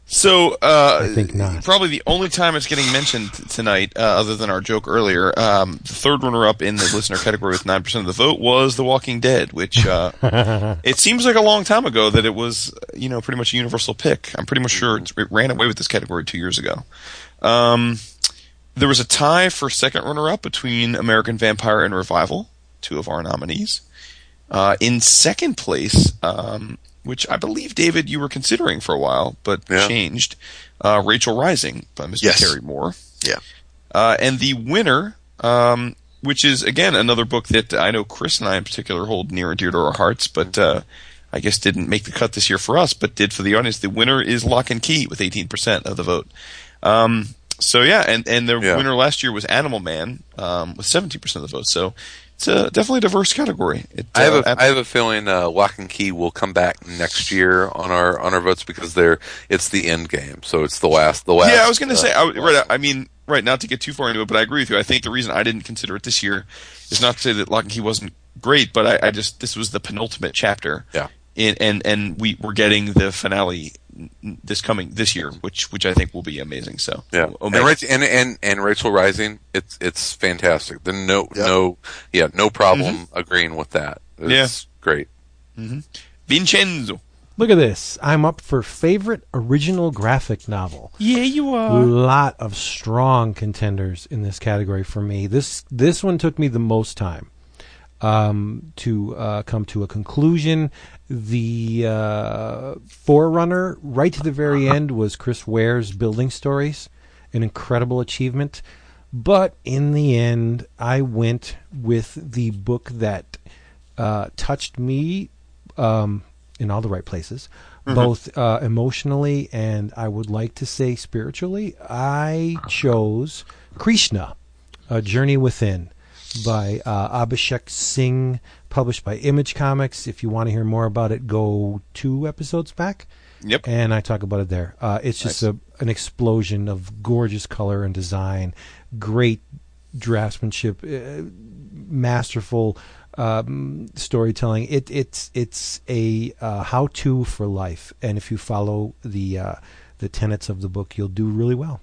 So, uh, I think not. Probably the only time it's getting mentioned tonight, uh, other than our joke earlier, um, the third runner-up in the listener category with nine percent of the vote was The Walking Dead, which uh, it seems like a long time ago that it was, you know, pretty much a universal pick. I'm pretty much sure it's- it ran away with this category two years ago. Um, there was a tie for second runner-up between American Vampire and Revival, two of our nominees. Uh, in second place, um, which I believe David you were considering for a while, but Yeah. changed. Uh, Rachel Rising by Mr. Yes. Terry Moore. Yeah. Uh, and the winner, um, which is again another book that I know Chris and I in particular hold near and dear to our hearts, but uh, I guess didn't make the cut this year for us, but did for the audience. The winner is Locke and Key with 18% of the vote. Um, so yeah, and and the Yeah. winner last year was Animal Man um, with 17% of the vote. So it's a definitely a diverse category. It, I have uh, a I have a feeling uh, Locke and Key will come back next year on our on our votes because they're it's the end game, so it's the last the last. yeah, I was going to uh, say, I, right. I mean, right. Not to get too far into it, but I agree with you. I think the reason I didn't consider it this year is not to say that Locke and Key wasn't great, but I, I just this was the penultimate chapter. Yeah. In, and and we we're getting the finale this coming this year, which which I think will be amazing. So Yeah, and, Omega. Rach- and and and Rachel Rising, it's it's fantastic. The no Yeah. no yeah no problem agreeing with that. It's great. Vincenzo. Look at this. I'm up for favorite original graphic novel. Yeah, you A are. lot of strong contenders in this category for me. This this one took me the most time um, to uh, come to a conclusion. The uh, forerunner, right to the very end, was Chris Ware's Building Stories, an incredible achievement. But in the end, I went with the book that uh, touched me um, in all the right places, both uh, emotionally and I would like to say spiritually. I chose Krishna, A Journey Within by uh, Abhishek Singh, published by Image Comics. If you want to hear more about it, go two episodes back. Yep. And I talk about it there. Uh, it's just a, an explosion of gorgeous color and design, great draftsmanship, uh, masterful um, storytelling. It, it's it's a uh, how to for life, and if you follow the uh, the tenets of the book, you'll do really well,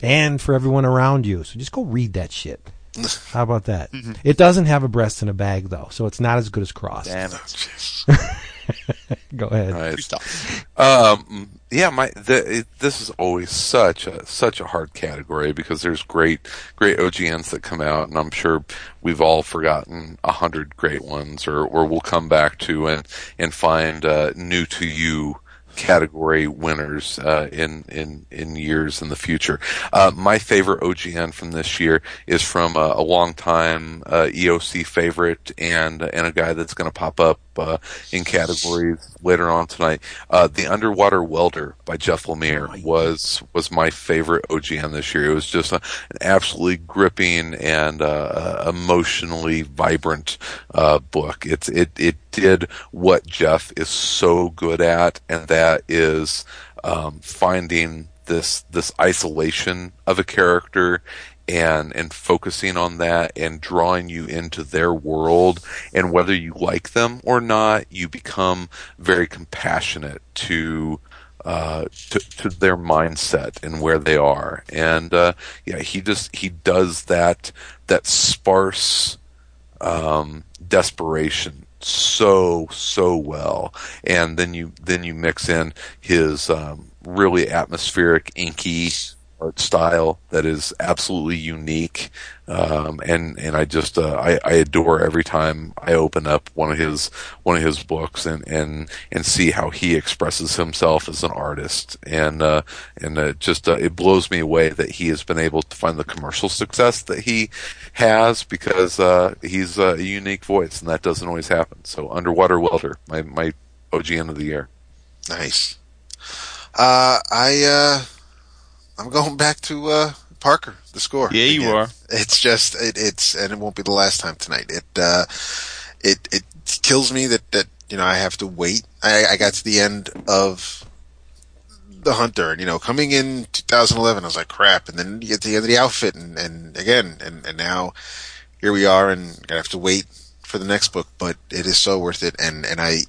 and for everyone around you. So just go read that shit. How about that? It doesn't have a breast in a bag though, so it's not as good as Cross. Damn it. Go ahead. Right. Um, yeah, my the, it, this is always such a such a hard category because there's great great OGNs that come out, and I'm sure we've all forgotten a hundred great ones, or or we'll come back to and and find uh, new to you category winners uh, in in in years in the future. Uh, my favorite OGN from this year is from a, a long time uh, EOC favorite and and a guy that's going to pop up uh, in categories later on tonight. Uh, the Underwater Welder by Jeff Lemire was was my favorite OGN this year. It was just a, an absolutely gripping and uh, emotionally vibrant uh, book. It's it it did what Jeff is so good at, and that is um, finding this this isolation of a character and and focusing on that and drawing you into their world. And whether you like them or not you become very compassionate to uh, to, to their mindset and where they are. And uh, yeah he just he does that that sparse um, desperation so so well. And then you then you mix in his um, really atmospheric inky art style that is absolutely unique um, and and I just uh, I, I adore every time I open up one of his one of his books and and and see how he expresses himself as an artist and uh, and uh, just uh, it blows me away that he has been able to find the commercial success that he has because uh, he's a unique voice and that doesn't always happen. So Underwater Welder, my my OGN of the year. Nice. Uh, I uh, I'm going back to uh, Parker. The score. Yeah, you are. It's just it, it's and it won't be the last time tonight. It uh, it it kills me that that you know I have to wait. I, I got to the end of the Hunter, and you know, coming in 2011, I was like, crap. And then you get to the end of the outfit, and and again, and and now here we are, and I have to wait for the next book. But it is so worth it, and and I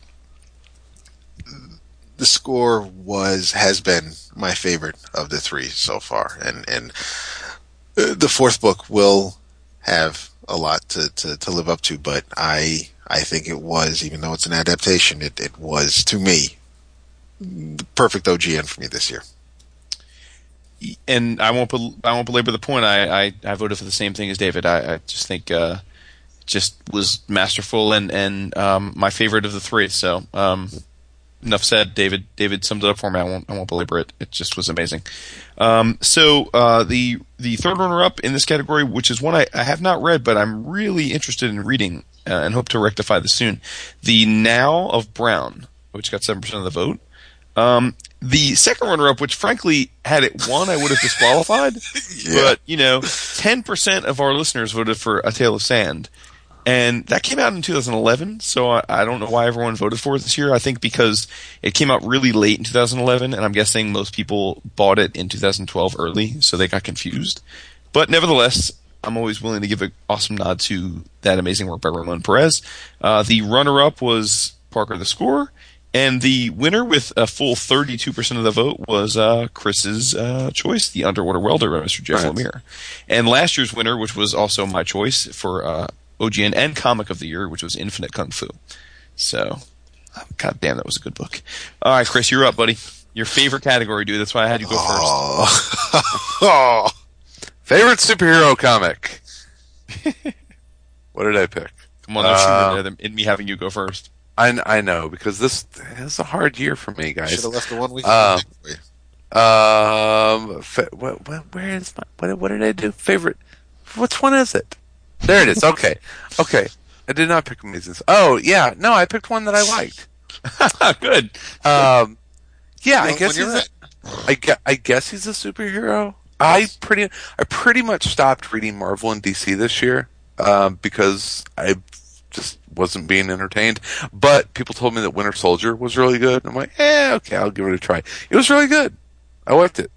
the score was has been my favorite of the three so far, and and uh, the fourth book will have a lot to, to, to live up to, but I I think it was, even though it's an adaptation, it, it was to me the perfect OGN for me this year. and I won't I won't belabor the point. I, I, I voted for the same thing as David. I, I just think uh, just was masterful and and um, my favorite of the three. So um, enough said. David David summed it up for me. I won't I won't belabor it. It just was amazing. Um, so uh, the the third runner up in this category, which is one I, I have not read, but I'm really interested in reading uh, and hope to rectify this soon. The Now of Brown, which got seven percent of the vote. Um, the second runner-up, which frankly, had it won, I would have disqualified. But you know, ten percent of our listeners voted for A Tale of Sand, and that came out in 2011. So I, I don't know why everyone voted for it this year. I think because it came out really late in 2011, and I'm guessing most people bought it in 2012 early, so they got confused. But nevertheless, I'm always willing to give an awesome nod to that amazing work by Ramon Perez. Uh, the runner-up was Parker the Score. And the winner with a full 32% of the vote was uh, Chris's uh, choice, The Underwater Welder by Mr. Jeff Right. Lemire. And last year's winner, which was also my choice for uh, OGN and Comic of the Year, which was Infinite Kung Fu. So, god damn, that was a good book. All right, Chris, you're up, buddy. Your favorite category, dude. That's why I had you go first. Oh, oh, Favorite superhero comic. what did I pick? Come on, there's Uh, uh, in me having you go first. I, I know because this, this is a hard year for me, guys. should have left the one week. Uh. Um, fa- what, what, where is my what, what did I do? Favorite? Which one is it? There it is. Okay, okay. I did not pick Amazing. Oh yeah, no, I picked one that I liked. good. Um, yeah, I guess he's a, I, gue- I guess he's a superhero. I pretty I pretty much stopped reading Marvel and DC this year um, because I just wasn't being entertained. But people told me that Winter Soldier was really good. I'm like, eh, okay, I'll give it a try. It was really good. I liked it.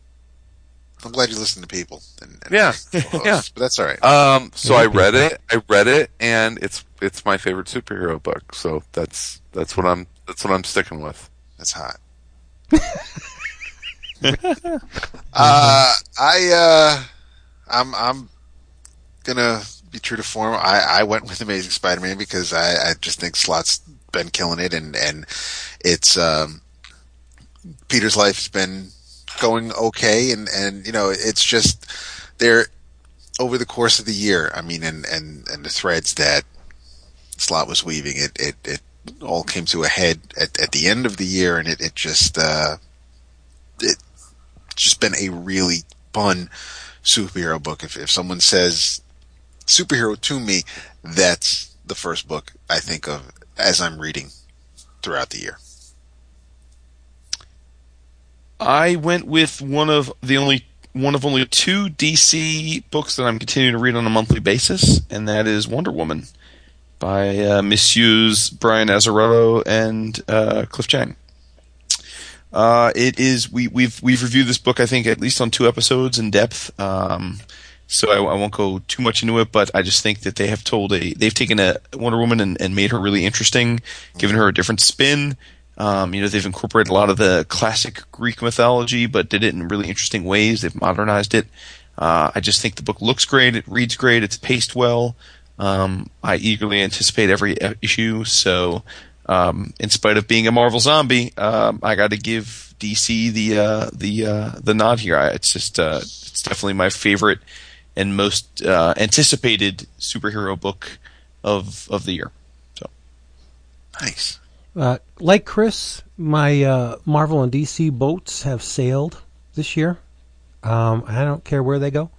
I'm glad you listen to people. And, and Yeah, co-hosts, yeah. But that's all right. Um, so I read it. I read it, and it's it's my favorite superhero book. So that's that's what I'm that's what I'm sticking with. That's hot. uh, I uh, I'm I'm gonna be true to form. I, I went with Amazing Spider-Man because I, I just think Slot's been killing it, and and it's um, Peter's life has been going okay, and and you know it's just there over the course of the year. I mean, and and and the threads that Slot was weaving, it it it all came to a head at, at the end of the year, and it it just uh, it just been a really fun superhero book. If if someone says superhero to me, that's the first book I think of as I'm reading throughout the year. I went with one of the only one of only two DC books that I'm continuing to read on a monthly basis, and that is Wonder Woman by uh, Brian Azzarello and uh, Cliff Chiang. Uh, it is we we've we've reviewed this book I think at least on two episodes in depth. Um, so I, I won't go too much into it, but I just think that they have told a they've taken a Wonder Woman and, and made her really interesting, given her a different spin. Um, you know, they've incorporated a lot of the classic Greek mythology, but did it in really interesting ways. They've modernized it. Uh, I just think the book looks great. It reads great. It's paced well. Um, I eagerly anticipate every issue. So, um, in spite of being a Marvel zombie, um, I got to give DC the uh, the uh, the nod here. I, it's just uh, it's definitely my favorite and most uh, anticipated superhero book of of the year. So, Nice. Uh, like Chris, my uh, Marvel and DC boats have sailed this year. Um, I don't care where they go.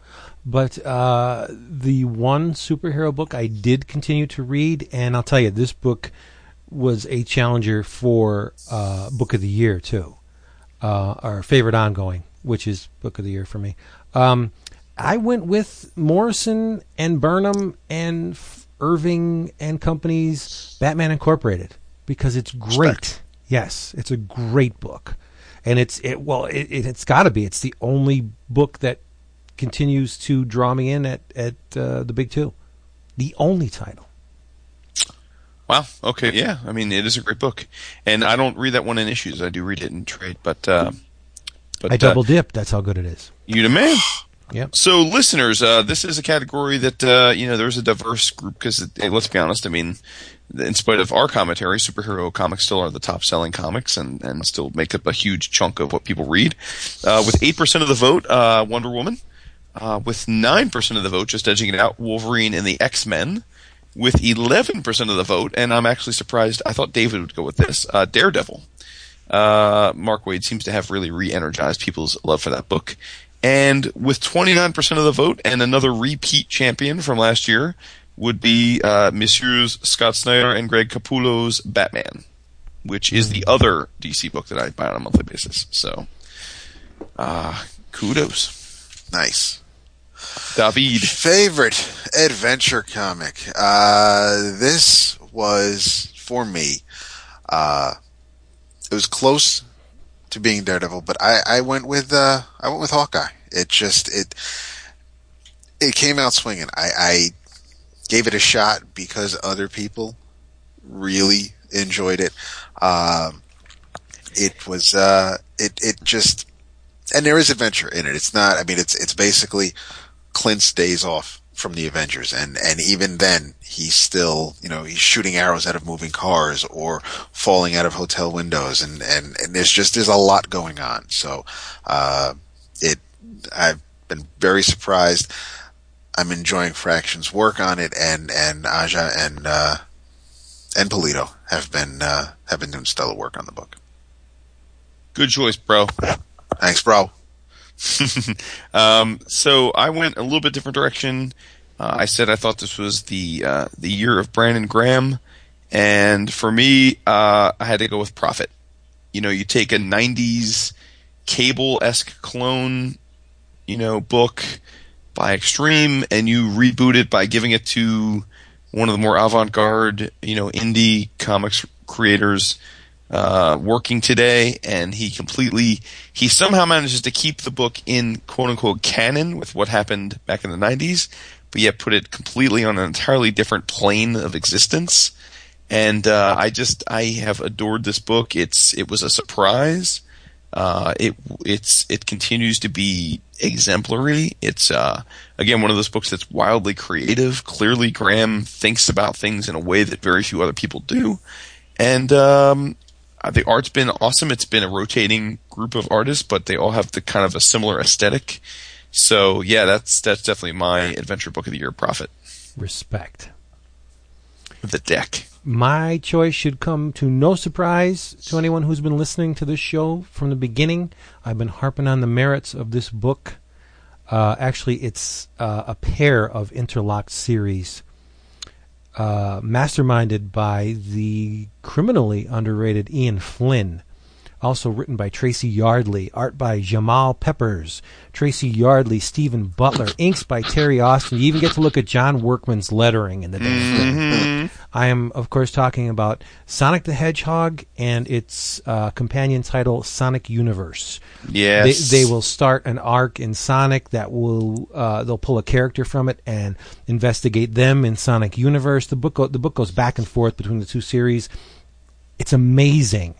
But uh, the one superhero book I did continue to read, and I'll tell you, this book was a challenger for uh, Book of the Year, too. Uh, our favorite ongoing, which is Book of the Year for me. Um, I went with Morrison and Burnham and Irving and Company's Batman Incorporated because it's great. Yes, it's a great book, and it's it. Well, it, it, it's got to be. It's the only book that continues to draw me in at at uh, the big two. The only title. wow, okay, yeah. I mean, it is a great book, and I don't read that one in issues. I do read it in trade, but uh, but I uh, double dip. That's how good it is. you the man. Yep. So, listeners, uh, this is a category that uh, you know there's a diverse group because let's be honest. I mean, in spite of our commentary, superhero comics still are the top selling comics and, and still make up a huge chunk of what people read. Uh, with eight percent of the vote, uh, Wonder Woman. Uh, with nine percent of the vote, just edging it out, Wolverine and the X Men. With eleven percent of the vote, and I'm actually surprised. I thought David would go with this. Uh, Daredevil. Uh, Mark Waid seems to have really re-energized people's love for that book. And with 29% of the vote and another repeat champion from last year would be uh, Messieurs Scott Snyder and Greg Capullo's Batman, which is the other DC book that I buy on a monthly basis. So, uh, kudos. Nice. David. Favorite adventure comic. Uh, this was for me. Uh, it was close to being Daredevil, but I, I went with uh, I went with Hawkeye. It just it it came out swinging. I, I gave it a shot because other people really enjoyed it. Um, it was uh, it it just and there is adventure in it. It's not. I mean, it's it's basically Clint's days off from the Avengers, and and even then, he's still you know he's shooting arrows out of moving cars or falling out of hotel windows, and and and there's just there's a lot going on. So, uh, it I've been very surprised. I'm enjoying Fraction's work on it, and and Aja and uh, and Pulido have been uh, have been doing stellar work on the book. Good choice, bro. Thanks, bro. um, so I went a little bit different direction. Uh, I said I thought this was the uh, the year of Brandon Graham, and for me, uh, I had to go with Prophet. You know, you take a '90s cable esque clone, you know, book by Extreme, and you reboot it by giving it to one of the more avant garde, you know, indie comics creators. uh, working today, and he completely he somehow manages to keep the book in quote unquote canon with what happened back in the '90s, but yet put it completely on an entirely different plane of existence. And uh, I just I have adored this book. It's it was a surprise. Uh, it it's it continues to be exemplary. It's uh, again one of those books that's wildly creative. Clearly, Graham thinks about things in a way that very few other people do, and um, uh, the art's been awesome. It's been a rotating group of artists, but they all have the kind of a similar aesthetic. So yeah, that's that's definitely my adventure book of the year. Prophet Respect. the deck. My choice should come to no surprise to anyone who's been listening to this show from the beginning. I've been harping on the merits of this book. Uh, actually, it's uh, a pair of interlocked series, uh, masterminded by the criminally underrated Ian Flynn. Also written by Tracy Yardley, art by Jamal Peppers, Tracy Yardley, Stephen Butler, inks by Terry Austin. You even get to look at John Workman's lettering in the damn thing. I am, of course, talking about Sonic the Hedgehog and its uh, companion title, Sonic Universe. Yes, They, they will start an arc in Sonic that will uh, they'll pull a character from it and investigate them in Sonic Universe. The book go, the book goes back and forth between the two series. It's amazing.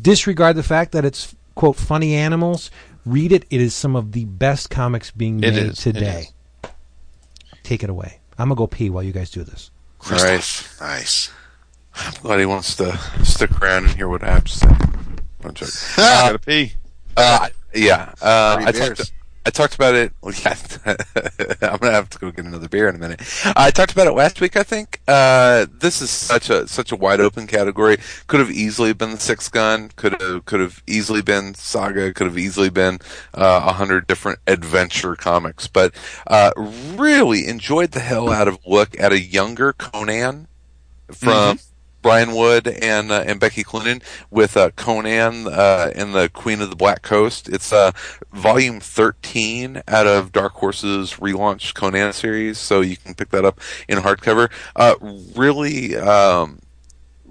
Disregard the fact that it's quote funny animals. Read it. It is some of the best comics being made it today. Take it away. I'm gonna go pee while you guys do this. All right. Nice. I'm glad he wants to stick around and hear what I have to say. I'm joking. gotta pee. Uh, yeah, uh, I talked. I talked about it. Well, yeah, I'm gonna have to go get another beer in a minute. I talked about it last week. I think uh, this is such a such a wide open category. Could have easily been the Six Gun. Could have could have easily been Saga. Could have easily been uh, a hundred different adventure comics. But uh, really enjoyed the hell out of look at a younger Conan from Brian Wood and uh, and Becky Cloonan with uh, Conan uh, and the Queen of the Black Coast. It's uh, volume thirteen out of Dark Horse's relaunched Conan series, so you can pick that up in hardcover. Uh, really. Um,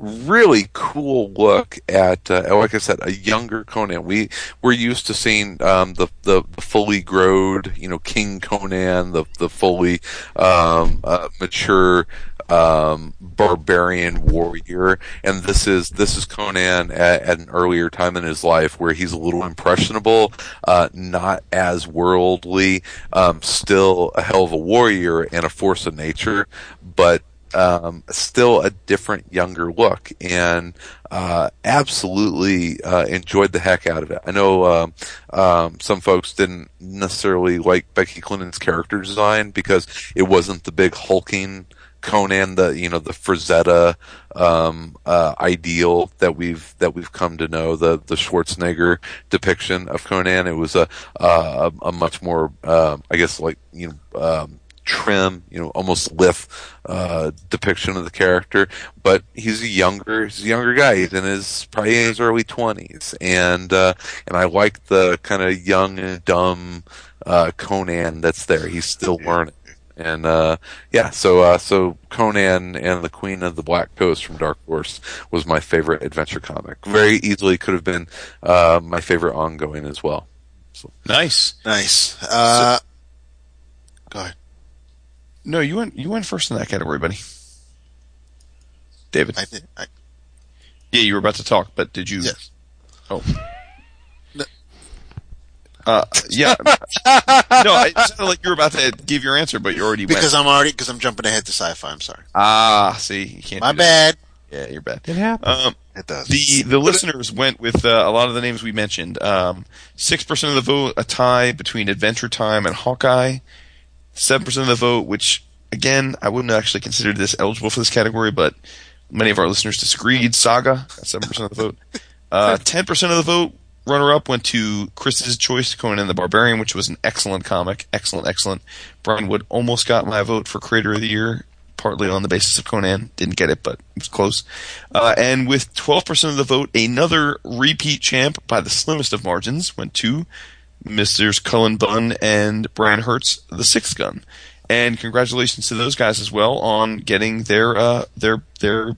really cool look at, uh, like I said, a younger Conan. We we're used to seeing um, the, the fully growed, you know, King Conan, the the fully um, uh, mature um, barbarian warrior, and this is this is Conan at, at an earlier time in his life where he's a little impressionable, uh, not as worldly, um, still a hell of a warrior and a force of nature, but um, still a different, younger look, and uh, absolutely uh, enjoyed the heck out of it. I know um, um, some folks didn't necessarily like Becky Cloonan's character design because it wasn't the big hulking Conan, the you know the Frazetta um, uh, ideal that we've that we've come to know, the the Schwarzenegger depiction of Conan. It was a a, a much more, uh, I guess, like you know. Um, trim, you know, almost lithe uh, depiction of the character. But he's a younger, he's a younger guy. He's in his probably in his early twenties, and uh, and I like the kind of young and dumb uh, Conan that's there. He's still learning. And uh, yeah, so uh, so Conan and the Queen of the Black Coast from Dark Horse was my favorite adventure comic. Very easily could have been uh, my favorite ongoing as well. Nice. Nice. Uh, go ahead. No, you went you went first in that category, buddy. David. I. I, Yeah, you were about to talk, but did you? yes. Oh. No. Uh, yeah. no, it sounded like you were about to give your answer, but you already Because went. I'm already because I'm jumping ahead to sci-fi. I'm sorry. Ah, see, you can't. My do that. bad. Yeah, you're bad. It happens. Um, It does. the the listeners went with uh, a lot of the names we mentioned. Um, Six percent of the vote, a tie between Adventure Time and Hawkeye. Seven percent of the vote, which again I wouldn't actually consider this eligible for this category, but many of our listeners disagreed. Saga, seven percent of the vote. Uh, Ten percent of the vote, runner up went to Chris's choice, Conan the Barbarian, which was an excellent comic, excellent, excellent. Brian Wood almost got my vote for Creator of the Year partly on the basis of Conan. Didn't get it, but it was close. Uh, and with 12% of the vote, another repeat champ by the slimmest of margins went to Messrs. Cullen Bunn and Brian Hurtt, the sixth gun. And congratulations to those guys as well on getting their uh, their their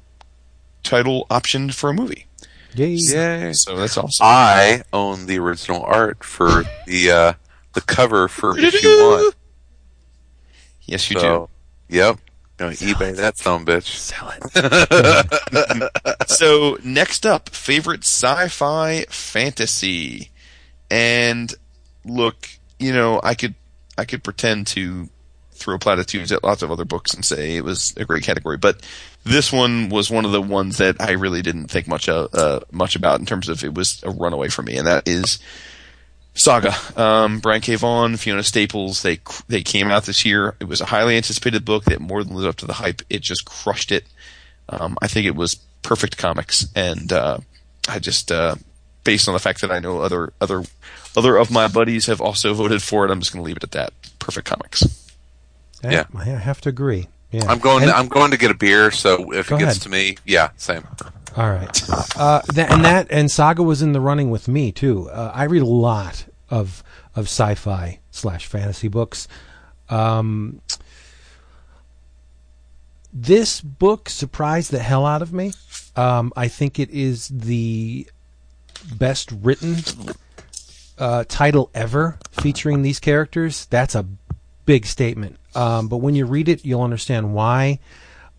title optioned for a movie. Yay. Yay! So that's awesome. I own the original art for the uh, the cover for issue one. yes, you So, yep. Gonna eBay that son bitch. Sell it. So next up, favorite sci-fi fantasy, and look, you know, I could I could pretend to throw platitudes at lots of other books and say it was a great category, but this one was one of the ones that I really didn't think much uh, uh, much about in terms of it was a runaway for me, and that is Saga. Um, Brian K. Vaughan, Fiona Staples, they they came out this year. It was a highly anticipated book that more than lived up to the hype. It just crushed it. Um, I think it was perfect comics, and uh, I just uh, based on the fact that I know other other other of my buddies have also voted for it, I'm just going to leave it at that. Perfect comics. Yeah. I have to agree. Yeah. I'm going. And- I'm going to get a beer. So if it gets ahead. to me, yeah, same. All right, uh, that, and that and Saga was in the running with me too. Uh, I read a lot of of sci-fi slash fantasy books. Um, this book surprised the hell out of me. Um, I think it is the best written uh, title ever featuring these characters. That's a big statement. Um, but when you read it, you'll understand why.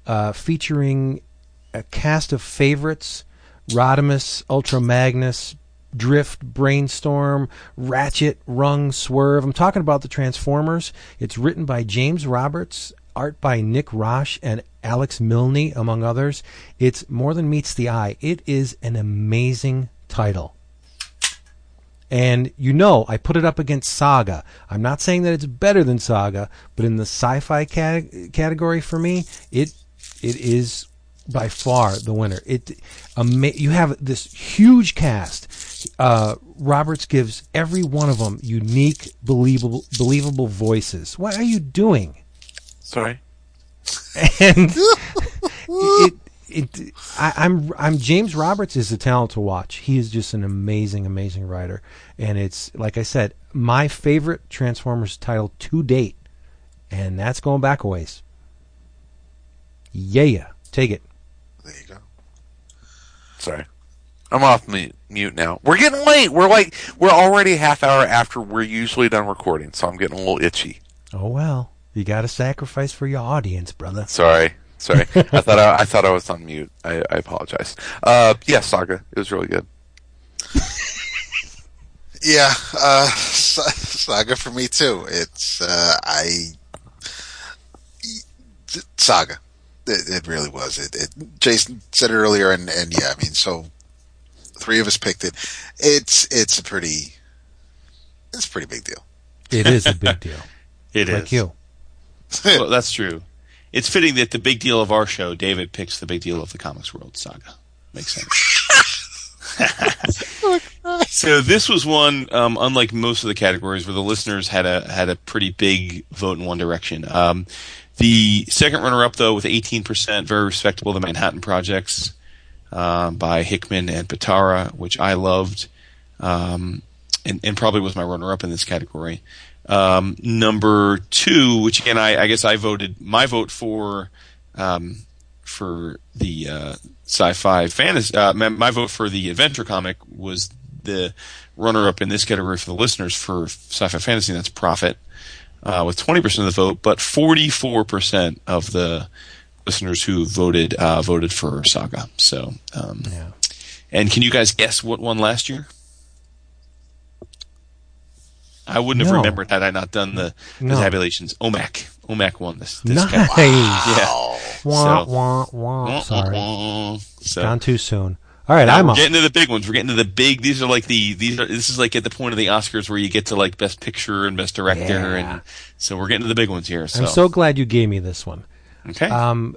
Uh, featuring a cast of favorites Rodimus, Ultra Magnus, Drift, Brainstorm, Ratchet, Rung, Swerve. I'm talking about the Transformers. It's written by James Roberts, art by Nick Roche and Alex Milne, among others. It's more than meets the eye. It is an amazing title. And you know, I put it up against Saga. I'm not saying that it's better than Saga, but in the sci-fi cate- category for me, it it is by far the winner. It ama- you have this huge cast. Uh, Roberts gives every one of them unique, believable, believable voices. What are you doing? Sorry. and it it I, I'm I'm James Roberts is a talent to watch. He is just an amazing, amazing writer, and it's like I said, my favorite Transformers title to date, and that's going back a ways. Yeah, take it. There you go. Sorry. I'm off mu- mute now. We're getting late. We're like we're already a half hour after we're usually done recording, so I'm getting a little itchy. Oh well, you got to sacrifice for your audience, brother. Sorry. Sorry. I thought I, I thought I was on mute. I, I apologize. Uh, yeah, Saga. It was really good. Yeah, uh, Saga for me too. It's uh, I Saga. It, it really was. It, it. Jason said it earlier, and, and yeah, I mean, so three of us picked it. It's it's a pretty it's a pretty big deal. It is a big deal. It is. like you. Well, that's true. It's fitting that the big deal of our show, David picks the big deal of the comics world saga. Makes sense. so this was one, um, unlike most of the categories, where the listeners had a had a pretty big vote in one direction. Um, the second runner-up, though, with 18%, very respectable, the Manhattan Projects uh, by Hickman and Pitarra, which I loved, um, and, and probably was my runner-up in this category. Um, number two, which again, I, I guess I voted my vote for um, for the uh, sci-fi fantasy. Uh, my, my vote for the adventure comic was the runner-up in this category for the listeners for sci-fi fantasy. And that's Prophet uh, with 20% of the vote, but 44% of the listeners who voted uh, voted for Saga. So, um, Yeah. and can you guys guess what won last year? I wouldn't have No. remembered had I not done the, the No. tabulations. OMAC. OMAC won this. this Nice. category. Yeah. Wah, So- wah, wah. Sorry, So, gone too soon. All right, now I'm we're getting to the big ones. We're getting to the big. These are like the these are. This is like at the point of the Oscars where you get to like best picture and best director, Yeah. and so we're getting to the big ones here. So, I'm so glad you gave me this one. okay. Um,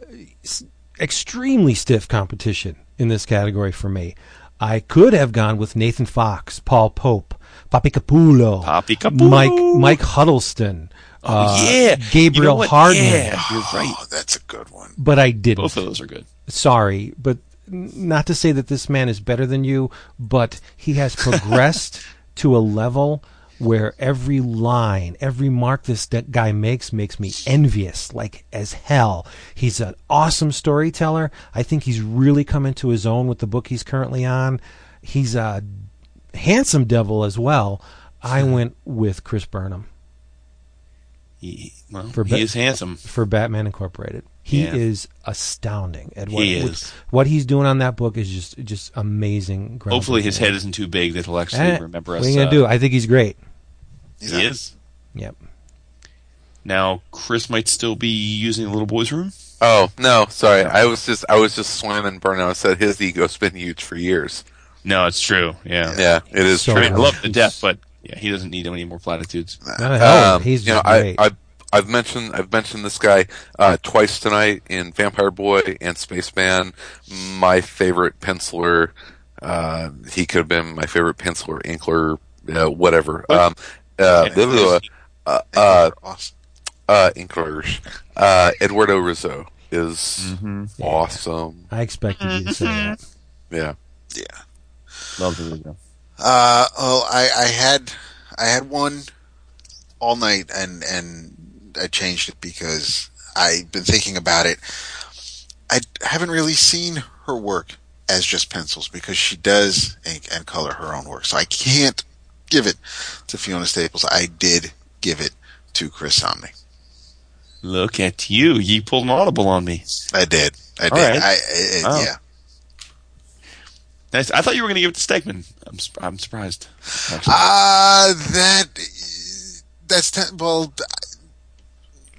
extremely stiff competition in this category for me. I could have gone with Nathan Fox, Paul Pope, Papi Capullo, Papi Capullo. Mike Mike Huddleston, uh, oh yeah, Gabriel You know? Hardman. Yeah, you're right. Oh, that's a good one. but I didn't. Both of those are good. Sorry, but not to say that this man is better than you, but he has progressed to a level where every line, every mark this guy makes makes me envious, like as hell. He's an awesome storyteller. I think he's really come into his own with the book he's currently on. He's a handsome devil as well. I went with Chris Burnham He, well, For he is handsome. for Batman Incorporated. He Yeah. is astounding at what, He is. what he's doing on that book is just just amazing. Hopefully, his head isn't too big that he'll actually Eh, remember what us. are you gonna uh, do? I think he's great. He's He on- is. Yep. Now, Chris might still be using the little boy's room. Oh no, sorry. I was just I was just slamming Burnout. I said his ego's been huge for years. No, it's true. Yeah. Yeah, it is So true. mean, I love the death, but yeah, he doesn't need any more platitudes. No, hell, Um, he's you know, just I, great. I I've mentioned I've mentioned this guy uh, twice tonight in Vampire Boy and Spaceman. My favorite penciler. Uh, he could have been my favorite penciler, inkler, uh, whatever. Um, uh, uh, uh, awesome. uh, inklers. Uh, Eduardo Risso is awesome. I expected you to say that. Yeah. Yeah. Love the Uh, well, I, I had I had one all night, and and I changed it because I've been thinking about it. I haven't really seen her work as just pencils because she does ink and color her own work, so I can't give it to Fiona Staples. I did give it to Chris Samnee. Look at you. You pulled an audible on me. I did. I did. All right. I, I, Oh. Yeah. Nice. I thought you were going to give it to Stegman. I'm, I'm surprised. actually. Uh, that that's ten, well.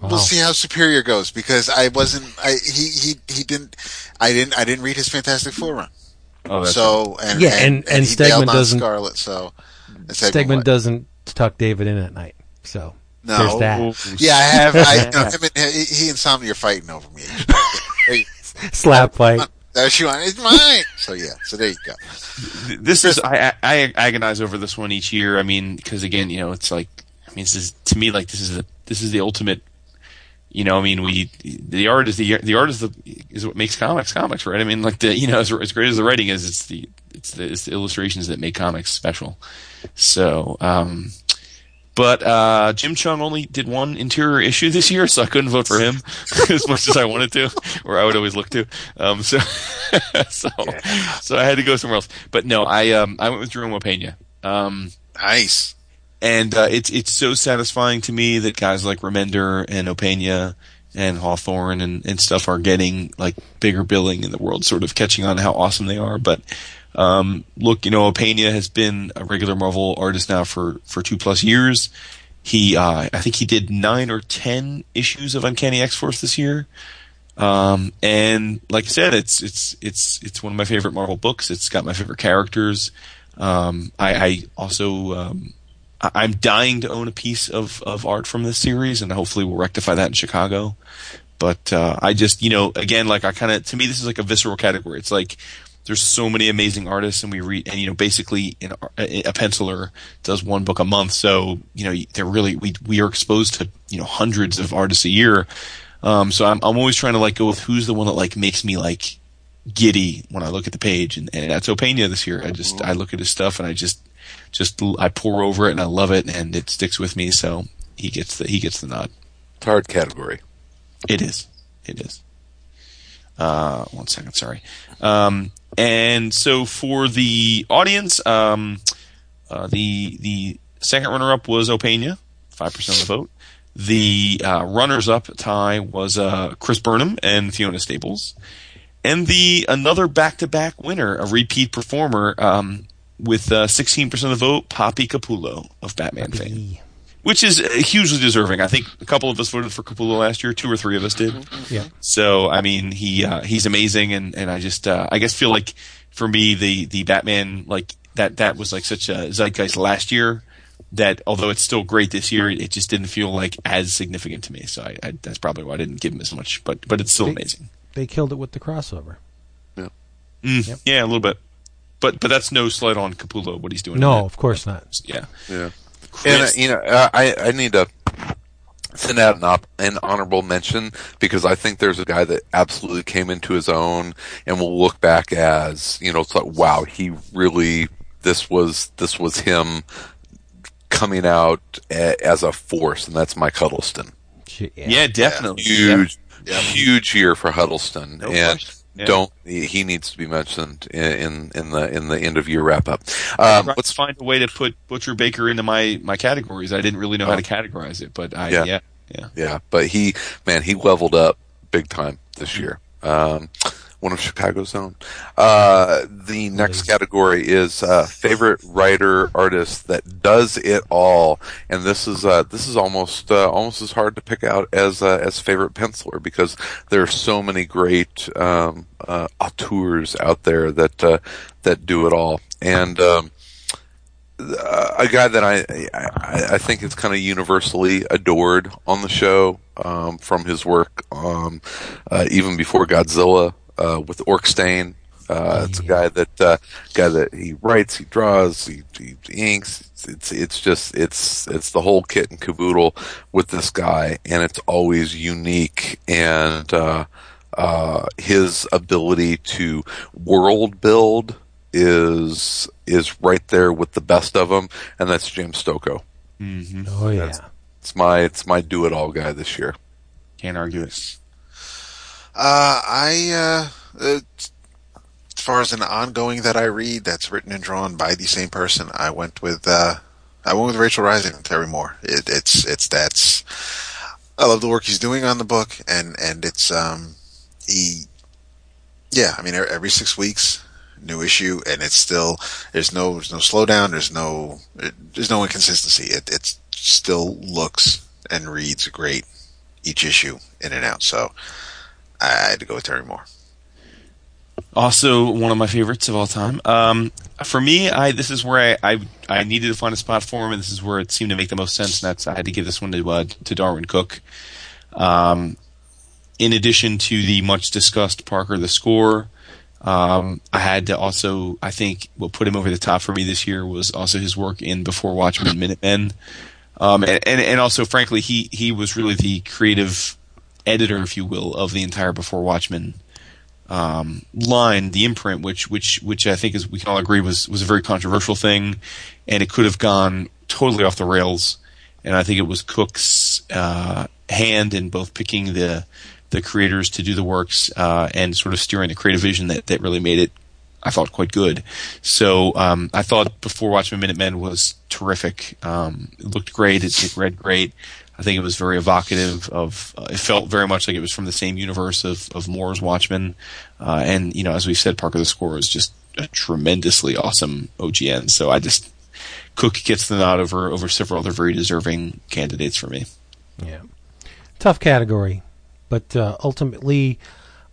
Wow. We'll see how Superior goes because I wasn't. I he he he didn't. I didn't. I didn't read his Fantastic Four run. oh, that's So and Yeah, and- and he bailed Stegman doesn't- Scarlet. So and Stegman what? doesn't tuck David in at night, so No. there's that. Yeah, I have. I know him and he, he and Samnee are fighting over me. Slap fight. There she went. It's mine. So yeah. So there you go. this is I, I agonize over this one each year. I mean, because again, you know, it's like I mean, this is to me like this is the this is the ultimate. You know, I mean, we the art is the the art is the is what makes comics comics, right? I mean, like the you know, as, as great as the writing is, it's the it's the, it's the illustrations that make comics special. So, um, but uh, Jim Cheung only did one interior issue this year, so I couldn't vote for him as much as I wanted to, or I would always look to. Um, so, so, so I had to go somewhere else. But no, I um, I went with Jerome Opeña. Um, Nice. and uh, it's it's so satisfying to me that guys like Remender and Opeña and Hawthorne and, and stuff are getting like bigger billing in the world, sort of catching on how awesome they are. But um, look, you know, Opeña has been a regular Marvel artist now for for two plus years. He, uh, I think he did nine or ten issues of Uncanny X Force this year. Um, and like I said, it's it's it's it's one of my favorite Marvel books. It's got my favorite characters. Um, I, I also um, I- I'm dying to own a piece of, of art from this series, and hopefully we'll rectify that in Chicago. But uh, I just, you know, again, like I kind of, to me, this is like a visceral category. It's like there's so many amazing artists, and we read, and you know, basically, in, a, a penciler does one book a month, so you know, they're really we we are exposed to you know hundreds of artists a year. Um, so I'm I'm always trying to like go with who's the one that like makes me like giddy when I look at the page, and, and that's Opeña this year. I just I look at his stuff and I just just I pour over it and I love it and it sticks with me. So he gets the he gets the nod. It's hard category. It is. It is. Uh, one second, sorry. Um, and so for the audience, um, uh, the the second runner up was Opeña, five percent of the vote. The uh, runners up tie was uh, Chris Burnham and Fiona Staples, and the another back to back winner, a repeat performer, um, with sixteen percent of the vote, Poppy Capullo of Batman fame which is uh, hugely deserving. I think a couple of us voted for Capullo last year. Two or three of us did. Yeah. So I mean, he uh, he's amazing, and and I just uh, I guess feel like for me the the Batman like that that was like such a zeitgeist last year that although it's still great this year, it just didn't feel like as significant to me. So I, I that's probably why I didn't give him as much. But but it's still They- amazing. They killed it with the crossover. Mm, Yep. Yeah, a little bit. But but that's no slight on Capullo what he's doing. No, of course not. Yeah. Yeah. And Chris- uh, you know, uh, I I need to send out an, op- an honorable mention because I think there's a guy that absolutely came into his own and will look back as you know, it's like wow, he really this was this was him coming out a, as a force, and that's Mike Huddleston. Yeah. Yeah, definitely. Huge, Yeah. huge year for Huddleston, No and question. Yeah. don't he needs to be mentioned in in, in the in the end of year wrap up. Um, Let's find a way to put Butcher Baker into my my categories. I didn't really know how to categorize it, but I Yeah. yeah yeah. Yeah, but he, man, he leveled up big time this year. Um, one of Chicago's own. Uh, the next category is uh, favorite writer artist that does it all, and this is uh, this is almost uh, almost as hard to pick out as uh, as favorite penciler because there are so many great um, uh, auteurs out there that uh, that do it all, and. Um, uh, a guy that I, I I think is kind of universally adored on the show um, from his work, um, uh, even before Godzilla uh, with Orc Stain. Uh, it's a guy that uh, guy that he writes, he draws, he, he inks. It's, it's it's just it's it's the whole kit and caboodle with this guy, and it's always unique and uh, uh, his ability to world build is is right there with the best of them, and that's James Stokoe. Oh yeah. It's my it's my do it all guy this year. Can't argue it. Uh, I, uh, as far as an ongoing that I read that's written and drawn by the same person, I went with, uh, I went with Rachel Rising and Terry Moore. It, it's, it's, that's, I love the work he's doing on the book and, and it's, um, he, yeah, I mean, every six weeks, new issue and it's still, there's no, there's no slowdown, there's no, there's no inconsistency. It, it still looks and reads great each issue in and out. So, I had to go with Terry Moore. Also, one of my favorites of all time. Um, for me, I this is where I, I I needed to find a spot for him, and this is where it seemed to make the most sense. And that's I had to give this one to uh, to Darwyn Cooke. Um, in addition to the much discussed Parker the score, um, I had to also I think what put him over the top for me this year was also his work in Before Watchmen Minutemen. Um, and, and and also, frankly, he he was really the creative editor, if you will, of the entire Before Watchmen um, line, the imprint, which which which I think is we can all agree was was a very controversial thing, and it could have gone totally off the rails. And I think it was Cooke's uh, hand in both picking the the creators to do the works uh, and sort of steering the creative vision that that really made it. I thought quite good. So um, I thought before Watchmen Minutemen was terrific. Um, it looked great. It, it read great. I think it was very evocative of. Uh, it felt very much like it was from the same universe of of Moore's Watchmen, uh, and you know, as we've said, Parker the Score is just a tremendously awesome OGN. So I just Cooke gets the nod over over several other very deserving candidates for me. Yeah. Tough category, but uh, ultimately,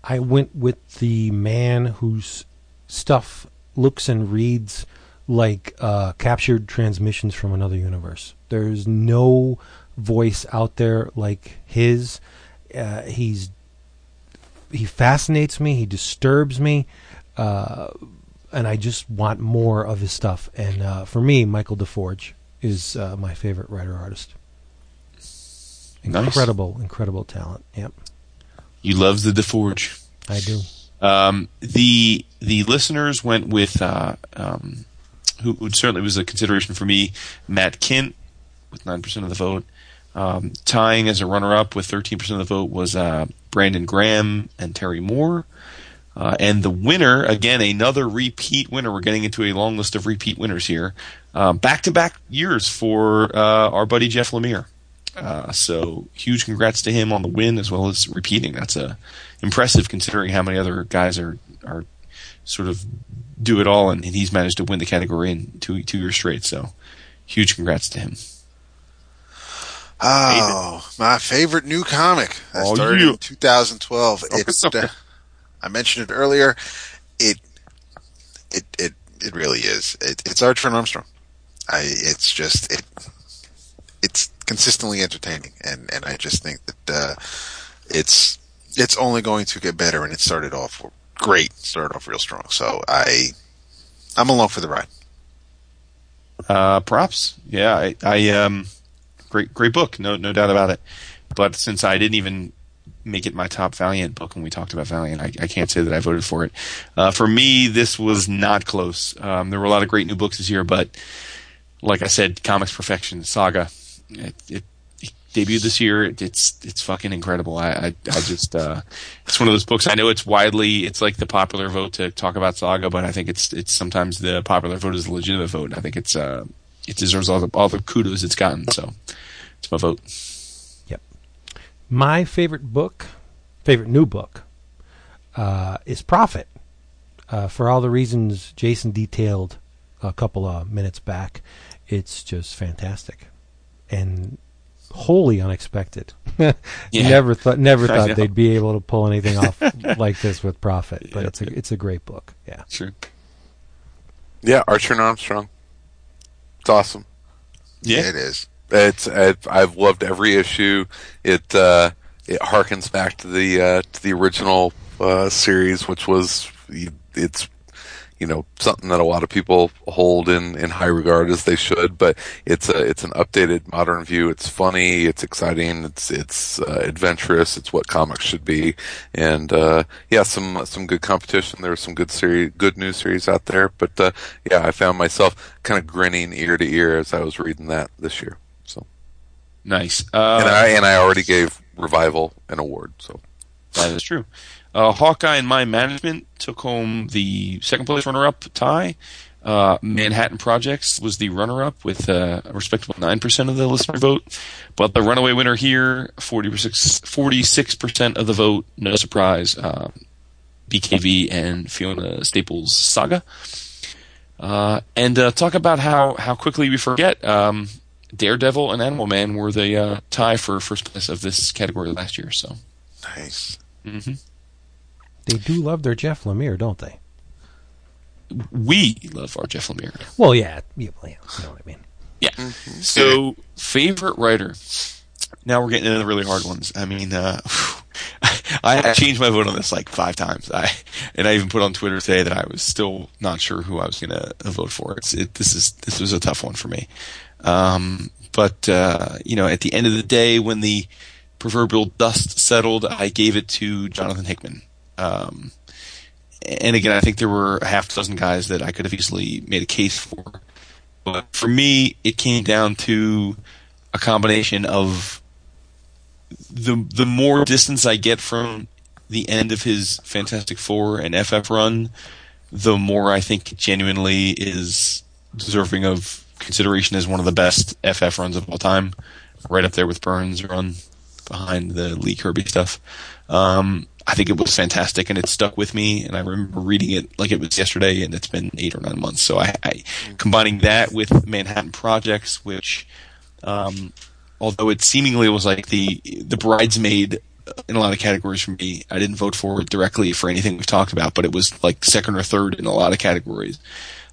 I went with the man whose stuff looks and reads like uh, captured transmissions from another universe. There's no voice out there like his. Uh, he's he fascinates me. He disturbs me. Uh, and I just want more of his stuff. And uh, for me, Michael DeForge is uh, my favorite writer artist. Nice. Incredible, incredible talent. Yep, You love the DeForge. I do. Um, the the listeners went with uh, um, who, who certainly was a consideration for me, Matt Kindt with nine percent of the vote. Um, tying as a runner-up with thirteen percent of the vote was uh, Brandon Graham and Terry Moore. Uh, and the winner, again, another repeat winner. We're getting into a long list of repeat winners here. Back to back years for uh, our buddy Jeff Lemire. Uh, so huge congrats to him on the win as well as repeating. That's uh, impressive considering how many other guys are are sort of do it all, and, and he's managed to win the category in two two years straight. So huge congrats to him. Oh, my favorite new comic that Oh, started yeah. in 2012. It's uh, I mentioned it earlier. It it it it really is. It, it's Archer and Armstrong. I it's just it it's consistently entertaining, and and I just think that uh, it's it's only going to get better, and it started off great, started off real strong. So I I'm along for the ride. Uh, props. Yeah, I, I um, great great book. No no doubt about it. But since I didn't even make it my top Valiant book when we talked about Valiant, I, I can't say that I voted for it. Uh, for me, this was not close. Um, there were a lot of great new books this year, but like I said, Comics Perfection Saga. It, it, it debuted this year. It, it's it's fucking incredible. I I, I just uh, it's one of those books. I know it's widely it's like the popular vote to talk about Saga, but I think it's it's sometimes the popular vote is the legitimate vote. I think it's uh it deserves all the all the kudos it's gotten. So it's my vote. Yep. My favorite book, favorite new book, uh, is Profit. Uh, for all the reasons Jason detailed a couple of minutes back, it's just fantastic and wholly unexpected. Yeah. Never thought, never thought they'd be able to pull anything off like this with Profit, But Yeah. it's a it's a great book. Yeah. Sure. Yeah, Archer and Armstrong. It's awesome. Yeah. it is. It's I've, I've loved every issue. It uh, it harkens back to the uh, to the original uh, series, which was it's you know something that a lot of people hold in, in high regard as they should. But it's a it's an updated modern view. It's funny. It's exciting. It's it's uh, adventurous. It's what comics should be. And uh, yeah, some some good competition. There was some good series, good news series out there. But uh, yeah, I found myself kind of grinning ear to ear as I was reading that this year. So Nice. Uh, and I and I already gave Revival an award. So That is true. Uh, Hawkeye and My Management took home the second place runner up tie. Uh, Manhattan Projects was the runner up with uh, a respectable 9% of the listener vote. But the runaway winner here, 46, 46% of the vote, no surprise, uh, BKV and Fiona Staples Saga. Uh, and uh, talk about how, how quickly we forget. Um, Daredevil and Animal Man were the uh, tie for first place of this category last year. So, Nice. hmm They do love their Jeff Lemire, don't they? we love our Jeff Lemire. Well, yeah, yeah, well, yeah you know what I mean. Yeah. So, favorite writer. Now we're getting into the really hard ones. I mean, uh, I I changed my vote on this like five times. I and I even put on Twitter today that I was still not sure who I was going to vote for. It's it, this is this was a tough one for me. Um, but uh, you know, at the end of the day, when the proverbial dust settled, I gave it to Jonathan Hickman. Um, and again, I think there were a half dozen guys that I could have easily made a case for. But for me, it came down to a combination of the the more distance I get from the end of his Fantastic Four and FF run, the more I think genuinely is deserving of consideration as one of the best FF runs of all time, right up there with Byrne's run behind the Lee Kirby stuff. Um, I think it was fantastic, and it stuck with me. And I remember reading it like it was yesterday, and it's been eight or nine months. So I, I combining that with Manhattan Projects, which, um, although it seemingly was like the the bridesmaid in a lot of categories for me, I didn't vote for it directly for anything we've talked about, but it was like second or third in a lot of categories.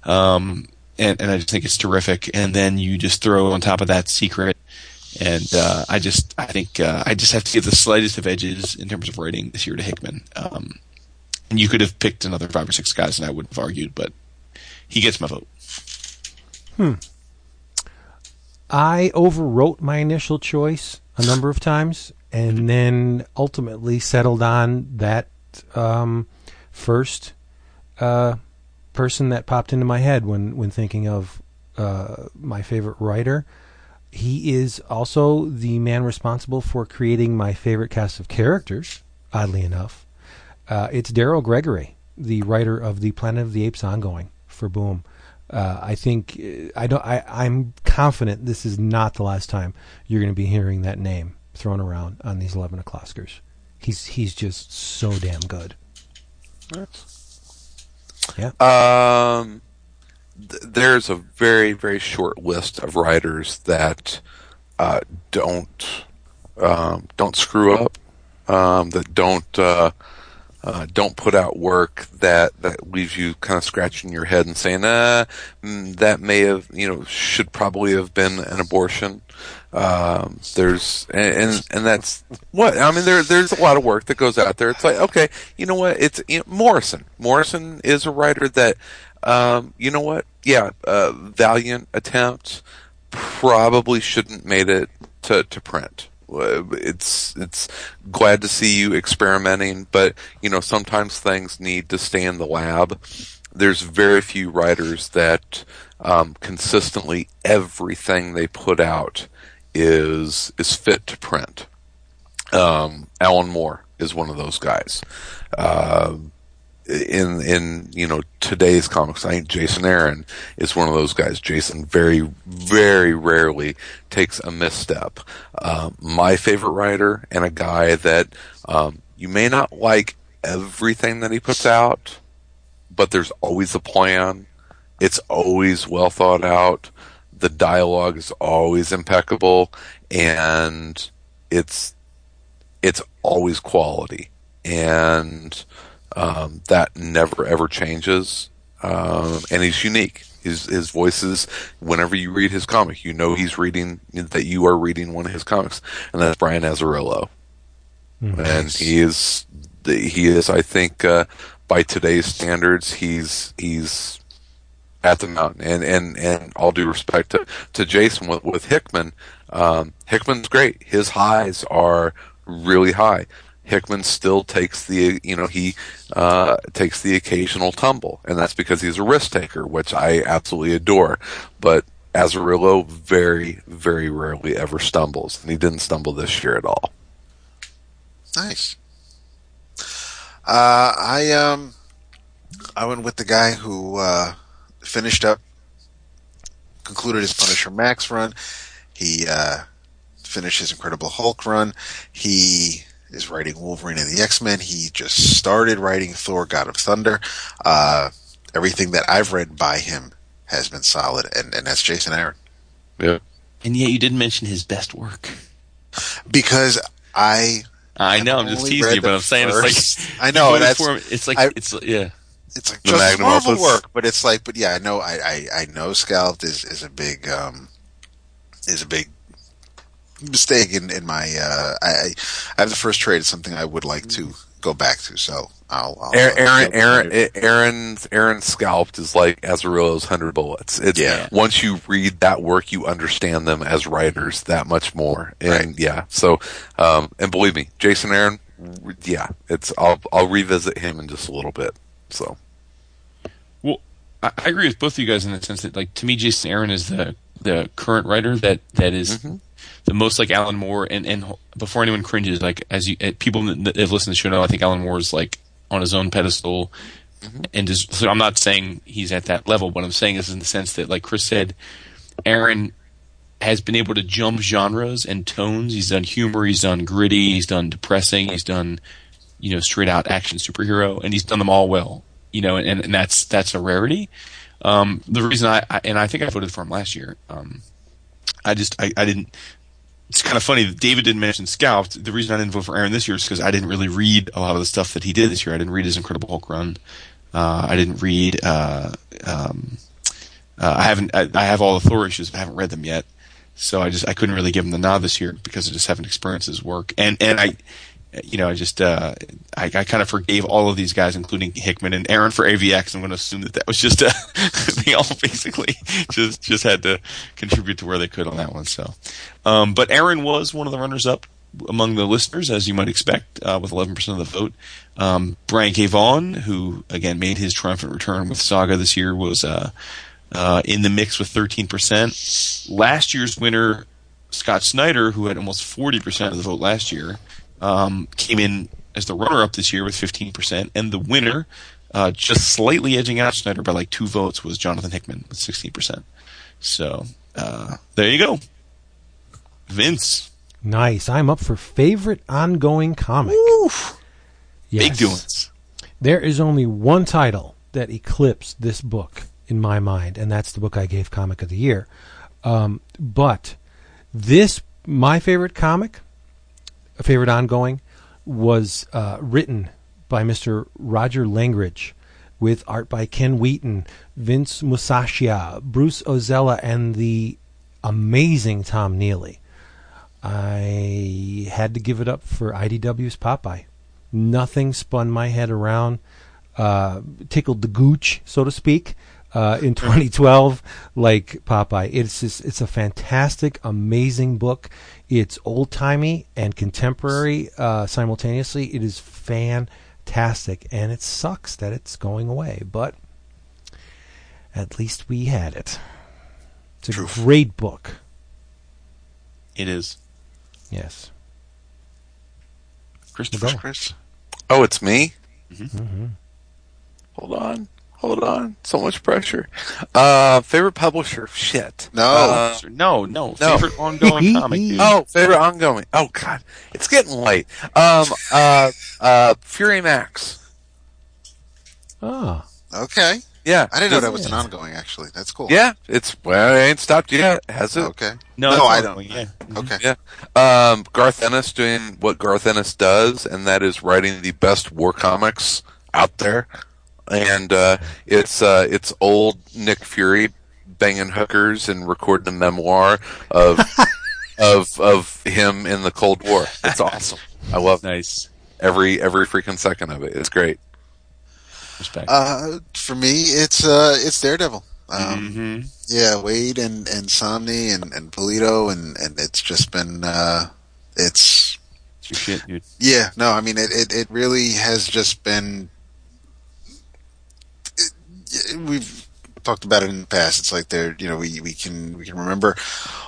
Um, and, and I just think it's terrific. And then you just throw on top of that secret and uh, I just, I think, uh, I just have to give the slightest of edges in terms of writing this year to Hickman. Um, and you could have picked another five or six guys, and I wouldn't have argued, but he gets my vote. Hmm. I overwrote my initial choice a number of times, and then ultimately settled on that um, first uh, person that popped into my head when when thinking of uh, my favorite writer. He is also the man responsible for creating my favorite cast of characters. Oddly enough, uh, it's Daryl Gregory, the writer of the Planet of the Apes ongoing for Boom. Uh, I think uh, I don't. I, I'm confident this is not the last time you're going to be hearing that name thrown around on these eleven o'clockers. He's he's just so damn good. Yeah. Um, th- there's a very very short list of writers that uh, don't um, don't screw up, um, that don't uh, uh, don't put out work that that leaves you kind of scratching your head and saying, "Ah, mm, that may have you know should probably have been an abortion." Um, there's and, and and that's what I mean. There there's a lot of work that goes out there. It's like okay, you know what? It's you know, Morrison. Morrison is a writer that um, you know what? Yeah, uh, valiant attempt. Probably shouldn't made it to to print. Uh, It's it's glad to see you experimenting, but you know sometimes things need to stay in the lab. there's very few writers that um, consistently everything they put out is is fit to print. Um, Alan Moore is one of those guys. Uh, in in you know today's comics, I think Jason Aaron is one of those guys. Jason very very rarely takes a misstep. Uh, my favorite writer and a guy that um, you may not like everything that he puts out, but there's always a plan. It's always well thought out. The dialogue is always impeccable, and it's it's always quality, and um, that never ever changes. Um, and he's unique. His his voice is whenever you read his comic, you know he's reading that you are reading one of his comics, and that's Brian Azzarello. And he is he is I think uh, by today's standards he's he's at the mountain. And and and all due respect to, to Jason with, with Hickman, um, Hickman's great. His highs are really high. Hickman still takes the you know he uh, takes the occasional tumble, and that's because he's a risk taker, which I absolutely adore. But Azzarello very very rarely ever stumbles, and he didn't stumble this year at all. Nice. Uh, I um, I went with the guy who uh, finished up, concluded his Punisher Max run. He uh, finished his Incredible Hulk run. He is writing Wolverine and the X Men. He just started writing Thor: God of Thunder. Uh, everything that I've read by him has been solid, and, and that's Jason Aaron. Yeah. And yet you didn't mention his best work. Because I I know, I'm just teasing you, but I'm saying first- it's like I know, you that's- for him, it's like I- it's yeah. it's like The just magnum Marvel opus. work, but it's like, but yeah, I know, I, I, I know, Scalped is is a big um is a big mistake in in my uh I I I have the first trade. It's something I would like to go back to, so I'll. I'll Aaron, Aaron, I'll- Aaron, Aaron's, Aaron's scalped is like Azzarello's hundred bullets. It's Yeah. once you read that work, you understand them as writers that much more. And Right. yeah, so um, and believe me, Jason Aaron, yeah, it's I'll I'll revisit him in just a little bit. So Well, I, I agree with both of you guys in the sense that, like, to me, Jason Aaron is the the current writer that that is the most like Alan Moore. And and before anyone cringes, like as you uh, people that have listened to the show know, I think Alan Moore is like on his own pedestal. And just, so I'm not saying he's at that level. What I'm saying is in the sense that, like Chris said, Aaron has been able to jump genres and tones. He's done humor, he's done gritty, he's done depressing, he's done you know straight out action superhero, and he's done them all well. You know, and, and that's that's a rarity. Um, the reason I, I and I think I voted for him last year. Um, I just I, I didn't. It's kind of funny that David didn't mention Scalped. The reason I didn't vote for Aaron this year is because I didn't really read a lot of the stuff that he did this year. I didn't read his Incredible Hulk run. Uh, I didn't read. Uh, um, uh, I haven't. I, I have all the Thor issues, but I haven't read them yet. So I just I couldn't really give him the nod this year because I just haven't experienced his work. And and I, you know, I just uh, I, I kind of forgave all of these guys, including Hickman and Aaron for AVX. I'm going to assume that that was just a they all basically just just had to contribute to where they could on that one. So, um, but Aaron was one of the runners up among the listeners, as you might expect, uh, with 11% of the vote. Um, Brian K. Vaughan, who again made his triumphant return with Saga this year, was uh, uh, in the mix with 13%. Last year's winner, Scott Snyder, who had almost 40% of the vote last year, um, came in as the runner up this year with 15%. And the winner, uh, just slightly edging out Snyder by like two votes, was Jonathan Hickman with 16%. So uh, there you go. Vince. Nice. I'm up for favorite ongoing comic. Yes. Big doings. There is only one title that eclipsed this book in my mind, and that's the book I gave Comic of the Year. Um, but this, my favorite comic, a favorite ongoing, was uh, written by Mr. Roger Langridge with art by Ken Wheaton, Vince Musashia, Bruce Ozella, and the amazing Tom Neely. I had to give it up for IDW's Popeye. Nothing spun my head around, uh, tickled the gooch, so to speak, uh, in 2012 like Popeye. It's just, it's a fantastic, amazing book. It's old timey and contemporary uh, simultaneously. It is fantastic, and it sucks that it's going away, but at least we had it. It's a Truth. great book. It is. Yes. Christopher. Chris? Oh, it's me. Mm-hmm. Hold on, hold on. So much pressure. Uh, favorite publisher? Shit. No. Uh, no, no. No. Favorite ongoing comic, dude. oh, favorite ongoing. Oh God, it's getting late. Um, uh, uh, Fury Max. Ah. Okay. Yeah, I didn't know that was an ongoing, actually. That's cool. Yeah, it's well, it ain't stopped yet, has it? Okay. No, No, I ongoing, don't. Yeah. Okay. Yeah. Um, Garth Ennis doing what Garth Ennis does, and that is writing the best war comics out there. And uh, it's uh, it's old Nick Fury banging hookers and recording a memoir of of of him in the Cold War. It's awesome. I love Nice. every every freaking second of it. It's great. Respect. Uh, for me, it's uh, it's Daredevil. Um, hmm Yeah, Waid and and Samnee and and Polito and and it's just been uh, it's It's your shit, dude. yeah. No, I mean it it, it really has just been. It, we've talked about it in the past. It's like there, you know, we we can we can remember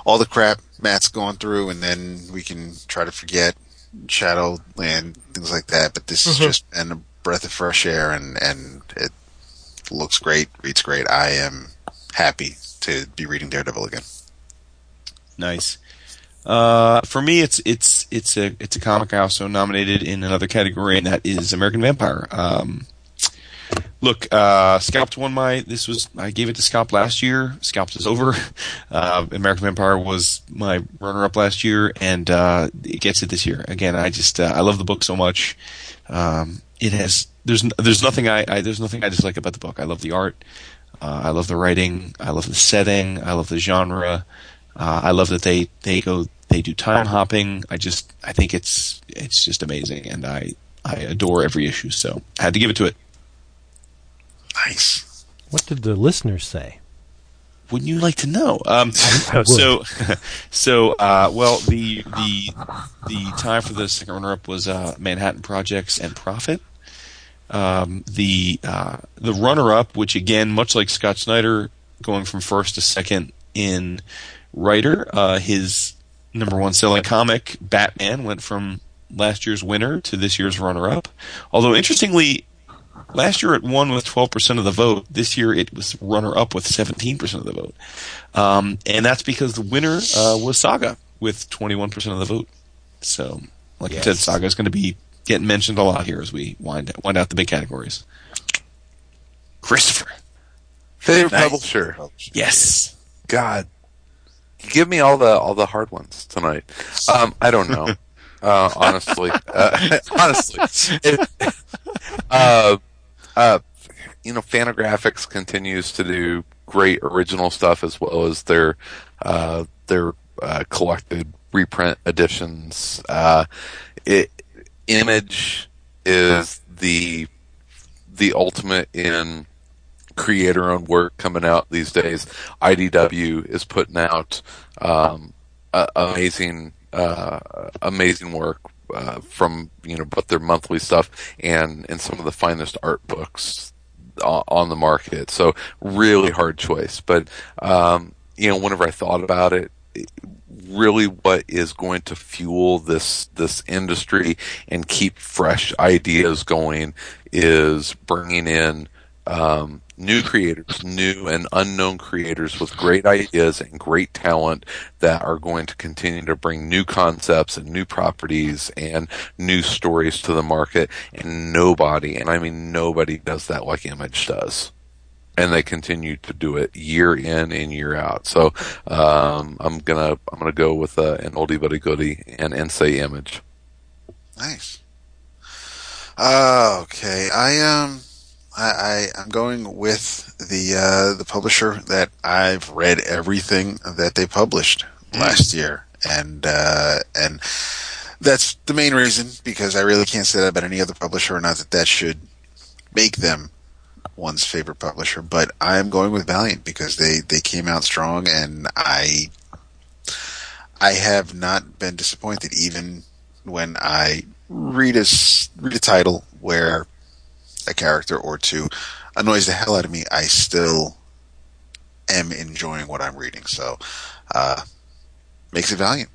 all the crap Matt's gone through, and then we can try to forget Shadowland things like that. But this is just been a breath of fresh air, and and it looks great, reads great. I am happy to be reading Daredevil again. Nice. Uh, for me, it's it's it's a it's a comic I also nominated in another category, and that is American Vampire. Um, look, uh, Scalped won my. This was I gave it to Scalped last year. Scalped is over. Uh, American Vampire was my runner up last year, and uh, it gets it this year. Again, I just uh, I love the book so much. Um, it has there's there's nothing I, I there's nothing I dislike about the book. I love the art. Uh, I love the writing. I love the setting. I love the genre. Uh, I love that they they go they do time hopping. I just I think it's it's just amazing, and I I adore every issue. So I had to give it to it. Nice. What did the listeners say? Wouldn't you like to know? Um, so so uh, well the the the time for the second runner up was uh, Manhattan Projects and Profit. Um, the uh, the runner up, which again, much like Scott Snyder, going from first to second in writer, uh, his number one selling comic, Batman, went from last year's winner to this year's runner up. Although interestingly, last year it won with 12% of the vote. This year it was runner up with 17% of the vote. Um, and that's because the winner uh, was Saga with 21% of the vote. So, like I said, Saga is going to be getting mentioned a lot here as we wind wind out the big categories. Christopher, Favorite Nice. publisher? yes, God, give me all the all the hard ones tonight. Um, I don't know. Uh, honestly, uh, honestly, it, uh, uh, you know, Fantagraphics continues to do great original stuff as well as their uh, their uh, collected reprint editions. Uh, it, Image is the the ultimate in creator owned work coming out these days. IDW is putting out um, uh, amazing uh, amazing work uh, from you know both their monthly stuff and and some of the finest art books on, on the market. So really hard choice, but um, you know whenever I thought about it. Really, what is going to fuel this this industry and keep fresh ideas going is bringing in um, new creators, new and unknown creators with great ideas and great talent that are going to continue to bring new concepts and new properties and new stories to the market. And nobody, and I mean nobody, does that like Image does. And they continue to do it year in and year out. So um, I'm gonna I'm gonna go with uh, an oldie but a goodie and and say Image. Nice. Uh, okay, I um, I, I I'm going with the uh, the publisher that I've read everything that they published last year, and uh, and that's the main reason because I really can't say that about any other publisher. Or not that that should make them one's favorite publisher, but I am going with Valiant because they they came out strong, and I I have not been disappointed even when I read a read a title where a character or two annoys the hell out of me. I still am enjoying what I'm reading. So, uh, makes it valiant.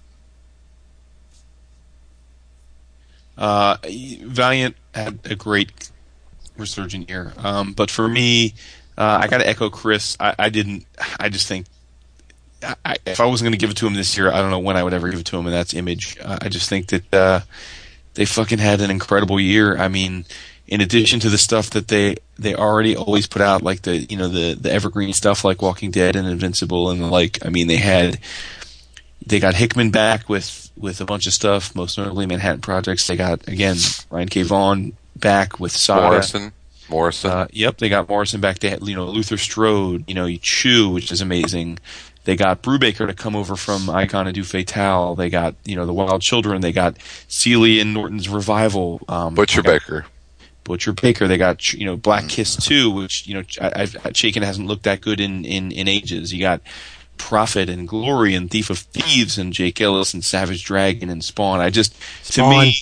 Uh, Valiant had a great resurgent year, um, but for me, uh, I got to echo Chris. I, I didn't. I just think I, if I wasn't going to give it to him this year, I don't know when I would ever give it to him, and that's Image. I just think that uh, they fucking had an incredible year. I mean, in addition to the stuff that they they already always put out, like the you know the the evergreen stuff like Walking Dead and Invincible and the like. I mean, they had they got Hickman back with with a bunch of stuff, most notably Manhattan Projects. They got again Brian K. Vaughan back with Saga. Morrison. Morrison. Uh, yep, they got Morrison back. They had, you know, Luther Strode, you know, Chew, which is amazing. They got Brubaker to come over from Icon and do Fatale. They got, you know, the Wild Children. They got Seeley and Norton's Revival. Um, Butcher got Baker. Butcher Baker. They got, you know, Black Kiss 2, which, you know, I, I've, Chaykin hasn't looked that good in, in, in ages. You got Prophet and Glory and Thief of Thieves and Jake Ellis and Savage Dragon and Spawn. I just, Spawn. to me,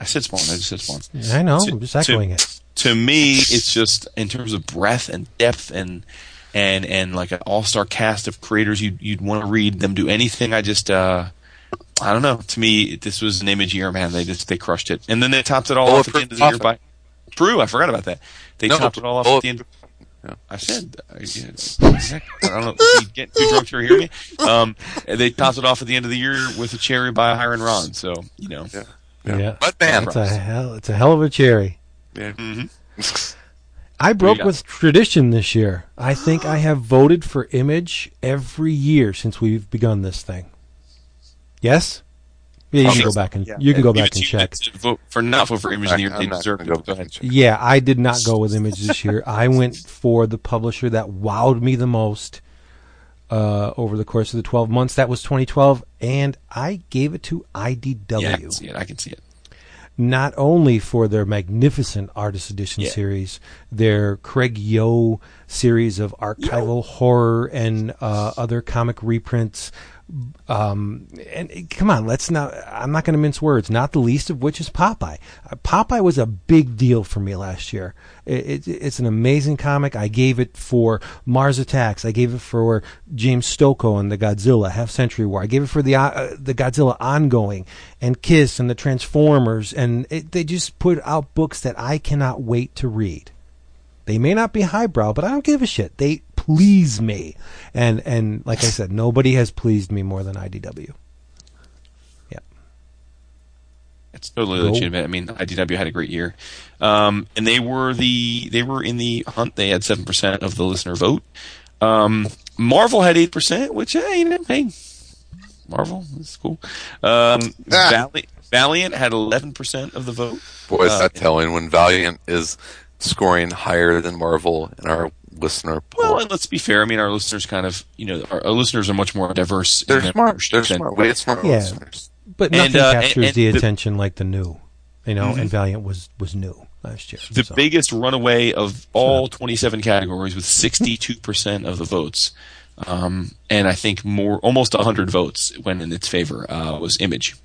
I said Spawn. I just said Spawn I know. To- I'm just to- echoing it. to me, it's just in terms of breadth and depth and and and like an all star cast of creators you'd you'd want to read them do anything. I just uh I don't know. To me, this was an image year, man. They just they crushed it, and then they topped it all off at the end of the year by True. I forgot about that. They No, topped it all off at the end. yeah. I said, I, yeah, I don't know. Did you get too drunk to hear me? Um, they topped it off at the end of the year with a cherry by Hiron Ron. So you know, Yeah. Yeah. But man, It's a hell. It's a hell of a cherry. yeah. I broke with tradition this year. I think I have voted for Image every year since we've begun this thing. Yes. Yeah, you I'll can go back and yeah. you can go back and check. vote for not vote for image of the year. They not deserve gonna it. go Go back ahead. and check. Yeah, I did not go with Image this year. I went for the publisher that wowed me the most uh, over the course of the 12 months. That was 2012, and I gave it to IDW. Yeah, I can see it. I can see it. not only for their magnificent artist edition Yeah. series, their Craig Yoe series of archival horror and uh, other comic reprints. Um, and come on, let's not. I'm not going to mince words. Not the least of which is Popeye. Uh, Popeye was a big deal for me last year. It, it, it's an amazing comic. I gave it for Mars Attacks. I gave it for James Stokoe and the Godzilla Half Century War. I gave it for the uh, the Godzilla ongoing and Kiss and the Transformers. And it, they just put out books that I cannot wait to read. They may not be highbrow, but I don't give a shit. They please me. And and like I said, nobody has pleased me more than IDW. Yeah. It's totally Go. legitimate. I mean, IDW had a great year, um, and they were the they were in the hunt. They had seven percent of the listener vote. Um, Marvel had eight percent, which hey, you know, hey, Marvel is cool. Um, Ah. Valiant, Valiant had eleven percent of the vote. Boy, is Uh, that telling when Valiant is scoring higher than Marvel in our listener pool. Well, and let's be fair. I mean, our listeners kind of, you know, our, our listeners are much more diverse. they're their smart. They're smart. We had smart Yeah. listeners. But And, nothing uh, captures and the the- attention like the new. You know, and Valiant was was new last year. the so. biggest runaway of all 27 categories with 62% of the votes. Um, and I think more, almost 100 votes went in its favor, uh, was Image.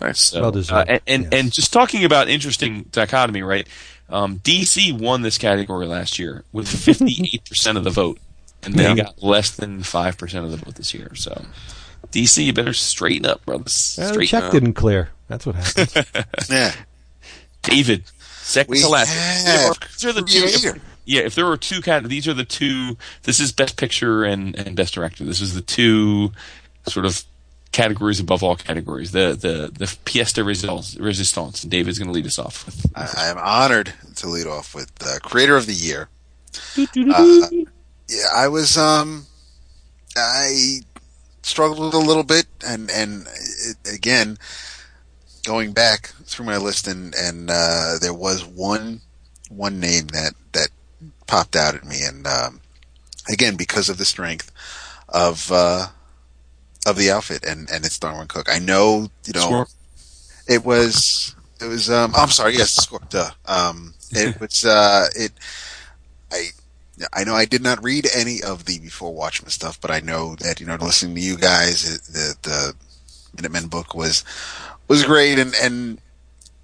Nice. So, Well uh, deserved, and, and, yes. and just talking about interesting dichotomy, right? Um, DC won this category last year with 58% of the vote, and they Yeah. got less than 5% of the vote this year. So, DC, you better straighten up, brothers. Well, the check up. didn't clear. That's what happened. Yeah. David, second We to last. have These are the two. creator. Yeah, if there were two cat, these are the two. This is best picture and, and best director. This is the two sort of categories above all categories. The the the pièce de résistance. resistance. And David's going to lead us off. With, I, I am honored to lead off with uh, Creator of the Year. Uh, yeah, I was um, I struggled a little bit, and and it, again, going back through my list, and and uh, there was one one name that that popped out at me, and um, again because of the strength of uh, of the outfit, and and it's Darwyn Cooke. I know you know Score. it was it was um I'm sorry yes score duh. um it was uh it I I know I did not read any of the before Watchmen stuff but I know that you know listening to you guys it, the the Minutemen book was was great and and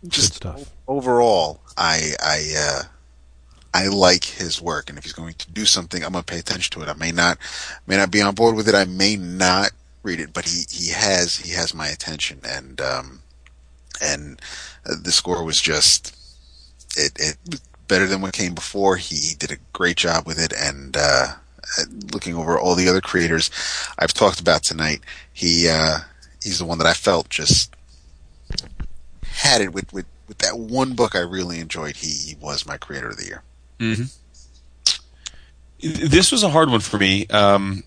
just stuff. overall I I uh I like his work, and if he's going to do something, I'm gonna pay attention to it. I may not, may not be on board with it. I may not read it, but he he has he has my attention, and um, and the score was just it it better than what came before. He, did a great job with it, and uh, looking over all the other creators I've talked about tonight, he uh, he's the one that I felt just had it with, with, with that one book I really enjoyed. He, he was my creator of the year. Mm-hmm. This was a hard one for me. Um,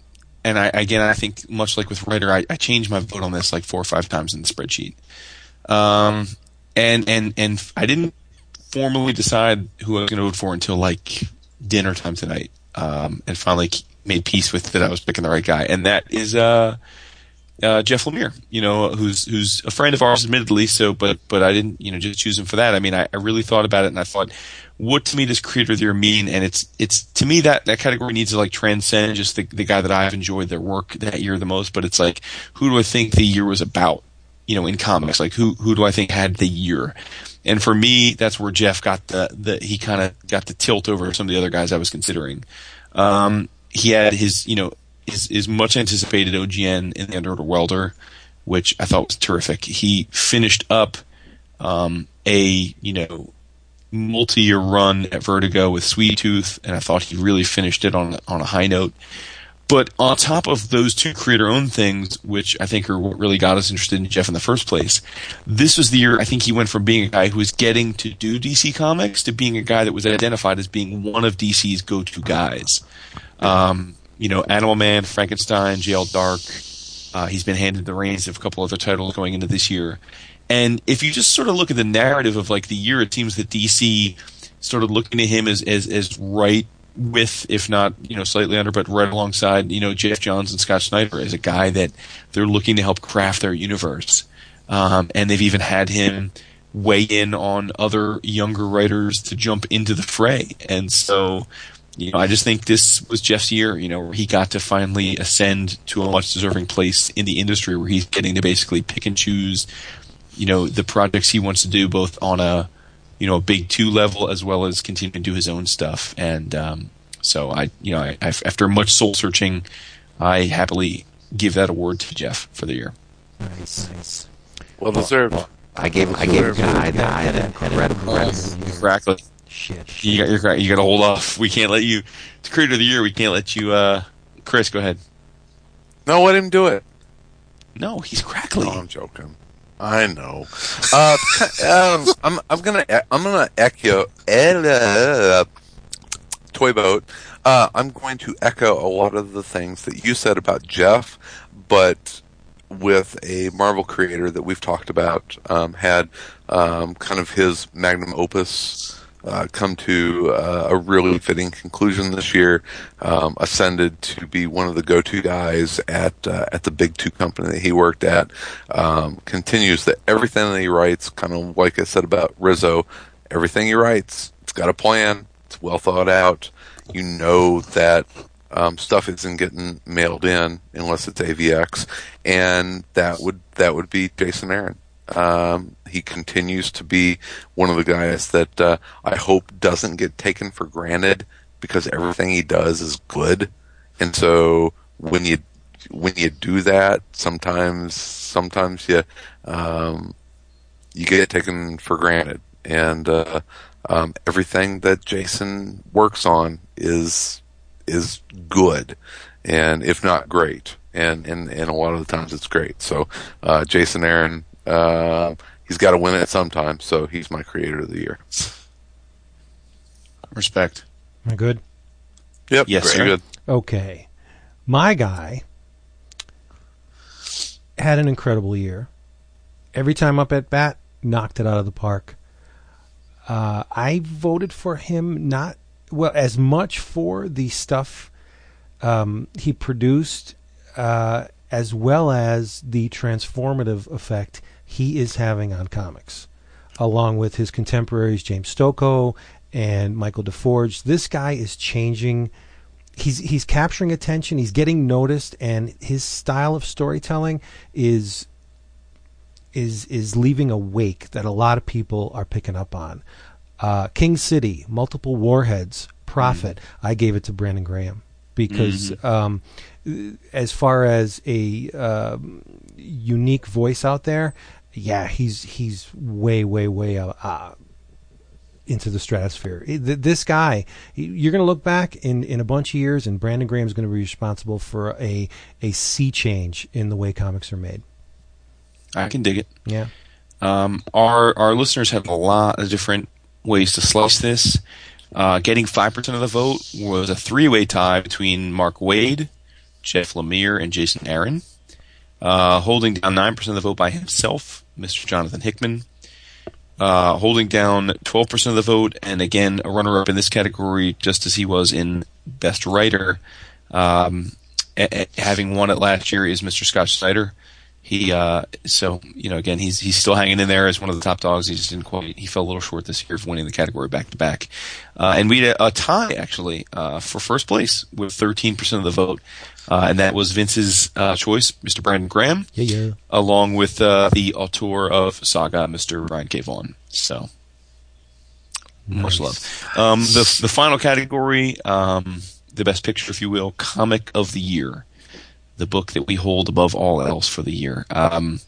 and I, again, I think much like with writer, I, I, changed my vote on this like four or five times in the spreadsheet. Um, and, and, and I didn't formally decide who I was going to vote for until like dinner time tonight. Um, and finally made peace with that I was picking the right guy. And that is, uh, uh, Jeff Lemire, you know, who's who's a friend of ours, admittedly. So, but but I didn't, you know, just choose him for that. I mean, I, I really thought about it, and I thought, what to me does creator of the year mean? And it's it's to me that that category needs to like transcend just the the guy that I've enjoyed their work that year the most. But it's like, who do I think the year was about? You know, in comics, like who who do I think had the year? And for me, that's where Jeff got the the he kind of got the tilt over some of the other guys I was considering. Um, he had his, you know, his, his much anticipated OGN in the Underwater Welder, which I thought was terrific. He finished up um, a you know multi-year run at Vertigo with Sweet Tooth, and I thought he really finished it on on a high note. But on top of those two creator-owned things, which I think are what really got us interested in Jeff in the first place, this was the year I think he went from being a guy who was getting to do DC Comics to being a guy that was identified as being one of DC's go-to guys. Um, you know, Animal Man, Frankenstein, JL Dark. Uh, he's been handed the reins of a couple other titles going into this year. And if you just sort of look at the narrative of like the year, it seems that DC started looking at him as, as, as right with, if not, you know, slightly under, but right alongside, you know, Geoff Johns and Scott Snyder as a guy that they're looking to help craft their universe. Um, and they've even had him weigh in on other younger writers to jump into the fray. And so, you know, I just think this was Jeff's year, you know, where he got to finally ascend to a much deserving place in the industry where he's getting to basically pick and choose, you know, the projects he wants to do both on a, you know, a big two level as well as continue to do his own stuff. And, um, so I, you know, I, after much soul searching, I happily give that award to Jeff for the year. Nice, nice. Well deserved. I gave I gave a guy that had an incredible Exactly. Shit. You got you're, you got to hold off. We can't let you. To creator of the year, we can't let you. uh Chris, go ahead. No, let him do it. No, he's crackly. No, I'm joking. I know. Uh, um, I'm I'm gonna I'm gonna echo uh, toy boat. Uh, I'm going to echo a lot of the things that you said about Jeff, but with a Marvel creator that we've talked about, um, had um, kind of his magnum opus uh, come to uh, a really fitting conclusion this year. Um, ascended to be one of the go-to guys at uh, at the big two company that he worked at. Um, continues that everything that he writes, kind of like I said about Rizzo, everything he writes, it's got a plan. It's well thought out. You know that um, stuff isn't getting mailed in unless it's AVX, and that would that would be Jason Aaron. Um, he continues to be one of the guys that uh, I hope doesn't get taken for granted because everything he does is good, and so when you when you do that, sometimes sometimes you um, you get taken for granted, and uh, um, everything that Jason works on is is good, and if not great, and and and a lot of the times it's great. So uh, Jason Aaron uh, he's got to win it sometime, so he's my creator of the year. Respect. Am I good? Yep. Yes, very sir. good. Okay. My guy had an incredible year. Every time up at bat, knocked it out of the park. Uh, I voted for him not well as much for the stuff um, he produced, uh, as well as the transformative effect he is having on comics, along with his contemporaries James Stokoe and Michael DeForge. This guy is changing. He's he's capturing attention. He's getting noticed, and his style of storytelling is is is leaving a wake that a lot of people are picking up on. Uh, King City, multiple warheads, Prophet. I gave it to Brandon Graham because um, as far as a um unique voice out there, yeah, he's he's way way way uh, uh, into the stratosphere. This guy, you're going to look back in, in a bunch of years, and Brandon Graham's going to be responsible for a a sea change in the way comics are made. I can dig it. Yeah. Um, our our listeners have a lot of different ways to slice this. Uh, getting five percent of the vote was a three way tie between Mark Waid, Jeff Lemire, and Jason Aaron. Uh, holding down nine percent of the vote by himself, Mr. Jonathan Hickman. Uh, holding down twelve percent of the vote, and again a runner up in this category, just as he was in Best Writer. Um, a- a- having won it last year is Mr. Scott Snyder. He uh, so you know again he's he's still hanging in there as one of the top dogs. He just didn't quite he fell a little short this year of winning the category back to back. Uh, and we had a, a tie actually uh, for first place with 13 percent of the vote, uh, and that was Vince's uh, choice, Mr. Brandon Graham, Yeah, yeah. along with uh, the auteur of Saga, Mr. Brian K. Vaughan. So much love. Um, the the final category, um, the best picture, if you will, comic of the year, the book that we hold above all else for the year. Um,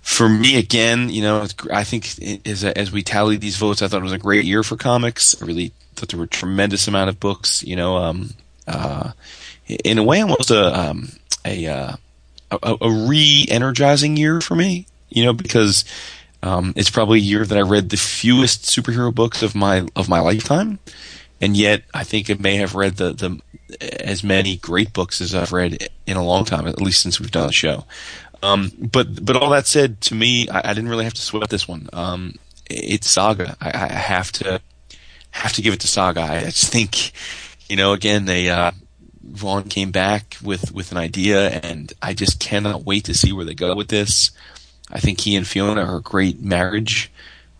for me, again, you know, I think as as we tallied these votes, I thought it was a great year for comics. I really thought there were a tremendous amount of books. You know, um, uh, in a way, almost a um, a uh, a, a re-energizing year for me. You know, because um, it's probably a year that I read the fewest superhero books of my of my lifetime, and yet I think it may have read the the as many great books as I've read in a long time, at least since we've done the show. Um, but but all that said, to me, I, I didn't really have to sweat this one. Um, it's Saga. I, I have to have to give it to Saga. I just think, you know, again they uh, Vaughan came back with with an idea, and I just cannot wait to see where they go with this. I think he and Fiona are a great marriage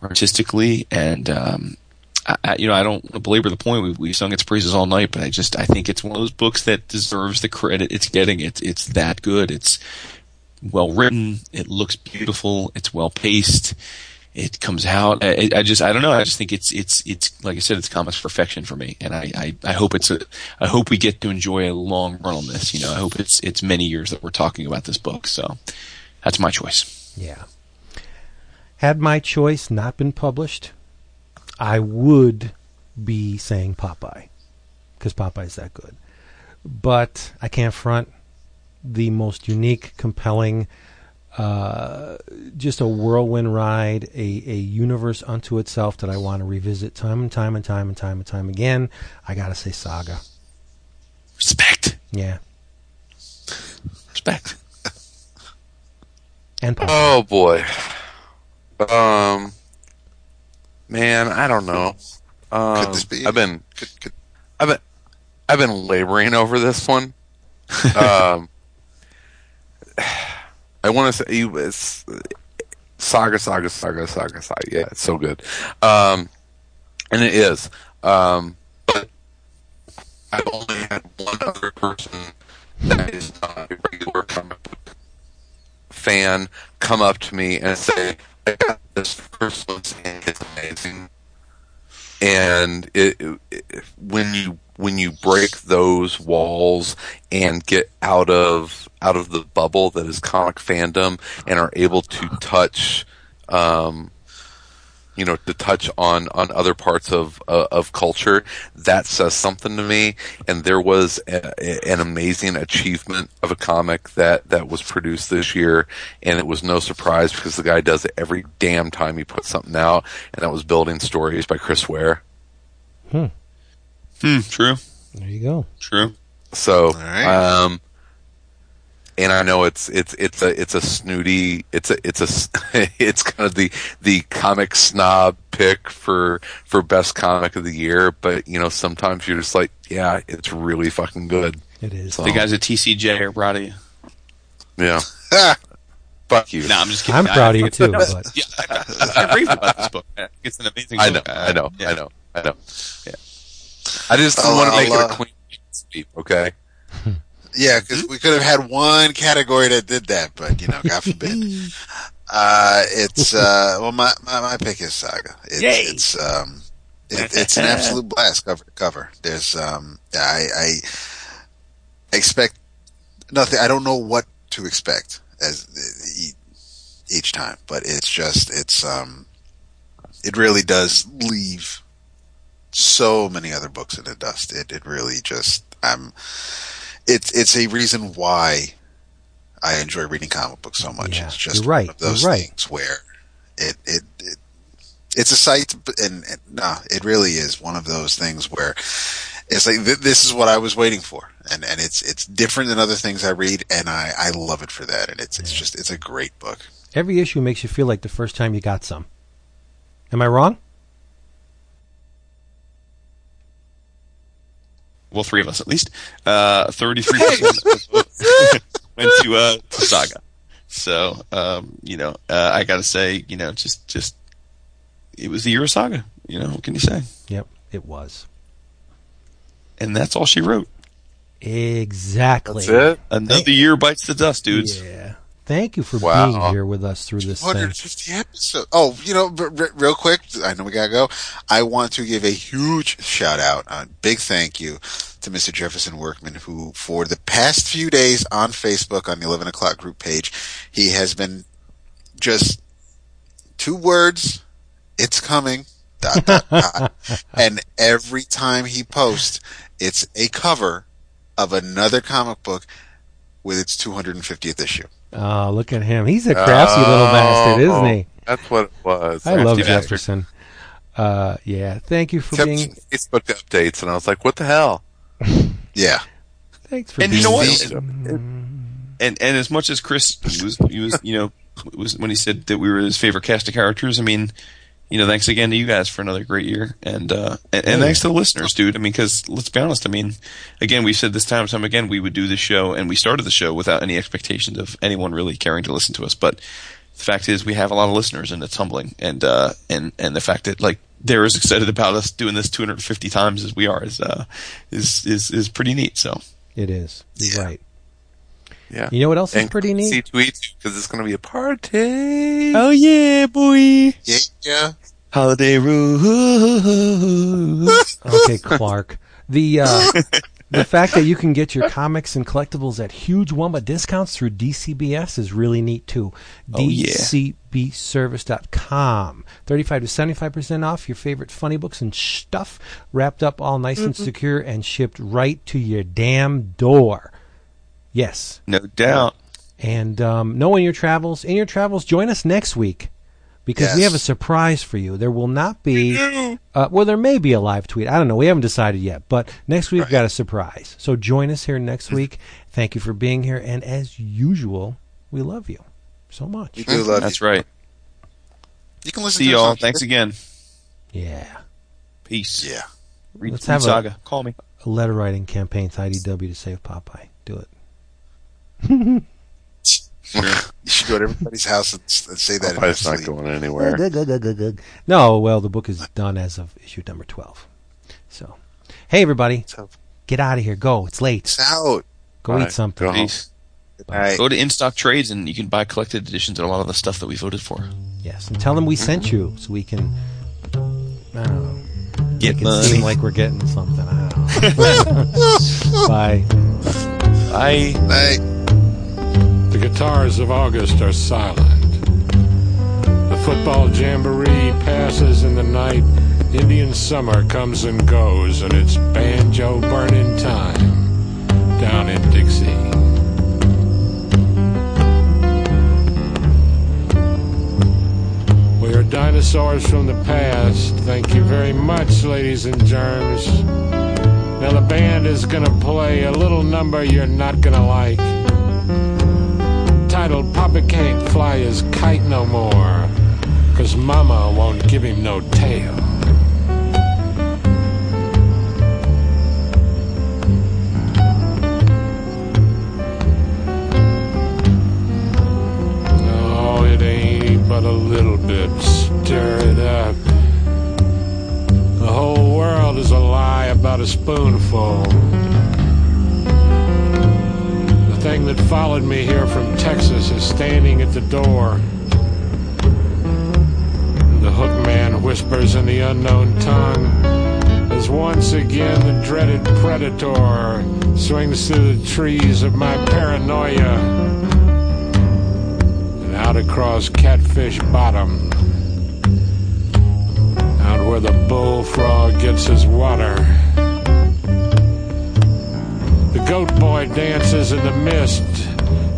artistically, and um, I, you know I don't belabor the point. We we sung its praises all night, but I just I think it's one of those books that deserves the credit it's getting. It's it's that good. It's well written. It looks beautiful. It's well paced. It comes out. I, I just I don't know. I just think it's it's it's like I said, it's comics perfection for me, and I, I I hope it's a I hope we get to enjoy a long run on this. You know, I hope it's it's many years that we're talking about this book. So that's my choice. Yeah. Had my choice not been published, I would be saying Popeye because Popeye's that good. But I can't front the most unique, compelling, uh, just a whirlwind ride, a, a universe unto itself that I want to revisit time and time and time and time and time again. I got to say Saga. Respect, Yeah. respect. And Popeye. Oh boy. Um, man, I don't know. Um, Could this be? I've been, Could, could, I've been, I've been laboring over this one. um, I want to say. It's, saga, saga, saga, saga, saga. Yeah, it's so good. Um, and it is. Um, but I've only had one other person that is not a regular comic book fan come up to me and say, "I got this first one and it's amazing." And it, it, when you when you break those walls and get out of out of the bubble that is comic fandom and are able to touch um, you know to touch on on other parts of uh, of culture that says something to me. And there was a, a- an amazing achievement of a comic that that was produced this year. And it was no surprise because the guy does it every damn time he puts something out. And that was building stories by Chris Ware. Hmm. True. There you go. True. so right. um and I know it's it's it's a it's a snooty it's a it's a it's kind of the the comic snob pick for for best comic of the year, but you know sometimes you're just like, yeah, it's really fucking good. It is. So, The guys at TCJ are proud of you. yeah, ah, fuck you. No, I'm just kidding. I'm I- proud of you too. But Yeah, I, I, I raved about this book. It's an amazing I know, book. Uh, I know, yeah. I know, I know. Yeah, I just I'll- want to make it a clean sweep, okay? yeah, because we could have had one category that did that, but you know, God forbid. Uh, it's uh, well, my, my my pick is Saga. It's, Yay! it's um, it, it's an absolute blast cover to cover. There's um, I I expect nothing. I don't know what to expect as each time, but it's just it's um, it really does leave so many other books in the dust. It it really just um, it's it's a reason why I enjoy reading comic books so much. Yeah, it's just right, one of those right. things where it it, it it's a sight, and, and no, it really is one of those things where it's like th- this is what I was waiting for, and and it's it's different than other things I read, and I I love it for that, and it's it's just it's a great book. Every issue makes you feel like the first time you got some. Am I wrong? Well, three of us at least, uh, 33% went to, uh, to Saga. So, um, you know, uh, I gotta say, you know, just, just, it was the year of Saga. You know, what can you say? Yep, it was. And that's all she wrote. Exactly. That's it. Another year bites the dust, dudes. Yeah. Thank you for Wow. being here with us through this thing. 150 episodes. Oh, you know, r- r- real quick, I know we gotta go. I want to give a huge shout out, a big thank you to Mr. Jefferson Workman, who for the past few days on Facebook on the 11 o'clock group page, he has been just two words, it's coming, dot, dot, dot. and every time he posts, it's a cover of another comic book with its 250th issue. Oh, look at him. He's a crafty little bastard, isn't he? Oh, That's what it was. I love. Jefferson. Uh, yeah. Thank you for Kept being. Facebook updates, and I was like, "What the hell?" Yeah. Thanks for And being. you know what? And and as much as Chris he was he was you know was when he said that we were his favorite cast of characters. I mean, you know, thanks again to you guys for another great year, and uh, and, and thanks to the listeners, dude. I mean, because let's be honest. I mean, again, we've said this time and time again, we would do this show, and we started the show without any expectations of anyone really caring to listen to us. But the fact is, we have a lot of listeners, and it's humbling. And uh, and and the fact that like they're as excited about us doing this 250 times as we are is uh, is is is pretty neat. So It is. You're Yeah. right. Yeah. You know what else is pretty neat? C2E2 because it's going to be a party. oh yeah, boy, Yeah, yeah. holiday rule. Okay, Clark. The uh, the fact that you can get your comics and collectibles at huge Wumba discounts through DCBS is really neat too. Oh. DCBService.com. 35 to 75% off your favorite funny books and stuff wrapped up all nice and secure and shipped right to your damn door. Yes. No doubt. And um, know in your travels, in your travels, join us next week because we have a surprise for you. There will not be, uh, well, there may be a live tweet. I don't know. We haven't decided yet, but next week we've got a surprise. So join us here next week. Thank you for being here, and as usual, we love you so much. We do love That's you. right. You can listen See to us y'all. on- Thanks again. Yeah, Peace. Yeah. Read, Let's read have a- Saga. Call me. a letter writing campaign to IDW to save Popeye. Do it. You should go to everybody's house and, and say that It's not going anywhere. No, well, the book is done as of issue number twelve. So, hey everybody, So, get out of here. Go. It's late. it's out. Go Bye. eat something. Go home. Peace. Good. Go to In Stock Trades and you can buy collected editions of a lot of the stuff that we voted for. Yes, and tell them we sent you so we can. I don't know. Get Make it seem like we're getting something. I don't know. Bye. Bye. Night. The guitars of August are silent. The football jamboree passes in the night. Indian summer comes and goes, and it's banjo burning time down in Dixie. We are dinosaurs from the past. Thank you very much, ladies and germs. Now the band is gonna play a little number you're not gonna like titled Papa Can't Fly His Kite No More, 'cause Mama won't give him no tail. No, it ain't but a little bit. Stir it up. The whole world is a lie about a spoonful thing that followed me here from Texas is standing at the door. The hook man whispers in the unknown tongue as once again the dreaded predator swings through the trees of my paranoia and out across Catfish Bottom, out where the bullfrog gets his water. The goat boy dances in the mist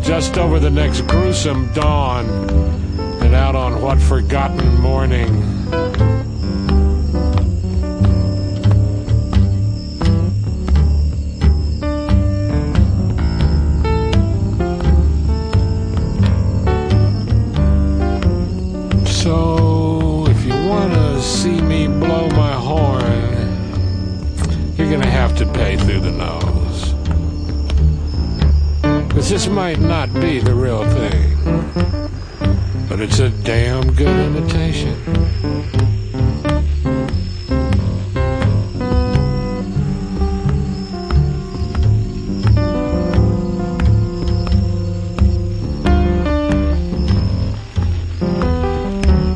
just over the next gruesome dawn and out on what forgotten morning. This might not be the real thing, but it's a damn good imitation.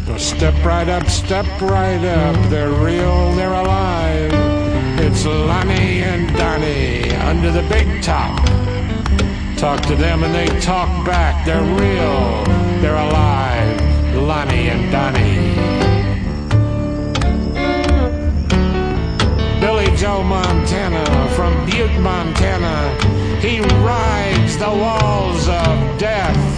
Now Step right up, step right up. They're real, they're alive. It's Lonnie and Donnie under the big top. Talk to them and they talk back. They're real. They're alive. Lonnie and Donnie. Billy Joe Montana from Butte, Montana. He rides the walls of death.